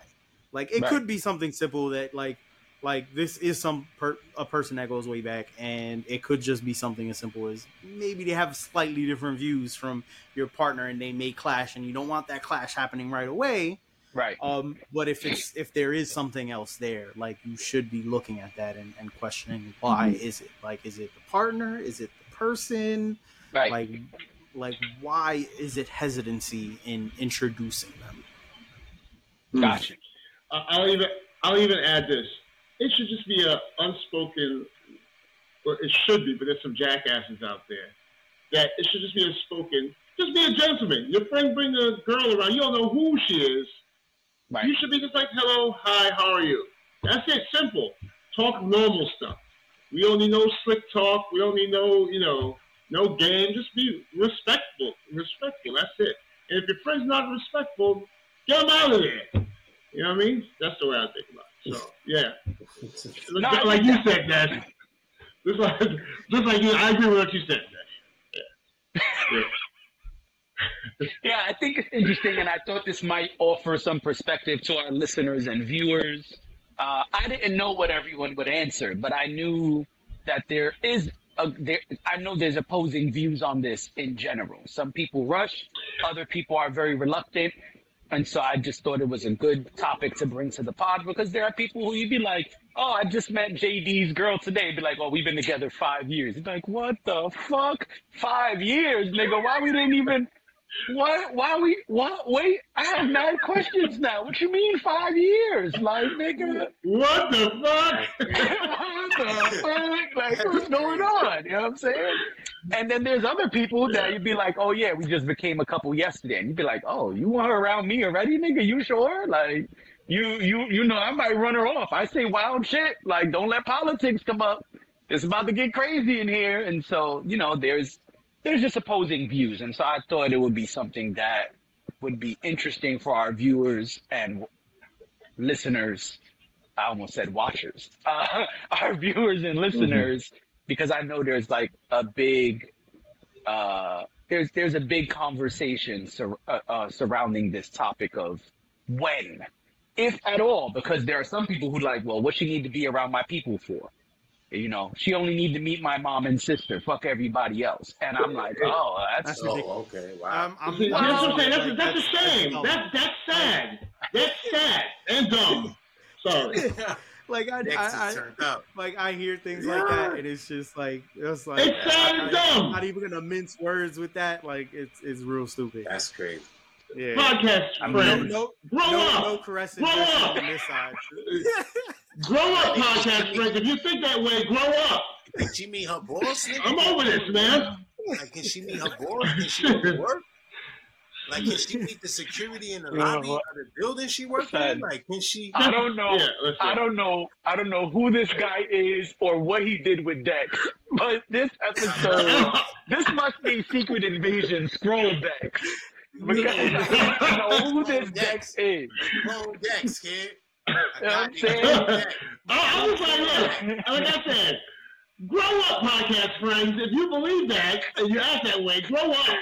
Like it Right. could be something simple that like like this is some per- a person that goes way back and it could just be something as simple as maybe they have slightly different views from your partner and they may clash and you don't want that clash happening right away Right. um but if it's if there is something else there like you should be looking at that and, and questioning why is it like is it the partner is it the person Right. like like why is it hesitancy in introducing them Gotcha. I- I'll even I'll even add this. It should just be a unspoken, or it should be, but there's some jackasses out there that it should just be unspoken. Just be a gentleman. Your friend bring a girl around. You don't know who she is. Right. You should be just like, hello, hi, how are you? That's it. Simple. Talk normal stuff. We don't need no slick talk. We don't need no, you know, no game. Just be respectful. Respectful. That's it. And if your friend's not respectful, get him out of there. You know what I mean? That's the way I think about it. So yeah, No, I like you that- said, Nash. Just like, just like you, I agree with what you said, Nash. Yeah. Yeah, I think it's interesting, and I thought this might offer some perspective to our listeners and viewers. Uh, I didn't know what everyone would answer, but I knew that there is a, there. I know there's opposing views on this in general. Some people rush, other people are very reluctant, and so I just thought it was a good topic to bring to the pod because there are people who you'd be like, "Oh, I just met JD's girl today." Be like, "Oh, we've been together five years." Be like, "What the fuck? Five years, nigga? Why we didn't even?" What? Why we? What? Wait, I have nine questions now. What you mean five years? Like, nigga, What the fuck? what the fuck? Like, what's going on? You know what I'm saying? And then there's other people that you'd be like, oh yeah, we just became a couple yesterday, and you'd be like, oh, you want her around me already, nigga? You sure? Like, you, you, you know, I might run her off. I say wild shit. Like, don't let politics come up. It's about to get crazy in here, and so you know, there's there's just opposing views, and so I thought it would be something that would be interesting for our viewers and listeners. I almost said watchers, uh, our viewers and listeners, because I know there's like a big, uh, there's there's a big conversation sur- uh, uh, surrounding this topic of when, if at all, because there are some people who like, well, what she need to be around my people for? You know, she only need to meet my mom and sister. Fuck everybody else. And I'm like, oh, that's, That's oh, okay. Wow. um, I'm, I'm that's what I'm saying. like, That's, that's a shame. That's that's sad. That's sad and dumb. Sorry. like I, I, I like I hear things like that, and it's just like it's like It's sad and I, dumb. am not even gonna mince words with that. Like it's it's real stupid. That's crazy. Yeah. Podcast I'm No, friends. no, Grow no, up. no caressing Grow up. on this side. Grow up, podcast friends. If you think that way, grow up. Can she meet her boss? nigga? I'm over this, man. Like, can she meet her boss? Can she go to work? Like, can she meet the security in the lobby of the building she works in? Like, can she? I don't know. Yeah, I don't know. I don't know who this guy is or what he did with Dex. But this episode, this must be Secret Invasion Skrull Dex. Because I don't know who this Dex is. Whoa, Dex, kid. I You know what I'm saying? I, oh, I was like, look, like I said, grow up, podcast friends. If you believe that and you act that way, grow up.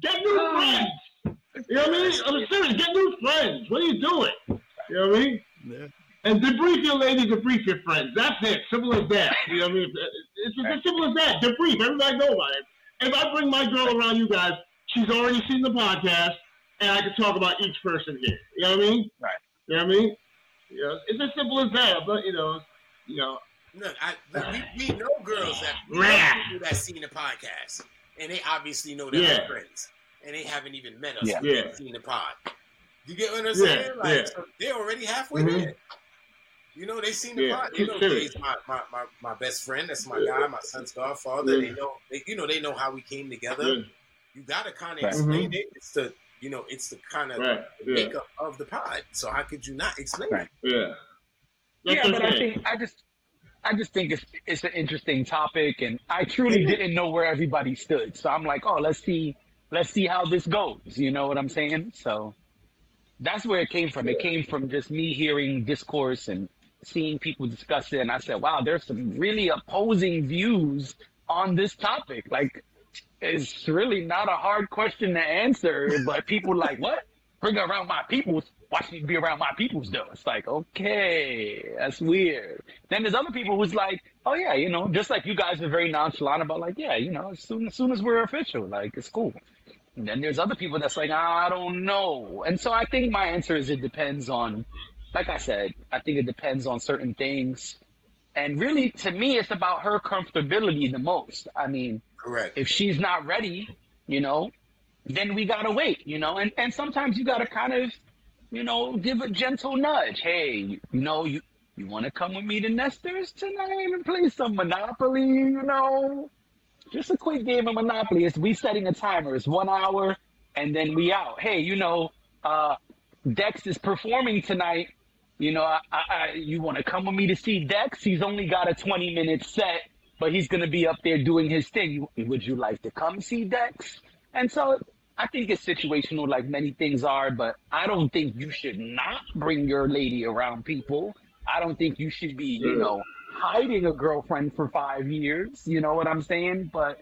Get new um, friends. You know what I mean? I'm serious. Get new friends. What are you doing? You know what I mean? Yeah. And debrief your lady, debrief your friends. That's it. Simple as that. You know what I mean? It's just as simple as that. Debrief. Everybody know about it. If I bring my girl around you guys, she's already seen the podcast, and I can talk about each person here. You know what I mean? Right. You know what I mean? You know, it's as simple as that. But you know, you know, Look, I, we, we know girls that we know Rah. that seen the podcast, and they obviously know they're Yeah. our friends, and they haven't even met us. Yeah. Yeah. Yeah. Seen the pod. You get what I'm Yeah, saying? Like yeah. so they're already halfway Mhm. there. You know, they seen the Yeah, pot. They know serious. Jay's my, my, my, my best friend. That's my guy, my son's godfather. Yeah. They know, they, you know, they know how we came together. Yeah. You got to kind of Right. explain Mhm. it. It's the, you know, it's the kind of Right, yeah. makeup of the pod. So how could you not explain Right. it? Yeah. yeah, That's but I think I just I just think it's it's an interesting topic, and I truly didn't know where everybody stood. So I'm like, oh, let's see, let's see how this goes. You know what I'm saying? So that's where it came from. It came from just me hearing discourse and seeing people discuss it, and I said, wow, there's some really opposing views on this topic. Like, it's really not a hard question to answer, but people like, what? Bring around my peoples. Why should you be around my peoples though? It's like, okay, that's weird. Then there's other people who's like, oh yeah, you know, just like you guys are very nonchalant about like, yeah, you know, as soon as soon as we're official, like it's cool. And then there's other people that's like, I don't know. And so I think my answer is it depends on, like I said, I think it depends on certain things. And really, to me, it's about her comfortability the most. I mean, Correct. if she's not ready, you know, then we gotta wait, you know, and, and sometimes you gotta kind of, you know, give a gentle nudge. Hey, you know, you, you wanna come with me to Nestor's tonight and play some Monopoly, you know? Just a quick game of Monopoly. It's we setting a timer. It's one hour and then we out. Hey, you know, uh Dex is performing tonight. You know, I, I you want to come with me to see Dex? He's only got a 20 minute set, but he's going to be up there doing his thing. Would you like to come see Dex? And so I think it's situational, like many things are, but I don't think you should not bring your lady around people. I don't think you should be, you know, hiding a girlfriend for five years. You know what I'm saying? But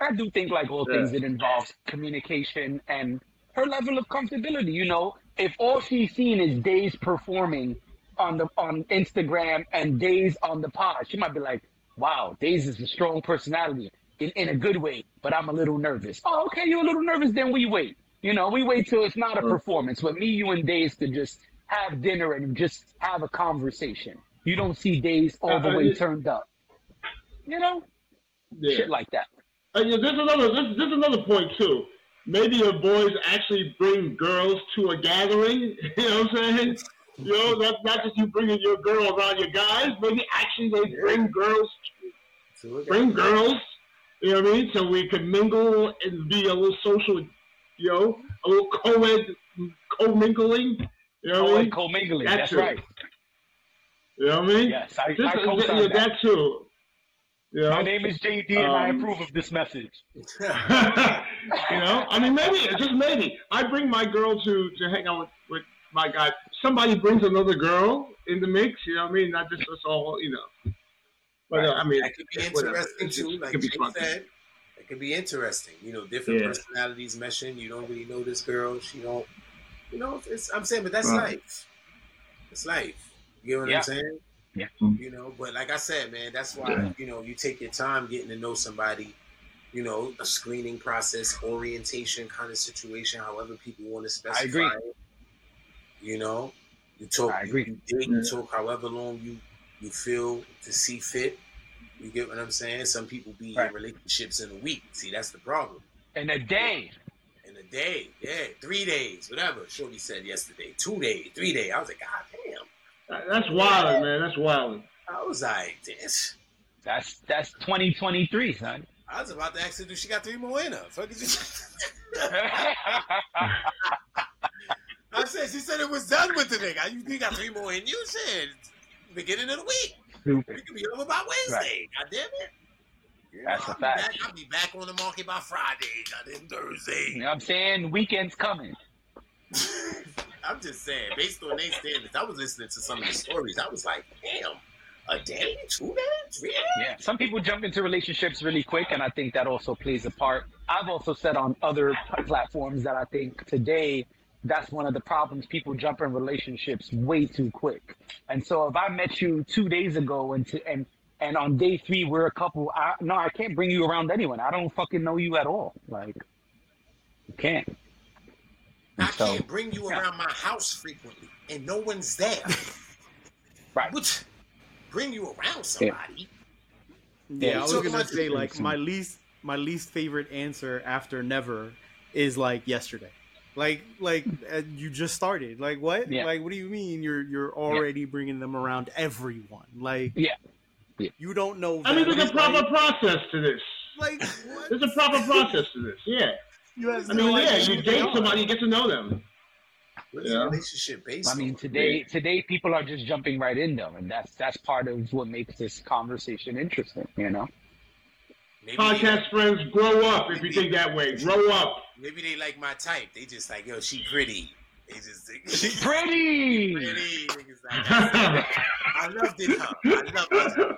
I do think, like all things, it involves communication and her level of comfortability. You know, if all she's seen is days performing on the on Instagram and days on the pod, she might be like, "Wow, Days is a strong personality in, in a good way, but I'm a little nervous." Oh, okay, you're a little nervous. Then we wait. You know, we wait till it's not a performance, but me, you, and Days could just have dinner and just have a conversation. You don't see Days all the Uh, way uh, turned up. You know, Yeah. shit like that. Uh, yeah, there's another there's, there's another point too. Maybe your boys actually bring girls to a gathering. You know what I'm saying? You know, that's not just you bringing your girl around your guys. Maybe actually they bring girls, bring girls. You know what I mean? So we can mingle and be a little social. You know, a little co-ed, co-mingling. You know what I mean? Co-ed co-mingling, That that's too. right. You know what I mean? Yes, I- Just- I co-sign yeah, that. that too. You know? My name is JD, and I Um, approve of this message. you know, I mean, maybe just maybe I bring my girl to to hang out with, with my guy. Somebody brings another girl in the mix. You know what I mean? Not just us all. You know. But uh, I mean, that could be interesting too. it Like could be said, it could be interesting. You know, different Yeah. personalities meshing. You don't really know this girl. She don't. You know, it's, I'm saying, but that's Right. life. It's life. You know what Yeah. I'm saying? Yeah. You know, but like I said, man, that's why Yeah. you know you take your time getting to know somebody. You know, a screening process, orientation kind of situation, however people want to specify. I agree. it. You know, you talk. I agree. You, you date. You talk however long you you feel to see fit. You get what I'm saying? Some people be Right. in relationships in a week. See, that's the problem. In a day. In a day, yeah, three days, whatever. Shorty said yesterday, two days, three days. I was like, God damn. That's wild, man. That's wild. I was like, this. That's that's 2023, son. I was about to ask her, do she got three more in her? Fuck is you? I said, she said it was done with the nigga. You, you got three more in you? Shit. Beginning of the week. We could be over by Wednesday. God damn it. You That's know, a I'll fact. Back, I'll be back on the market by Friday. Goddamn Thursday. You know what I'm saying? Weekend's coming. I'm just saying, based on their standards, I was listening to some of the stories. I was like, damn, a day, two days, three days? Yeah. Some people jump into relationships really quick, and I think that also plays a part. I've also said on other platforms that I think today that's one of the problems. People jump in relationships way too quick. And so if I met you two days ago and to, and and on day three we're a couple, I, no, I can't bring you around anyone. I don't fucking know you at all. Like, you can't. I so- can't bring you around my house frequently, and no one's there. right. Which bring you around somebody. Yeah, Yeah, I was talking gonna say like my least my least favorite answer after never is like yesterday. Like, like uh, you just started. Like, what? Yeah. Like, what do you mean? You're you're already bringing them around everyone? Like, yeah, you don't know. I mean, them. there's a proper Like- process to this. Like, there's a proper process to this. Yeah. You have I mean, no yeah, you date somebody, you get to know them. Yeah. relationship based I mean, on? today today people are just jumping right in them, and that's that's part of what makes this conversation interesting. You know. Maybe Podcast friends, grow up if you think that way. Grow up. Maybe they like my type. They just like, yo, she pretty. They just think She pretty. pretty. Like, I I loved it her. I loved it.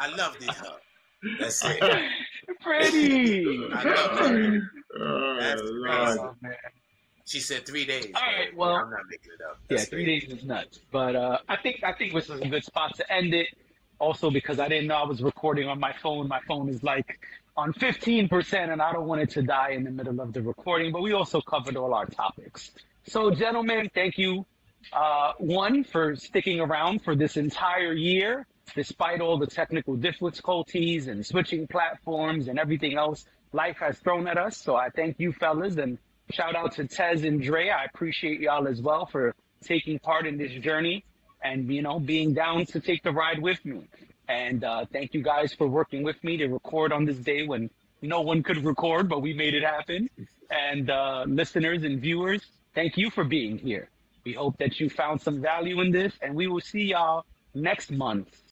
I loved it her. That's it. Pretty. I loved it. Oh, That's Lord. crazy. She said three days. All right, well- I'm not making it up. Yeah, three crazy. days is nuts. But uh, I think I think this is a good spot to end it. Also because I didn't know I was recording on my phone. My phone is like on 15%, and I don't want it to die in the middle of the recording. But we also covered all our topics. So, gentlemen, thank you. Uh, one for sticking around for this entire year, despite all the technical difficulties and switching platforms and everything else life has thrown at us. So I thank you, fellas, and shout out to Tez and Dre. I appreciate y'all as well for taking part in this journey and you know being down to take the ride with me. And uh, thank you guys for working with me to record on this day when no one could record, but we made it happen. And uh, listeners and viewers, thank you for being here. We hope that you found some value in this, and we will see y'all next month